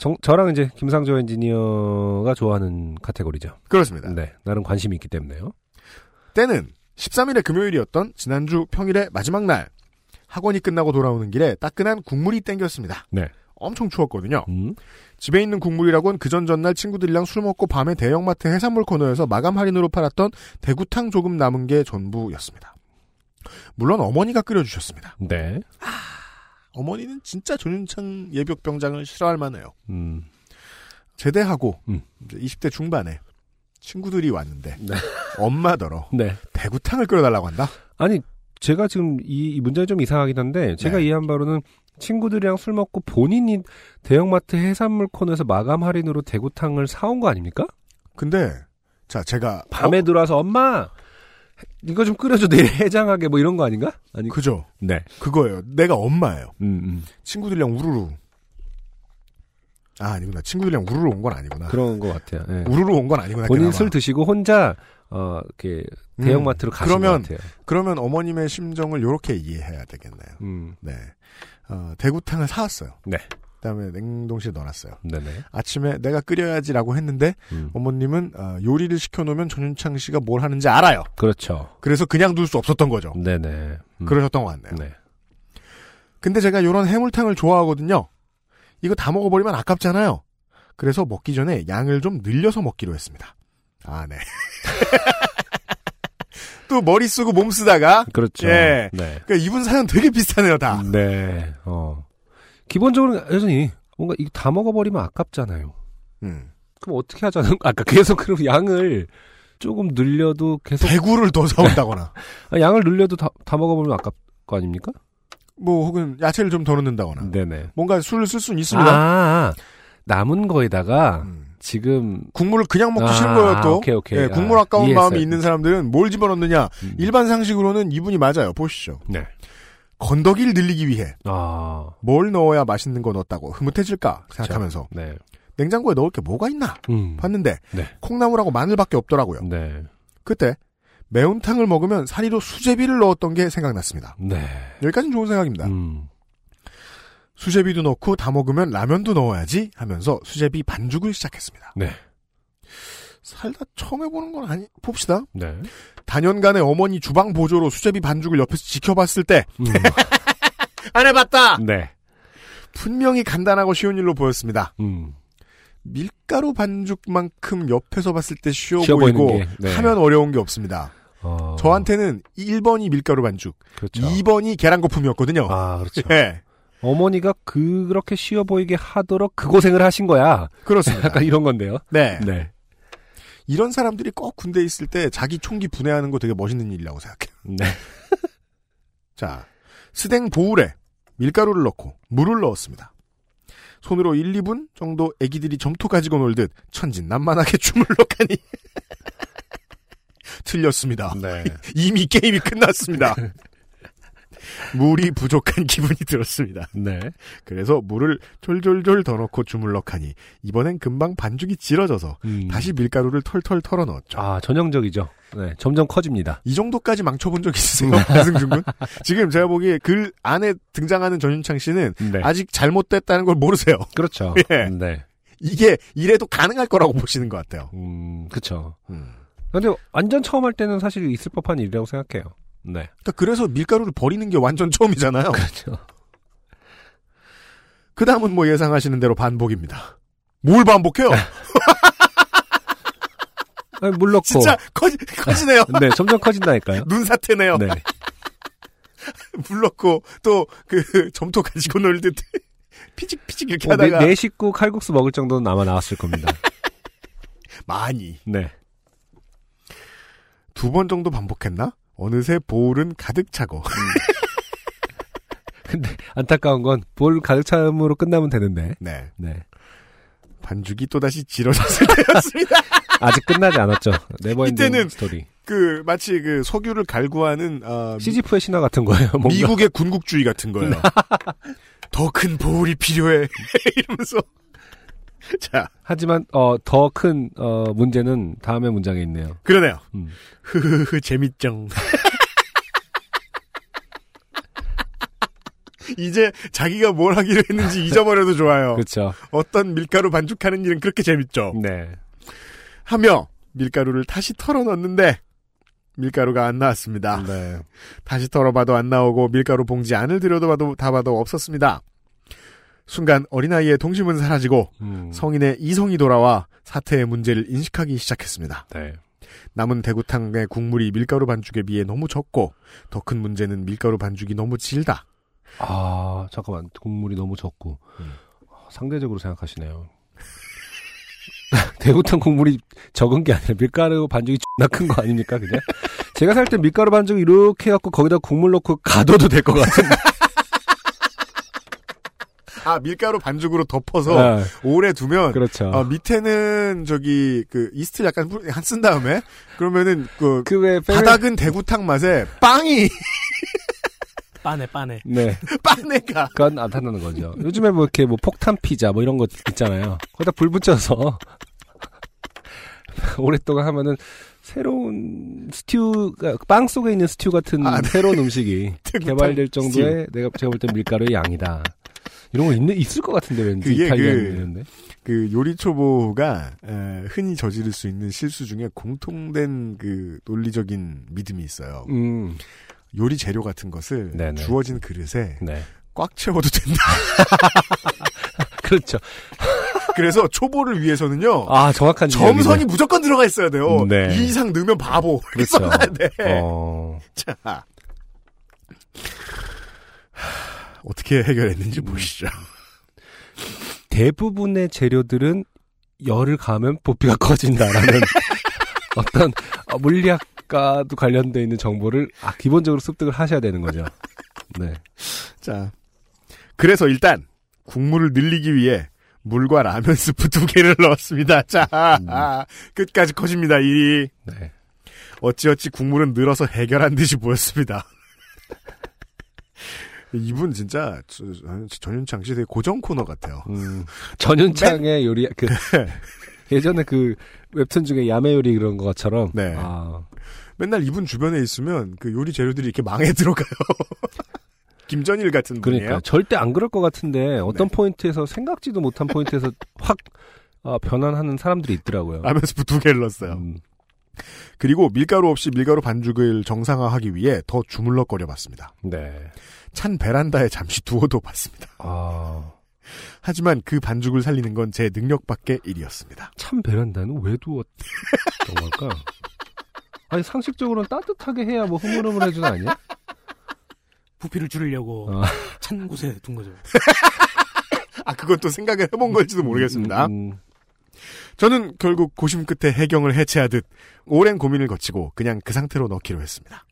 정, 저랑 이제 김상조 엔지니어가 좋아하는 카테고리죠. 그렇습니다. 네. 나름 관심이 있기 때문에요. 때는 13일의 금요일이었던 지난주 평일의 마지막 날. 학원이 끝나고 돌아오는 길에 따끈한 국물이 땡겼습니다. 네. 엄청 추웠거든요. 음. 집에 있는 국물이라곤 그전 전날 친구들이랑 술 먹고 밤에 대형마트 해산물 코너에서 마감 할인으로 팔았던 대구탕 조금 남은 게 전부였습니다. 물론 어머니가 끓여주셨습니다. 네. 어머니는 진짜 전윤창 예비역병장을 싫어할 만해요. 음. 제대하고 음. 이제 20대 중반에 친구들이 왔는데 네. 엄마더러 <laughs> 네. 대구탕을 끓여달라고 한다. 아니, 제가 지금 이, 이 문제가 좀 이상하긴 한데, 제가 네. 이해한 바로는 친구들이랑 술 먹고 본인이 대형마트 해산물 코너에서 마감 할인으로 대구탕을 사온 거 아닙니까? 근데 자 제가 밤에 들어와서 엄마! 이거 좀 끓여줘, 내일 해장하게 뭐 이런 거 아닌가? 아니, 그죠. 네. 그거예요. 내가 엄마예요. 음, 음. 친구들이랑 우르르. 아 아니구나. 친구들이랑 우르르 온 건 아니구나. 그런 것 같아요. 예. 우르르 온 건 아니구나. 본인. 술 드시고 혼자, 어, 이렇게, 음, 대형마트로 가신 그러면 것 같아요. 그러면 어머님의 심정을 이렇게 이해해야 되겠네요. 음. 네. 어, 대구탕을 사왔어요. 네. 그다음에 냉동실에 넣어놨어요. 네네. 아침에 내가 끓여야지라고 했는데 음. 어머님은 어, 요리를 시켜놓으면 전윤창 씨가 뭘 하는지 알아요. 그렇죠. 그래서 그냥 둘 수 없었던 거죠. 네네. 음. 그러셨던 것 같네요. 네. 근데 제가 이런 해물탕을 좋아하거든요. 이거 다 먹어버리면 아깝잖아요. 그래서 먹기 전에 양을 좀 늘려서 먹기로 했습니다. 아, 네. <laughs> 또 머리 쓰고 몸 쓰다가 그렇죠. 예. 네. 그러니까 이분 사연 되게 비슷하네요, 다. 네. 어. 기본적으로 여전히 뭔가 이거 다 먹어버리면 아깝잖아요. 음. 그럼 어떻게 하자는 아까 계속 그럼 양을 조금 늘려도 계속 대구를 더 사온다거나 <laughs> 아, 양을 늘려도 다, 다 먹어버리면 아깝 거 아닙니까? 뭐 혹은 야채를 좀 더 넣는다거나 네네. 뭔가 술을 쓸 수는 있습니다. 아, 남은 거에다가 음. 지금 국물을 그냥 먹기 아, 싫은 거예요, 또. 오케이, 오케이. 예, 아, 국물 아까운 이해했어요. 마음이 있는 사람들은 뭘 집어넣느냐. 음. 일반 상식으로는 이분이 맞아요. 보시죠. 네. 건더기를 늘리기 위해 아, 뭘 넣어야 맛있는 거 넣었다고 흐뭇해질까 생각하면서 네. 냉장고에 넣을 게 뭐가 있나 음. 봤는데 네. 콩나물하고 마늘밖에 없더라고요. 네. 그때 매운탕을 먹으면 사리로 수제비를 넣었던 게 생각났습니다. 네. 여기까지는 좋은 생각입니다. 음. 수제비도 넣고 다 먹으면 라면도 넣어야지 하면서 수제비 반죽을 시작했습니다. 네. 살다 처음 해보는 건 아니, 봅시다. 네. 단연간의 어머니 주방 보조로 수제비 반죽을 옆에서 지켜봤을 때, 음. <laughs> 안 해봤다! 네. 분명히 간단하고 쉬운 일로 보였습니다. 음. 밀가루 반죽만큼 옆에서 봤을 때 쉬워, 쉬워 보이고, 네. 하면 어려운 게 없습니다. 어. 저한테는 1번이 밀가루 반죽, 그렇죠. 2번이 계란 거품이었거든요. 아, 그렇죠. 예, 어머니가 그렇게 쉬워 보이게 하도록 그 고생을 하신 거야. 그렇습니다. <laughs> 약간 이런 건데요. 네. 네. 이런 사람들이 꼭 군대에 있을 때 자기 총기 분해하는 거 되게 멋있는 일이라고 생각해요. 네. <laughs> 자, 스댕 보울에 밀가루를 넣고 물을 넣었습니다. 손으로 1, 2분 정도 애기들이 점토 가지고 놀듯 천진난만하게 주물럭하니 <laughs> 틀렸습니다. 네. <laughs> 이미 게임이 끝났습니다. 물이 부족한 <laughs> 기분이 들었습니다. 네. 그래서 물을 졸졸졸 더 넣고 주물럭하니 이번엔 금방 반죽이 질어져서 음. 다시 밀가루를 털털 털어 넣었죠. 아, 전형적이죠. 네, 점점 커집니다. 이 정도까지 망쳐본 적 있으세요? <laughs> 배승준 군? 지금 제가 보기에 글 안에 등장하는 전윤창 씨는 네. 아직 잘못됐다는 걸 모르세요. 그렇죠. <laughs> 예. 네. 이게 이래도 가능할 거라고 보시는 것 같아요. 음, 그쵸. 음. 근데 완전 처음 할 때는 사실 있을 법한 일이라고 생각해요. 네. 그러니까 그래서 밀가루를 버리는 게 완전 처음이잖아요. 그렇죠. 그 다음은 뭐 예상하시는 대로 반복입니다. 뭘 반복해요? <laughs> 아니, 물 넣고. 진짜 커지, 커지네요. 네, 점점 커진다니까요. 눈사태네요. 네. <laughs> 물 넣고 또 그 점토 가지고 놀듯 <laughs> 피직피직 이렇게 어, 내, 하다가 네 식구 칼국수 먹을 정도는 아마 나왔을 겁니다. 많이 네. 두 번 정도 반복했나? 어느새 bowl은 가득 차고 <laughs> 근데 안타까운 건 볼 가득 참으로 끝나면 되는데. 네 네. 반죽이 또다시 질어졌을 <laughs> 때였습니다. 아직 끝나지 않았죠. never ending 이때는 스토리. 그 마치 그 석유를 갈구하는 아, 시지프의 신화 같은 거예요. 뭔가. 미국의 군국주의 같은 거예요. <laughs> 더 큰 보울이 필요해 이러면서 <laughs> 자 하지만 어, 더큰 어, 문제는 다음에 문장에 있네요. 그러네요. 음. 흐흐흐 재밌정. <laughs> 이제 자기가 뭘 하기로 했는지 <laughs> 잊어버려도 좋아요. 그렇죠. 어떤 밀가루 반죽하는 일은 그렇게 재밌죠. 네. 하며 밀가루를 다시 털어 넣었는데 밀가루가 안 나왔습니다. 네. 다시 털어봐도 안 나오고 밀가루 봉지 안을 들여도 봐도 다 봐도 없었습니다. 순간 어린아이의 동심은 사라지고 음. 성인의 이성이 돌아와 사태의 문제를 인식하기 시작했습니다. 네. 남은 대구탕의 국물이 밀가루 반죽에 비해 너무 적고 더 큰 문제는 밀가루 반죽이 너무 질다. 아, 잠깐만. 국물이 너무 적고. 음. 아, 상대적으로 생각하시네요. <laughs> 대구탕 국물이 적은 게 아니라 밀가루 반죽이 존나 큰 거 아닙니까, 그냥? 제가 살 때 밀가루 반죽 이렇게 해갖고 거기다 국물 넣고 가둬도 될 것 같은데. 아 밀가루 반죽으로 덮어서 아, 오래 두면 그렇죠. 어, 밑에는 저기 그 이스트 약간 뿌- 한쓴 다음에 그러면은 그 그왜 바닥은 대구탕 맛에 빵이 <laughs> 빠네 빠네. 네. <laughs> 빵내가 그건 나타나는 거죠. 요즘에 뭐 이렇게 뭐 폭탄 피자 뭐 이런 거 있잖아요. 거기다 불 붙여서 <laughs> 오랫동안 하면은 새로운 스튜가 빵 속에 있는 스튜 같은 아, 네. 새로운 음식이 개발될 정도의 내가 제가 볼 때 밀가루의 양이다. 이런 거 있는 있을 것 같은데 왠지 그게 이탈리아인데. 그 요리 초보가 에, 흔히 저지를 수 있는 실수 중에 공통된 그 논리적인 믿음이 있어요. 음, 요리 재료 같은 것을 네네. 주어진 그릇에 네. 꽉 채워도 된다. <laughs> 그렇죠. <laughs> 그래서 초보를 위해서는요. 아 정확한 점선이. 무조건 들어가 있어야 돼요. 네. 이 이상 넣으면 바보. 그렇죠. 써놔야 돼. 어, 자. 어떻게 해결했는지 보시죠. 대부분의 재료들은 열을 가하면 부피가 <laughs> 커진다라는 <laughs> 어떤 어, 물리학과도 관련돼 있는 정보를 아, 기본적으로 습득을 하셔야 되는 거죠. 네. 자. 그래서 일단 국물을 늘리기 위해 물과 라면 스프 두 개를 <laughs> 넣었습니다. 자, 끝까지 커집니다. 일이 네. 어찌어찌 국물은 늘어서 해결한 듯이 보였습니다. 이분 진짜 전윤창 씨 되게 고정 코너 같아요. 음, 전윤창의 요리 그 <laughs> 예전에 그 웹툰 중에 야매 요리 그런 것처럼 네. 아, 맨날 이분 주변에 있으면 그 요리 재료들이 이렇게 망해 <laughs> 들어가요. 김전일 같은 그러니까 분이에요. 절대 안 그럴 것 같은데 어떤 네. 포인트에서 생각지도 못한 포인트에서 확 아, 변환하는 사람들이 있더라고요. 라면 스프 두 개를 넣었어요. 음, 그리고 밀가루 없이 밀가루 반죽을 정상화하기 위해 더 주물럭거려 봤습니다. 네. 찬 베란다에 잠시 <laughs> 두어도 봤습니다. 아, 하지만 그 반죽을 살리는 건 제 능력 밖의 일이었습니다. 찬 베란다는 왜 두었던 걸까? 아니 상식적으로는 따뜻하게 해야 뭐 흐물흐물해지는 아니야? 부피를 줄이려고 어. 찬 곳에 둔 거죠. <laughs> 아, 또 생각을 해본 걸지도 모르겠습니다. 음, 음, 저는 결국 고심 끝에 해경을 해체하듯 오랜 고민을 거치고 그냥 그 상태로 넣기로 했습니다.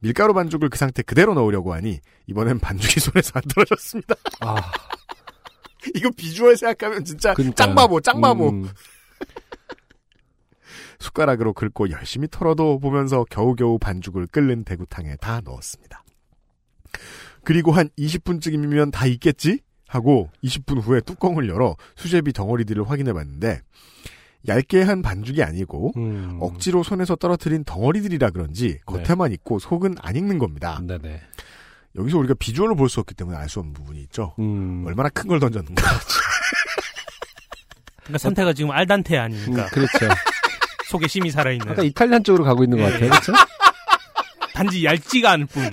밀가루 반죽을 그 상태 그대로 넣으려고 하니 이번엔 반죽이 <laughs> 손에서 안 떨어졌습니다. 아, <laughs> 이거 비주얼 생각하면 진짜. 짱바보, 짱바보. 음, <laughs> 숟가락으로 긁고 열심히 털어도 보면서 겨우겨우 반죽을 끓는 대구탕에 다 넣었습니다. 그리고 한 20분쯤이면 다 익겠지? 하고 20분 후에 뚜껑을 열어 수제비 덩어리들을 확인해 봤는데 얇게 한 반죽이 아니고 음. 억지로 손에서 떨어뜨린 덩어리들이라 그런지 겉에만 익고 속은 안 익는 겁니다. 네네. 여기서 우리가 비주얼로 볼 수 없기 때문에 알 수 없는 부분이 있죠. 음. 얼마나 큰 걸 던졌는가. <laughs> 그러니까 상태가 지금 알단테 아닙니까? 음, 그렇죠. 속에 심이 살아있는. 약간 이탈리안 쪽으로 가고 있는 것 같아요. 그렇죠? 단지 얇지가 않을 뿐.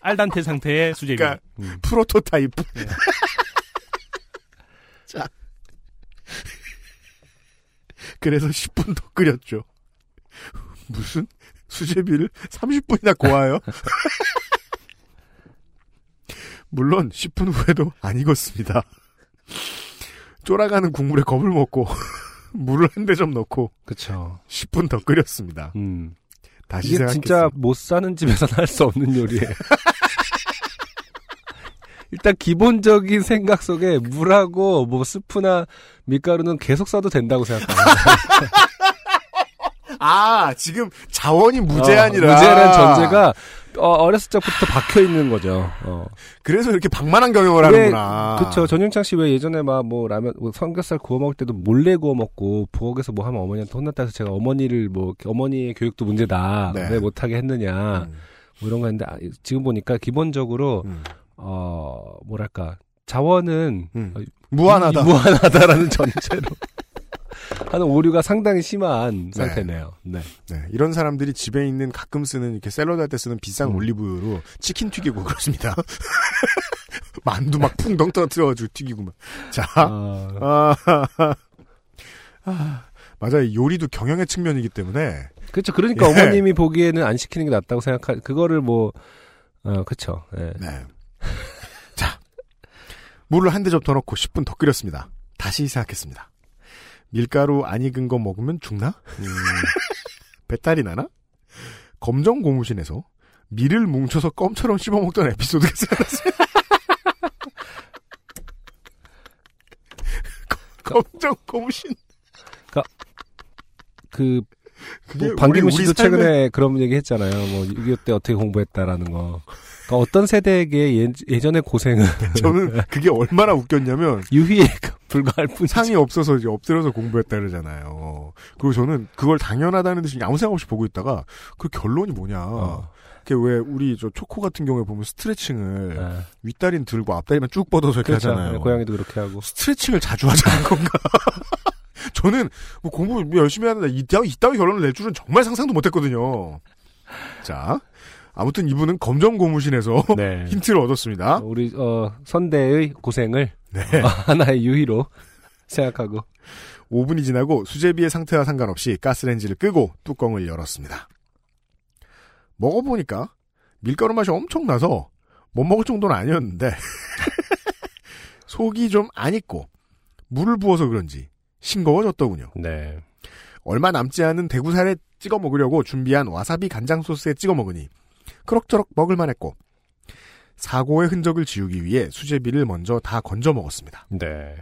알단테 상태의 수제비. 그러니까 프로토타입. <laughs> 자. 그래서 10분 더 끓였죠. 무슨 수제비를 30분이나 고아요? <laughs> 물론 10분 후에도 안 익었습니다. 쫄아가는 국물에 겁을 먹고 <laughs> 물을 한 대접 넣고 그쵸. 10분 더 끓였습니다. 음. 다시 이게 생각했어요. 진짜 못 사는 집에서는 할수 없는 요리예요. 일단 기본적인 생각 속에 물하고 뭐 스프나 밀가루는 계속 써도 된다고 생각합니다. <laughs> 아 지금 자원이 무제한이라 어, 무제한이라는 전제가 어, 렸을 적부터 박혀 있는 거죠. 어. 그래서 이렇게 방만한 경영을 하는구나. 그쵸. 전영창 씨 왜 예전에 막 뭐 라면, 뭐 삼겹살 구워 먹을 때도 몰래 구워 먹고 부엌에서 뭐 하면 어머니한테 혼났다 해서 제가 어머니를 뭐 어머니의 교육도 문제다. 네. 왜 못하게 했느냐. 뭐 이런 거 했는데 아, 지금 보니까 기본적으로 음. 어 뭐랄까 자원은 어, 무한하다. 이- 무한하다라는 <laughs> 전제로 하는 오류가 상당히 심한 네. 상태네요. 네. 네, 이런 사람들이 집에 있는 가끔 쓰는 이렇게 샐러드 할 때 쓰는 비싼 음. 올리브유로 치킨 튀기고 그렇습니다. <laughs> 만두 막 풍덩 떨어뜨려가지고 튀기고 막. 자, 아, 아, 맞아요. 요리도 경영의 측면이기 때문에. 그렇죠. 그러니까 예. 어머님이 보기에는 안 시키는 게 낫다고 생각하. 그거를 뭐 어, 그쵸. 예. 네. <laughs> 자, 물을 한 대 접 더 넣고 10분 더 끓였습니다. 다시 생각했습니다. 밀가루 안 익은 거 먹으면 죽나? 음. <laughs> 배탈이 나나? 검정 고무신에서 밀을 뭉쳐서 껌처럼 씹어먹던 에피소드가 생각났어요. <laughs> 검정 고무신. 그, 그게 뭐 방기문 우리- 우리 씨도 삶의- 최근에 그런 얘기 했잖아요. 뭐, 6.25때 어떻게 공부했다라는 거. 그러니까 어떤 세대에게 예, 예전의 고생은. <laughs> 저는 그게 얼마나 웃겼냐면 유희에 불과할 뿐 상이 없어서 이제 엎드려서 공부했다 그러잖아요. 그리고 저는 그걸 당연하다는 듯이 아무 생각 없이 보고 있다가 그 결론이 뭐냐. 그게 왜 우리 저 초코 같은 경우에 보면 스트레칭을 윗다리는 들고 앞다리만 쭉 뻗어서 이렇게 그렇죠. 하잖아요. 네, 고양이도 그렇게 하고. 스트레칭을 자주 하자는 건가? <laughs> 저는 뭐 공부 열심히 하는데 이따위, 이따위 결론을 낼 줄은 정말 상상도 못했거든요. 자, 아무튼 이분은 검정 고무신에서 <laughs> 네. 힌트를 얻었습니다. 우리, 어, 선대의 고생을. 네. 어, <laughs> 하나의 유희로 생각하고. 5분이 지나고 수제비의 상태와 상관없이 가스레인지를 끄고 뚜껑을 열었습니다. 먹어보니까 밀가루 맛이 엄청나서 못 먹을 정도는 아니었는데 <laughs> 속이 좀 안 익고 물을 부어서 그런지 싱거워졌더군요. 네. 얼마 남지 않은 대구살에 찍어 먹으려고 준비한 와사비 간장 소스에 찍어 먹으니 그럭저럭 먹을만했고 사고의 흔적을 지우기 위해 수제비를 먼저 다 건져 먹었습니다. 네.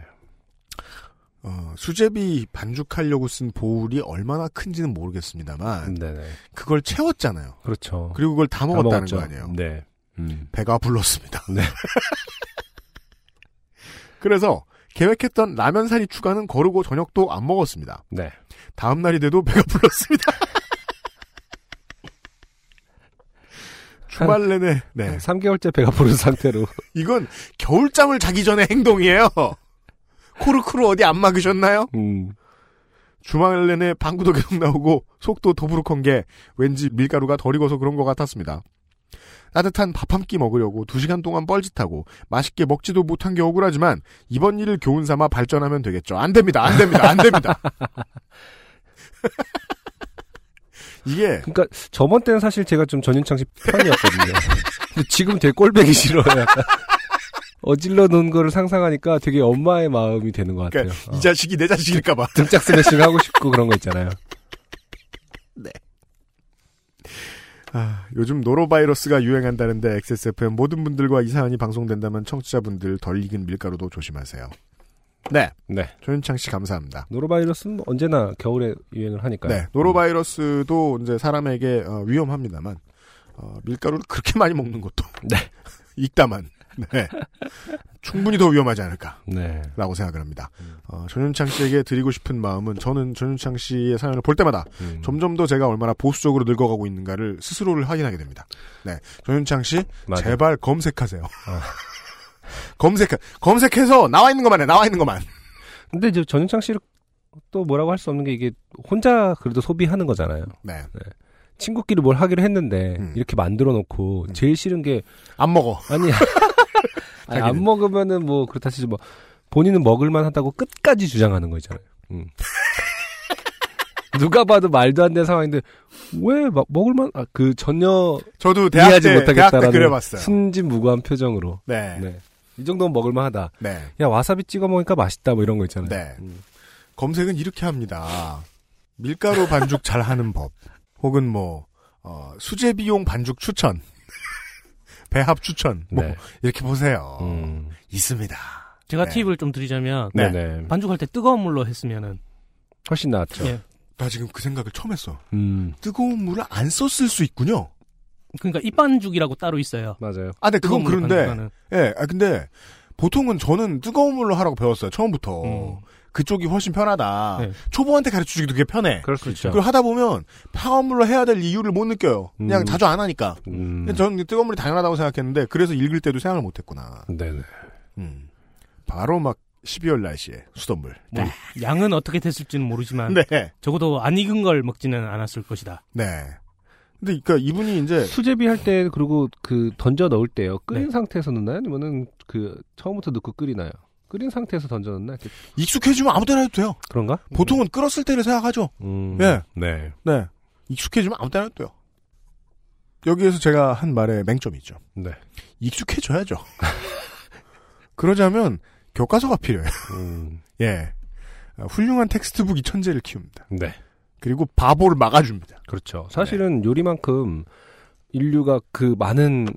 어, 수제비 반죽하려고 쓴 보울이 얼마나 큰지는 모르겠습니다만 네네. 그걸 채웠잖아요. 그렇죠. 그리고 그걸 다 먹었다는 먹었죠. 거 아니에요. 네. 음. 배가 불렀습니다. 네. <laughs> 그래서 계획했던 라면 사리 추가는 거르고 저녁도 안 먹었습니다. 네. 다음 날이 돼도 배가 불렀습니다. <laughs> 주말 내내 네. 3개월째 배가 부른 상태로. <laughs> 이건 겨울잠을 자기 전에 행동이에요. 코르크로 어디 안 막으셨나요? 음. 주말 내내 방구도 계속 나오고 속도 더부룩한 게 왠지 밀가루가 덜 익어서 그런 것 같았습니다. 따뜻한 밥 한 끼 먹으려고 두 시간 동안 뻘짓하고 맛있게 먹지도 못한 게 억울하지만 이번 일을 교훈 삼아 발전하면 되겠죠. 안 됩니다. 안 됩니다. 안 됩니다. <laughs> 이게 그러니까 저번 때는 사실 제가 좀 전인창 씨 편이었거든요. <laughs> 근데 지금 되게 꼴배기 싫어요. 약간. 어질러 놓은 거를 상상하니까 되게 엄마의 마음이 되는 것 같아요. 그러니까 이 자식이 내 자식일까봐. 등짝 스매싱 하고 싶고 그런 거 있잖아요. 아, 요즘 노로바이러스가 유행한다는데 XSFM 모든 분들과 이 사연이 방송된다면 청취자분들 덜 익은 밀가루도 조심하세요. 네. 네. 조윤창 씨 감사합니다. 노로바이러스는 뭐 언제나 겨울에 유행을 하니까요. 네. 노로바이러스도 이제 사람에게 어, 위험합니다만 어, 밀가루를 그렇게 많이 먹는 것도 네. <laughs> 읽다만 네. 충분히 더 위험하지 않을까. 네. 라고 생각을 합니다. 어, 전윤창 씨에게 드리고 싶은 마음은 저는 전윤창 씨의 사연을 볼 때마다 음. 점점 더 제가 얼마나 보수적으로 늙어가고 있는가를 스스로를 확인하게 됩니다. 네. 전윤창 씨, 맞아요. 제발 검색하세요. 검색, 검색해서 나와 있는 것만 해, 나와 있는 것만. 근데 이제 전윤창 씨를 또 뭐라고 할 수 없는 게 이게 혼자 그래도 소비하는 거잖아요. 네. 친구끼리 뭘 하기로 했는데 음. 이렇게 만들어 놓고 제일 싫은 게 안 먹어. 아니, <laughs> 아니, 안. 먹으면은 뭐 그렇다 치지 뭐 본인은 먹을만 하다고 끝까지 주장하는 거 있잖아요. 음. <laughs> 누가 봐도 말도 안 되는 상황인데 왜 막 먹을만 아, 그 전혀 저도 대학 이해하지 때- 대학 때 못하겠다라는 그래봤어요. 순진무구한 표정으로 네. 이 정도면 먹을만하다. 네. 야 와사비 찍어 먹으니까 맛있다 뭐 이런 거 있잖아요. 네. 검색은 이렇게 합니다. 밀가루 반죽 잘 하는 법. 혹은 뭐, 어, 수제 비용 반죽 추천. <laughs> 배합 추천. 뭐, 네. 이렇게 보세요. 음. 있습니다. 제가 네. 팁을 좀 드리자면 네. 네네. 반죽할 때 뜨거운 물로 했으면은 훨씬 낫죠. 예. 나 지금 그 생각을 처음 했어. 음. 뜨거운 물을 안 썼을 수 있군요. 그러니까 입반죽이라고 따로 있어요. 맞아요. 아, 네, 그건 그런데. 예, 아, 근데, 보통은 저는 뜨거운 물로 하라고 배웠어요, 처음부터. 음. 그쪽이 훨씬 편하다. 네. 초보한테 가르쳐 주기도 그게 편해. 있죠. 그걸 하다 보면, 차가운 물로 해야 될 이유를 못 느껴요. 그냥 음. 자주 안 하니까. 음. 근데 저는 뜨거운 물이 당연하다고 생각했는데, 그래서 읽을 때도 생각을 못 했구나. 네네. 음. 바로 막 12월 날씨에 수돗물. 뭐 양은 어떻게 됐을지는 모르지만 네. 적어도 안 익은 걸 먹지는 않았을 것이다. 네. 근데 그니까 이분이 이제 수제비 할 때 그리고 그 던져 넣을 때요. 끓인 네. 상태에서 넣나요? 아니면은 그 처음부터 넣고 끓이나요? 끓인 상태에서 던져 넣나? 이렇게 익숙해지면 아무 때나 해도 돼요. 그런가? 보통은 끓었을 때를 생각하죠. 음. 예. 네. 네. 익숙해지면 아무 때나 해도 돼요. 여기에서 제가 한 말에 맹점이 있죠. 네. 익숙해져야죠. <laughs> 그러자면 교과서가 필요해요. 음. <laughs> 예. 어, 훌륭한 textbook 이 천재를 키웁니다. 네. 그리고 바보를 막아줍니다. 그렇죠. 사실은 요리만큼 인류가 그 많은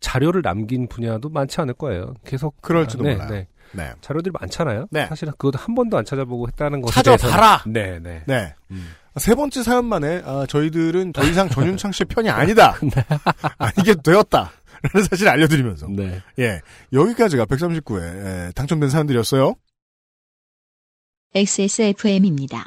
자료를 남긴 분야도 많지 않을 거예요. 계속 그럴지도 네, 몰라요. 네. 네. 자료들이 많잖아요. 네. 사실은 그것도 한 번도 안 찾아보고 했다는 것에 찾아봐라! 대해서는- 네, 네. 네. 음. 세 번째 사연만에 아, 저희들은 더 이상 전윤창 씨의 편이 아니다. <laughs> 아니게 되었다. 라는 사실 알려드리면서. 네. 예. 여기까지가 139회 당첨된 사연들이었어요. XSFM입니다.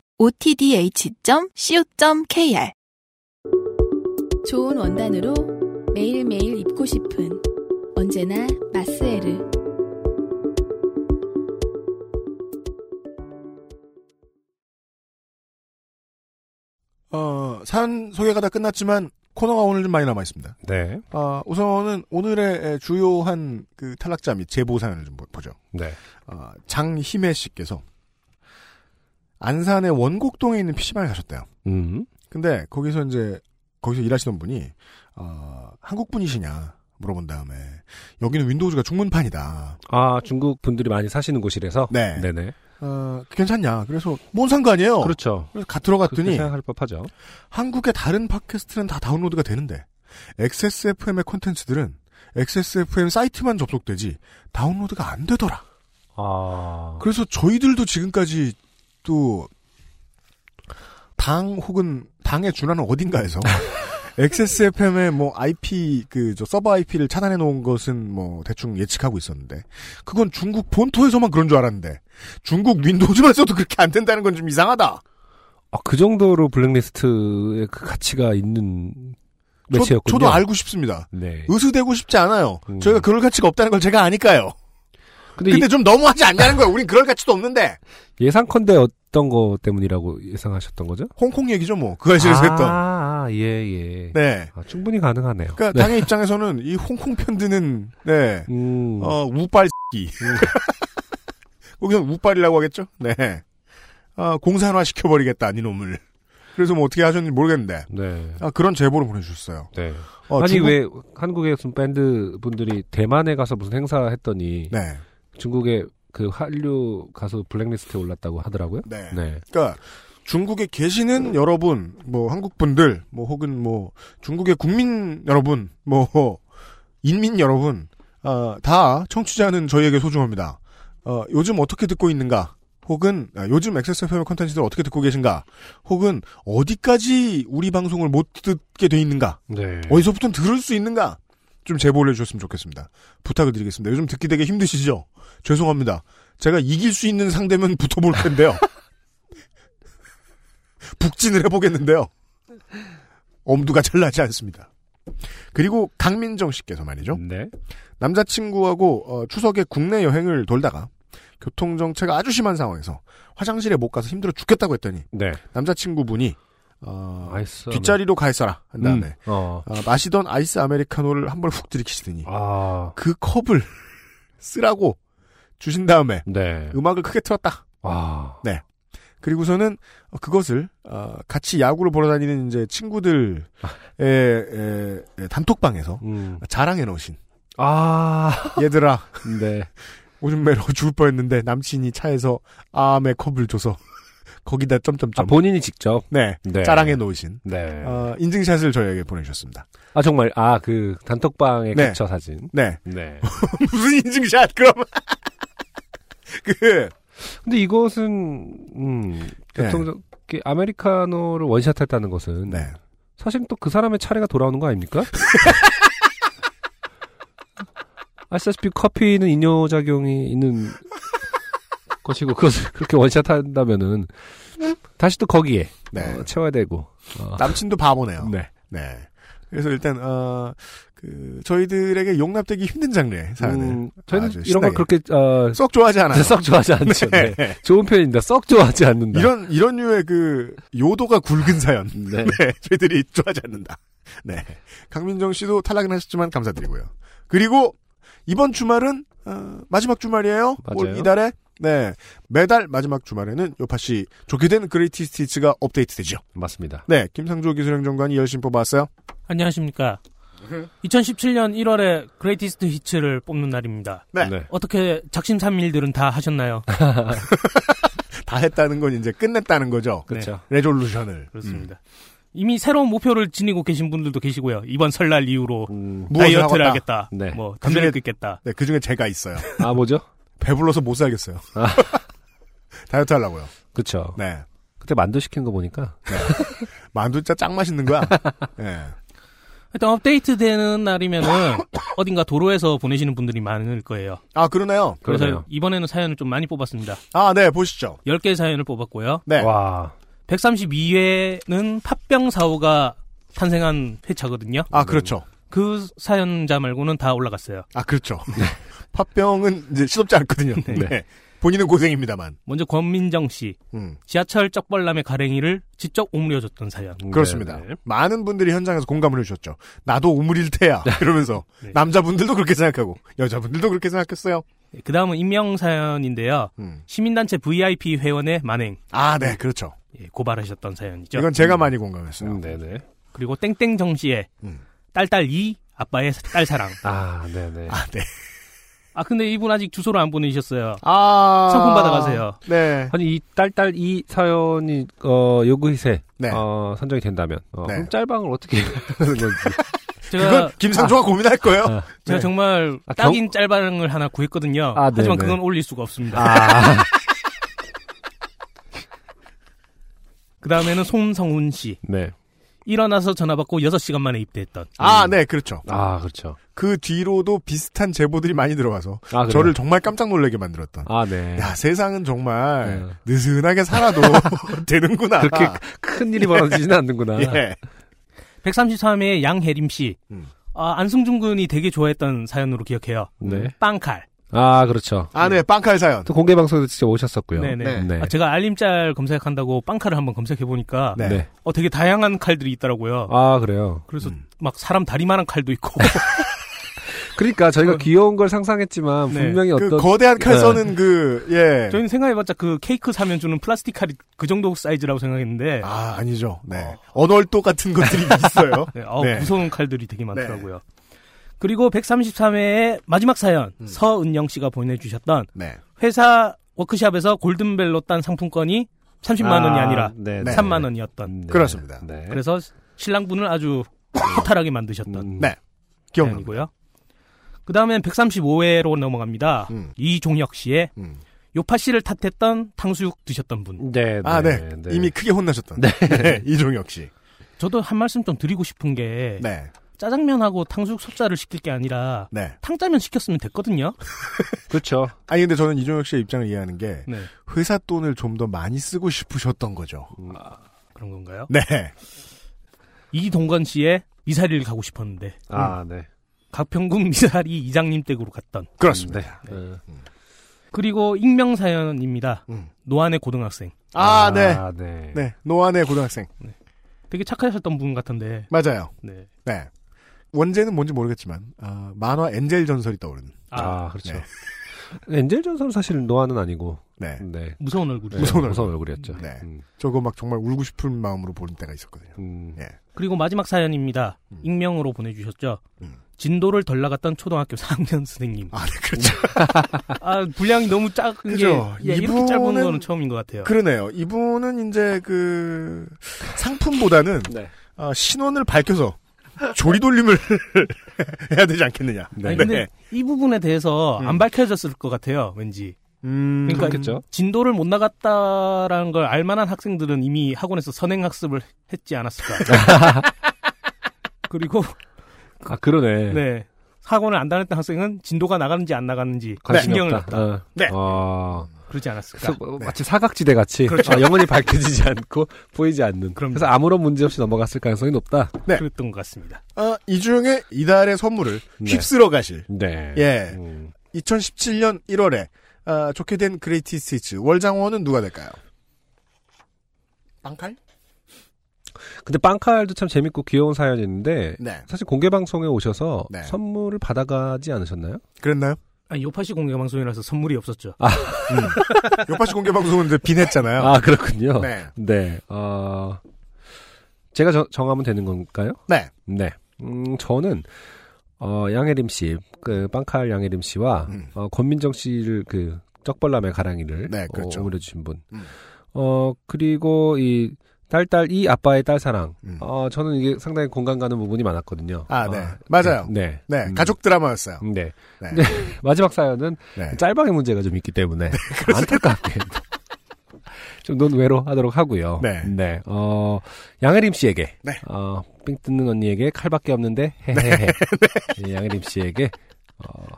otdh.co.kr 좋은 원단으로 매일매일 입고 싶은 언제나 마스에르. 어, 사연 소개가 다 끝났지만 코너가 오늘 좀 많이 남아 있습니다. 네. 어, 우선은 오늘의 주요한 그 탈락자 및 제보 사연을 좀 보- 보죠. 네. 어, 장희매 씨께서 안산의 원곡동에 있는 PC방에 가셨대요. 음. 근데 거기서 이제 거기서 일하시던 분이 어, 한국 분이시냐 물어본 다음에 여기는 윈도우즈가 중문판이다. 아, 중국 분들이 많이 사시는 곳이라서? 네. 네네. 어, 괜찮냐? 그래서 뭔 상관이에요? 그렇죠. 그래서 가 들어갔더니 생각할 법하죠. 한국의 다른 팟캐스트는 다 다운로드가 되는데 XSFM의 콘텐츠들은 XSFM 사이트만 접속되지 다운로드가 안 되더라. 아. 그래서 저희들도 지금까지 또당 혹은 당에 준하는 어딘가에서 <laughs> XSFM의 뭐 IP 그 저 서버 IP를 차단해 놓은 것은 뭐 대충 예측하고 있었는데 그건 중국 본토에서만 그런 줄 알았는데 중국 윈도우즈만 써도 그렇게 안 된다는 건 좀 이상하다. 아, 그 정도로 블랙리스트의 그 가치가 있는 저, 매체였군요. 저 도 알고 싶습니다. 네. 의수되고 싶지 않아요. 음. 저희가 그럴 가치가 없다는 걸 제가 아니까요. 근데, 근데 이- 좀 너무하지 않냐는 거예요. 우린 그럴 가치도 없는데. 예상컨대 어떤 거 때문이라고 예상하셨던 거죠? 홍콩 얘기죠, 뭐. 그 아실에서 아, 했던. 아, 예, 예. 네. 아, 충분히 가능하네요. 그러니까 네. 당의 입장에서는 이 홍콩 편드는 네. 음. 어, 우빨 기 <laughs> 거기서 우빨이라고 하겠죠? 네. 아, 공산화 시켜버리겠다, 이놈을. 그래서 뭐 어떻게 하셨는지 모르겠는데 네. 아, 그런 제보를 보내주셨어요. 네. 어, 아니 중국- 왜 한국의 무슨 밴드 분들이 대만에 가서 무슨 행사 했더니 네. 중국의 그 한류 가수 블랙리스트에 올랐다고 하더라고요. 네. 네. 그러니까 중국에 계시는 여러분, 뭐 한국 분들, 뭐 혹은 뭐 중국의 국민 여러분, 뭐 인민 여러분, 어, 다 청취자는 저희에게 소중합니다. 어, 요즘 어떻게 듣고 있는가? 혹은 아, 요즘 XSFM 콘텐츠들 어떻게 듣고 계신가? 혹은 어디까지 우리 방송을 못 듣게 돼 있는가? 네. 어디서부터 들을 수 있는가? 좀 제보를 해주셨으면 좋겠습니다. 부탁을 드리겠습니다. 요즘 듣기 되게 힘드시죠? 죄송합니다. 제가 이길 수 있는 상대면 붙어볼 텐데요. <laughs> 북진을 해보겠는데요. 엄두가 잘 나지 않습니다. 그리고 강민정 씨께서 말이죠. 네. 남자친구하고 어, 추석에 국내 여행을 돌다가 교통정체가 아주 심한 상황에서 화장실에 못 가서 힘들어 죽겠다고 했더니 네. 남자친구분이 어, 아이스 뒷자리로 가 있어라 한 다음에 음, 어. 어, 마시던 아이스 아메리카노를 한 번에 훅 들이키시더니 아. 그 컵을 <laughs> 쓰라고 주신 다음에 네. 음악을 크게 틀었다. 아. 네. 그리고서는 어, 그것을 어, 같이 야구를 보러 다니는 이제 친구들의 에, 에, 단톡방에서 음. 자랑해 놓으신 아. 얘들아 네. <laughs> 오줌 매러 죽을 뻔했는데 남친이 차에서 암의 컵을 줘서 거기다 점점점 아, 본인이 직접. 네, 네. 자랑해 놓으신 네. 어, 인증샷을 저희에게 보내주셨습니다. 아 정말 아 그 단톡방의 네. 캡처 사진. 네. 네. <laughs> 무슨 인증샷 그럼 <laughs> 그 근데 이것은 음 네. 교통 아메리카노를 원샷했다는 것은 네. 사실 또 그 사람의 차례가 돌아오는 거 아닙니까? <laughs> 아시다시피 커피는 이뇨작용이 있는 것이고 그것을 <laughs> 그렇게 원샷 한다면은 다시 또 거기에 네. 어, 채워야 되고 어. 남친도 바보네요. 네. 네. 그래서 일단 어, 그 저희들에게 용납되기 힘든 장르의 사연을 음, 저희는 이런 걸. 그렇게 어, 썩 좋아하지 않아요. 썩 좋아하지 않죠. 네. 네. 좋은 표현입니다. 썩 좋아하지 않는다. 이런 이런 류의 그 요도가 굵은 사연. 네. 네. <laughs> 저희들이 좋아하지 않는다. 네. 강민정 씨도 탈락은 하셨지만 감사드리고요. 그리고 이번 주말은 어, 마지막 주말이에요. 올 맞아요. 이달에 네 매달 마지막 주말에는 요팟시 좋게 된 greatest hits가 업데이트되죠. 맞습니다. 네, 김상조 기술행정관이 열심히 뽑아왔어요. 안녕하십니까. 2017년 1월에 greatest hits를 뽑는 날입니다. 네. 네. 어떻게 작심삼일들은 다 하셨나요? <laughs> 다 했다는 건 이제 끝냈다는 거죠. 그렇죠. resolution을. 그렇습니다. 이미 새로운 목표를 지니고 계신 분들도 계시고요. 이번 설날 이후로 음, 무엇을 다이어트를 하겠다. 하겠다. 네. 뭐 그중에- 담배를 끊겠다. 네, 그 중에 제가 있어요. 아 뭐죠? 배불러서 못 살겠어요. 아. <laughs> 다이어트 하려고요. 그렇죠. 네. 그때 만두 시킨 거 보니까 <laughs> 만두 진짜 짱 맛있는 거야. 네. 일단 업데이트되는 날이면은 <coughs> 어딘가 도로에서 보내시는 분들이 많을 거예요. 아, 그러네요. 그래서 그러네요. 이번에는 사연을 좀 많이 뽑았습니다. 아, 네, 보시죠. 10개 사연을 뽑았고요. 네. 와 132회는 팥병 사고가 탄생한 회차거든요. 아, 그렇죠. 그 사연자 말고는 다 올라갔어요. 아, 그렇죠. <laughs> 팥병은 이제 시덥지 않거든요. 네. 네. 본인은 고생입니다,만. 먼저 권민정 씨. 음. 지하철 쩍벌남의 가랭이를 직접 오므려줬던 사연. 그렇습니다. 네, 네. 많은 분들이 현장에서 공감을 해주셨죠. 나도 우물일 테야. 이러면서. <laughs> 네. 남자분들도 그렇게 생각하고, 여자분들도 그렇게 생각했어요. 그 다음은 익명 사연인데요. 음. 시민단체 VIP 회원의 만행. 아, 네, 그렇죠. 예, 고발하셨던 사연이죠. 이건 제가 많이 공감했어요. 음, 네네. 그리고 땡땡정 씨의 음. 딸딸 2 아빠의 딸 사랑. 아 네네. 아, 네. 아 근데 이분 아직 주소를 안 보내주셨어요. 아. 상품 받아가세요. 네. 아니 이 딸딸 이 사연이 어 요구희세 네. 어 선정이 된다면 어, 네. 그럼 짤방을 어떻게 하는 건지 제가 <laughs> 그건 김상조가 고민할 거예요. 아. 제가 네. 정말 아, 딱인 짤방을 하나 구했거든요. 아, 하지만 네네. 그건 올릴 수가 없습니다. 아 <laughs> 그 다음에는 손성훈 씨. 네. 일어나서 전화 받고 6시간 만에 입대했던. 아, 네, 그렇죠. 아 그렇죠. 그 뒤로도 비슷한 제보들이 많이 들어와서 아? 저를 정말 깜짝 놀라게 만들었던. 아 네. 야, 세상은 정말 네. 느슨하게 살아도 <laughs> <laughs> 되는구나. 그렇게 큰 일이 벌어지지는 않는구나. <laughs> 예. 133회의 양혜림 씨. 음. 아, 안승준 군이 되게 좋아했던 사연으로 기억해요. 네. 빵칼. 아 그렇죠. 아, 네, 빵칼 사연. 또 공개 방송에도 진짜 오셨었고요. 네네. 네. 아, 제가 알림짤 검색한다고 빵칼을 한번 검색해 보니까 네. 네. 어, 되게 다양한 칼들이 있더라고요. 아 그래요. 그래서 음. 막 사람 다리만한 칼도 있고 <laughs> 그러니까 저희가 귀여운 걸 상상했지만 네. 분명히 그 어떤 거대한 칼 네. 써는 그, 예. 저희는 생각해봤자 그 케이크 사면 주는 플라스틱 칼이 그 정도 사이즈라고 생각했는데. 아, 아니죠. 네. 언월도 같은 것들이 <laughs> 있어요. 네, 어, 네. 무서운 칼들이 되게 많더라고요. 그리고 133회의 마지막 사연 서은영 씨가 보내주셨던 네. 회사 워크샵에서 골든벨로 딴 상품권이 30만 원이 아, 아니라 네, 네. 3만 원이었던. 그렇습니다. 네. 그래서 신랑분을 아주 허탈하게 만드셨던 네. 기억납니다. 사연이고요. 그 다음엔 135회로 넘어갑니다. 음. 이종혁 씨의 음. 요파 씨를 탓했던 탕수육 드셨던 분. 네, 아, 네. 이미 크게 혼나셨던. 네. 네. <laughs> 이종혁 씨. 저도 한 말씀 좀 드리고 싶은 게 네. 짜장면하고 탕수육 소자를 시킬 게 아니라 네. 탕짜면 시켰으면 됐거든요. <laughs> 그렇죠. 아니, 근데 저는 이종혁 씨의 입장을 이해하는 게, 네. 회사 돈을 좀 더 많이 쓰고 싶으셨던 거죠. 그런 건가요? 네. 이동건 씨의 미사리를 가고 싶었는데 아, 네. 가평군 미사리 이장님 댁으로 갔던 그렇습니다. 네. 그리고 익명 사연입니다. 음. 노안의 고등학생. 아, 네. 아, 네. 네. 노안의 고등학생. 되게 착하셨던 분 같은데. 맞아요. 네. 네. 원제는 뭔지 모르겠지만, 아, 만화 엔젤 전설이 떠오르는. 아, 그렇죠. 네. 엔젤 전선 사실 노아는 아니고. 네. 네. 무서운 얼굴이. 무서운 무서운 얼굴. 얼굴 이었죠. 네. 음. 저거 막 정말 울고 싶은 마음으로 보는 때가 있었거든요. 음. 예. 그리고 마지막 사연입니다. 익명으로 보내주셨죠. 진도를 덜 나갔던 초등학교 4학년 선생님. 아, 네, 그렇죠. <laughs> 아, 분량이 너무 작은 그죠. 게 예, 이렇게 짧은 이분은 거는 처음인 것 같아요. 그러네요. 이분은 이제 그 상품보다는 네. 아, 신원을 밝혀서 조리 돌림을 <laughs> 해야 되지 않겠느냐. 아니, 근데 이 부분에 대해서 음. 안 밝혀졌을 것 같아요. 왠지. 음, 그러니까 그렇겠죠. 진도를 못 나갔다라는 걸 알만한 학생들은 이미 학원에서 선행 학습을 했지 않았을까. <laughs> 그리고 아, 그러네. 네 학원을 안 다녔던 학생은 진도가 나가는지 안 나가는지 관심이 신경을 없다. 어. 네. 아. 그러지 않았을까. 뭐 마치 사각지대 같이 그렇죠. 아, 영원히 밝혀지지 않고 <laughs> 보이지 않는. 그럼요. 그래서 아무런 문제 없이 넘어갔을 가능성이 높다. 네. 그랬던 것 같습니다. 아, 이 중에 이달의 선물을 네. 휩쓸어 가실. 네. 예. 음. 2017년 1월에 아, 좋게 된 greatest hits 월장원은 누가 될까요? 빵칼? 근데 빵칼도 참 재밌고 귀여운 사연이었는데 네. 사실 공개 방송에 오셔서 네. 선물을 받아가지 않으셨나요? 그랬나요? 아니, 요파시 공개 방송이라서 선물이 없었죠. 아, <laughs> 요파시 공개 방송은 이제 빈했잖아요. 아 그렇군요. 네. 네. 어, 제가 정, 정하면 되는 건가요? 네. 네. 음, 저는 어, 양혜림 씨, 그 빵칼 양혜림 씨와 음. 어, 권민정 씨를 그 쩍벌남의 가랑이를 네, 그렇죠. 어, 어울려주신 분. 음. 어 그리고 이 딸딸 이 아빠의 딸 사랑. 음. 어 저는 이게 상당히 공감 가는 부분이 많았거든요. 아, 네. 어, 맞아요. 네. 네. 음, 가족 드라마였어요. 네. 네. 근데 <laughs> 마지막 사연은 네. 짤방의 문제가 좀 있기 때문에 <laughs> 안타깝게 좀 논외로 하도록 하고요. 네. 어, 양혜림 씨에게 네. 어, 삥 뜯는 언니에게 칼밖에 없는데 헤헤헤. <laughs> 예, 양혜림 씨에게 어, 네.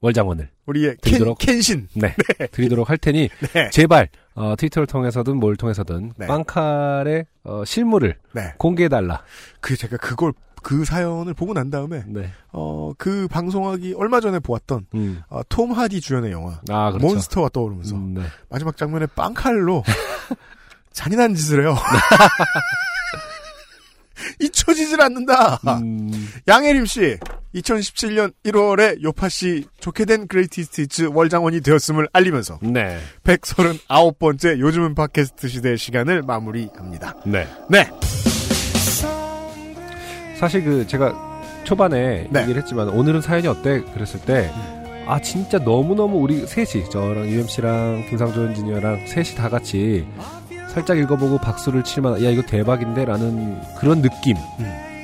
월장원을 우리의 켄, 드리도록 켄신. <laughs> 네, 드리도록 할 테니 네. 제발 어, 트위터를 통해서든 뭘 통해서든 네. 빵칼의 어, 실물을 네. 공개해 달라. 그 제가 그걸 그 사연을 보고 난 다음에 네. 어그 방송하기 얼마 전에 보았던 음. 어, 톰 하디 주연의 영화 아, 그렇죠. 몬스터가 떠오르면서 음, 네. 마지막 장면에 빵칼로 <laughs> 잔인한 짓을 해요. <laughs> <laughs> 잊혀지질 않는다. 음, 양혜림 씨, 2017년 1월에 요팟시 좋게 된 greatest hits 월장원이 되었음을 알리면서 네. 139번째 요즘은 팟캐스트 시대 시간을 마무리합니다. 네. 네. 사실 그 제가 초반에 네. 얘기를 했지만 오늘은 사연이 어때 그랬을 때아 진짜 너무너무 우리 셋이 저랑 UMC랑 김상조 엔지니어랑 셋이 다 같이 살짝 읽어보고 박수를 칠 만한 야 이거 대박인데 라는 그런 느낌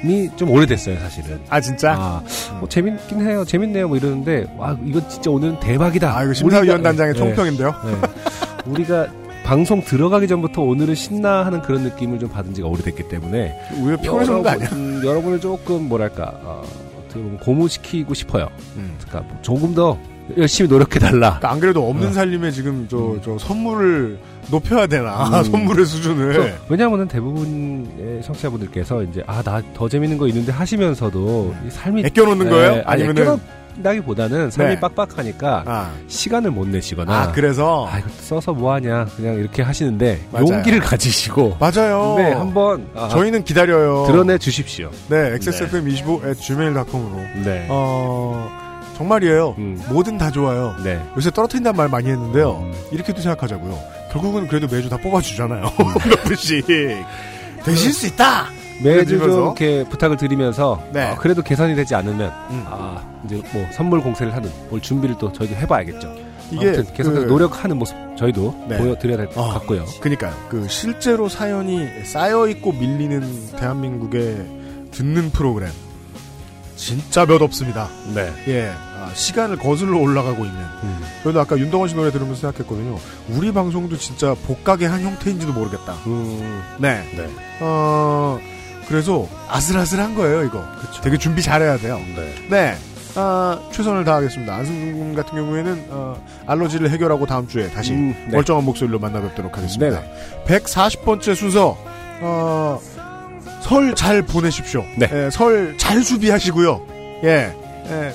이 좀 오래됐어요 사실은 아 진짜? 아, 뭐 재밌긴 해요 재밌네요 뭐 이러는데 와 이건 진짜 오늘은 대박이다 아 이거 심사위원단장의 우리가- 총평인데요. 네, 네. 우리가 방송 들어가기 전부터 오늘은 신나 하는 그런 느낌을 좀 받은 지가 오래됐기 때문에 우리가 피곤해서 거 아니야? 음, 여러분을 조금 뭐랄까 어, 어떻게 보면 고무시키고 싶어요. 음. 그러니까 뭐 조금 더 열심히 노력해 달라. 그러니까 안 그래도 없는 어. 살림에 지금 저, 저 선물을 높여야 되나 음. <laughs> 선물의 수준을 왜냐하면 대부분의 청취자분들께서 이제 아 나 더 재밌는 거 있는데 하시면서도 이 삶이 애껴놓는 거예요? 네, 아니 아니면은- 애껴놓 하신다기보다는 삶이 네. 빡빡하니까 아. 시간을 못 내시거나 아, 그래서 아, 이거 써서 뭐 하냐 그냥 이렇게 하시는데 맞아요. 용기를 가지시고 맞아요. 네 한번 아, 저희는 기다려요. 드러내 주십시오. 네, XSFM25 gmail.com으로. 네. 어, 정말이에요. 음. 뭐든 다 좋아요. 네. 요새 떨어뜨린다는 말 많이 했는데요. 이렇게도 생각하자고요. 결국은 그래도 매주 다 뽑아주잖아요. <laughs> <laughs> 몇 분씩. 되실 수 있다! 매주 좀 이렇게 부탁을 드리면서 네. 아, 그래도 개선이 되지 않으면 음. 아 이제 뭐 선물 공세를 하든 뭘 준비를 또 저희도 해봐야겠죠. 이게 아무튼 계속해서 그- 노력하는 모습 저희도 네. 보여드려야 될것 어. 같고요. 그니까요. 그 실제로 사연이 쌓여 있고 밀리는 대한민국의 듣는 프로그램. 진짜 몇 없습니다. 네. 예. 아, 시간을 거슬러 올라가고 있는. 음. 저희도 아까 윤동원 씨 노래 들으면서 생각했거든요. 우리 방송도 진짜 복각의 한 형태인지도 모르겠다. 음, 네. 네. 어, 그래서 아슬아슬한 거예요, 이거. 되게 준비 잘해야 돼요. 네. 네. 아, 최선을 다하겠습니다. 안승준 군 같은 경우에는 어, 알러지를 해결하고 다음 주에 다시 음, 네. 멀쩡한 목소리로 만나 뵙도록 하겠습니다. 네네. 140번째 순서 어, 설 잘 보내십시오. 네. 예, 설잘 수비하시고요. 예. 예,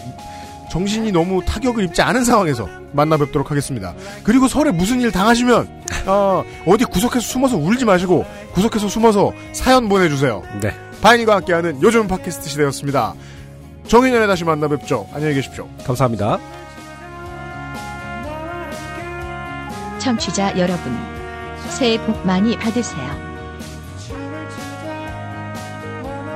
정신이 너무 타격을 입지 않은 상황에서 만나 뵙도록 하겠습니다. 그리고 설에 무슨 일 당하시면 어, 어디 구석에서 숨어서 울지 마시고 구석에서 숨어서 사연 보내주세요. 네. 바인이가 함께하는 요즘 팟캐스트 시대였습니다. 정인연에 다시 만나 뵙죠. 안녕히 계십시오. 감사합니다. 청취자 여러분, 새해 복 많이 받으세요.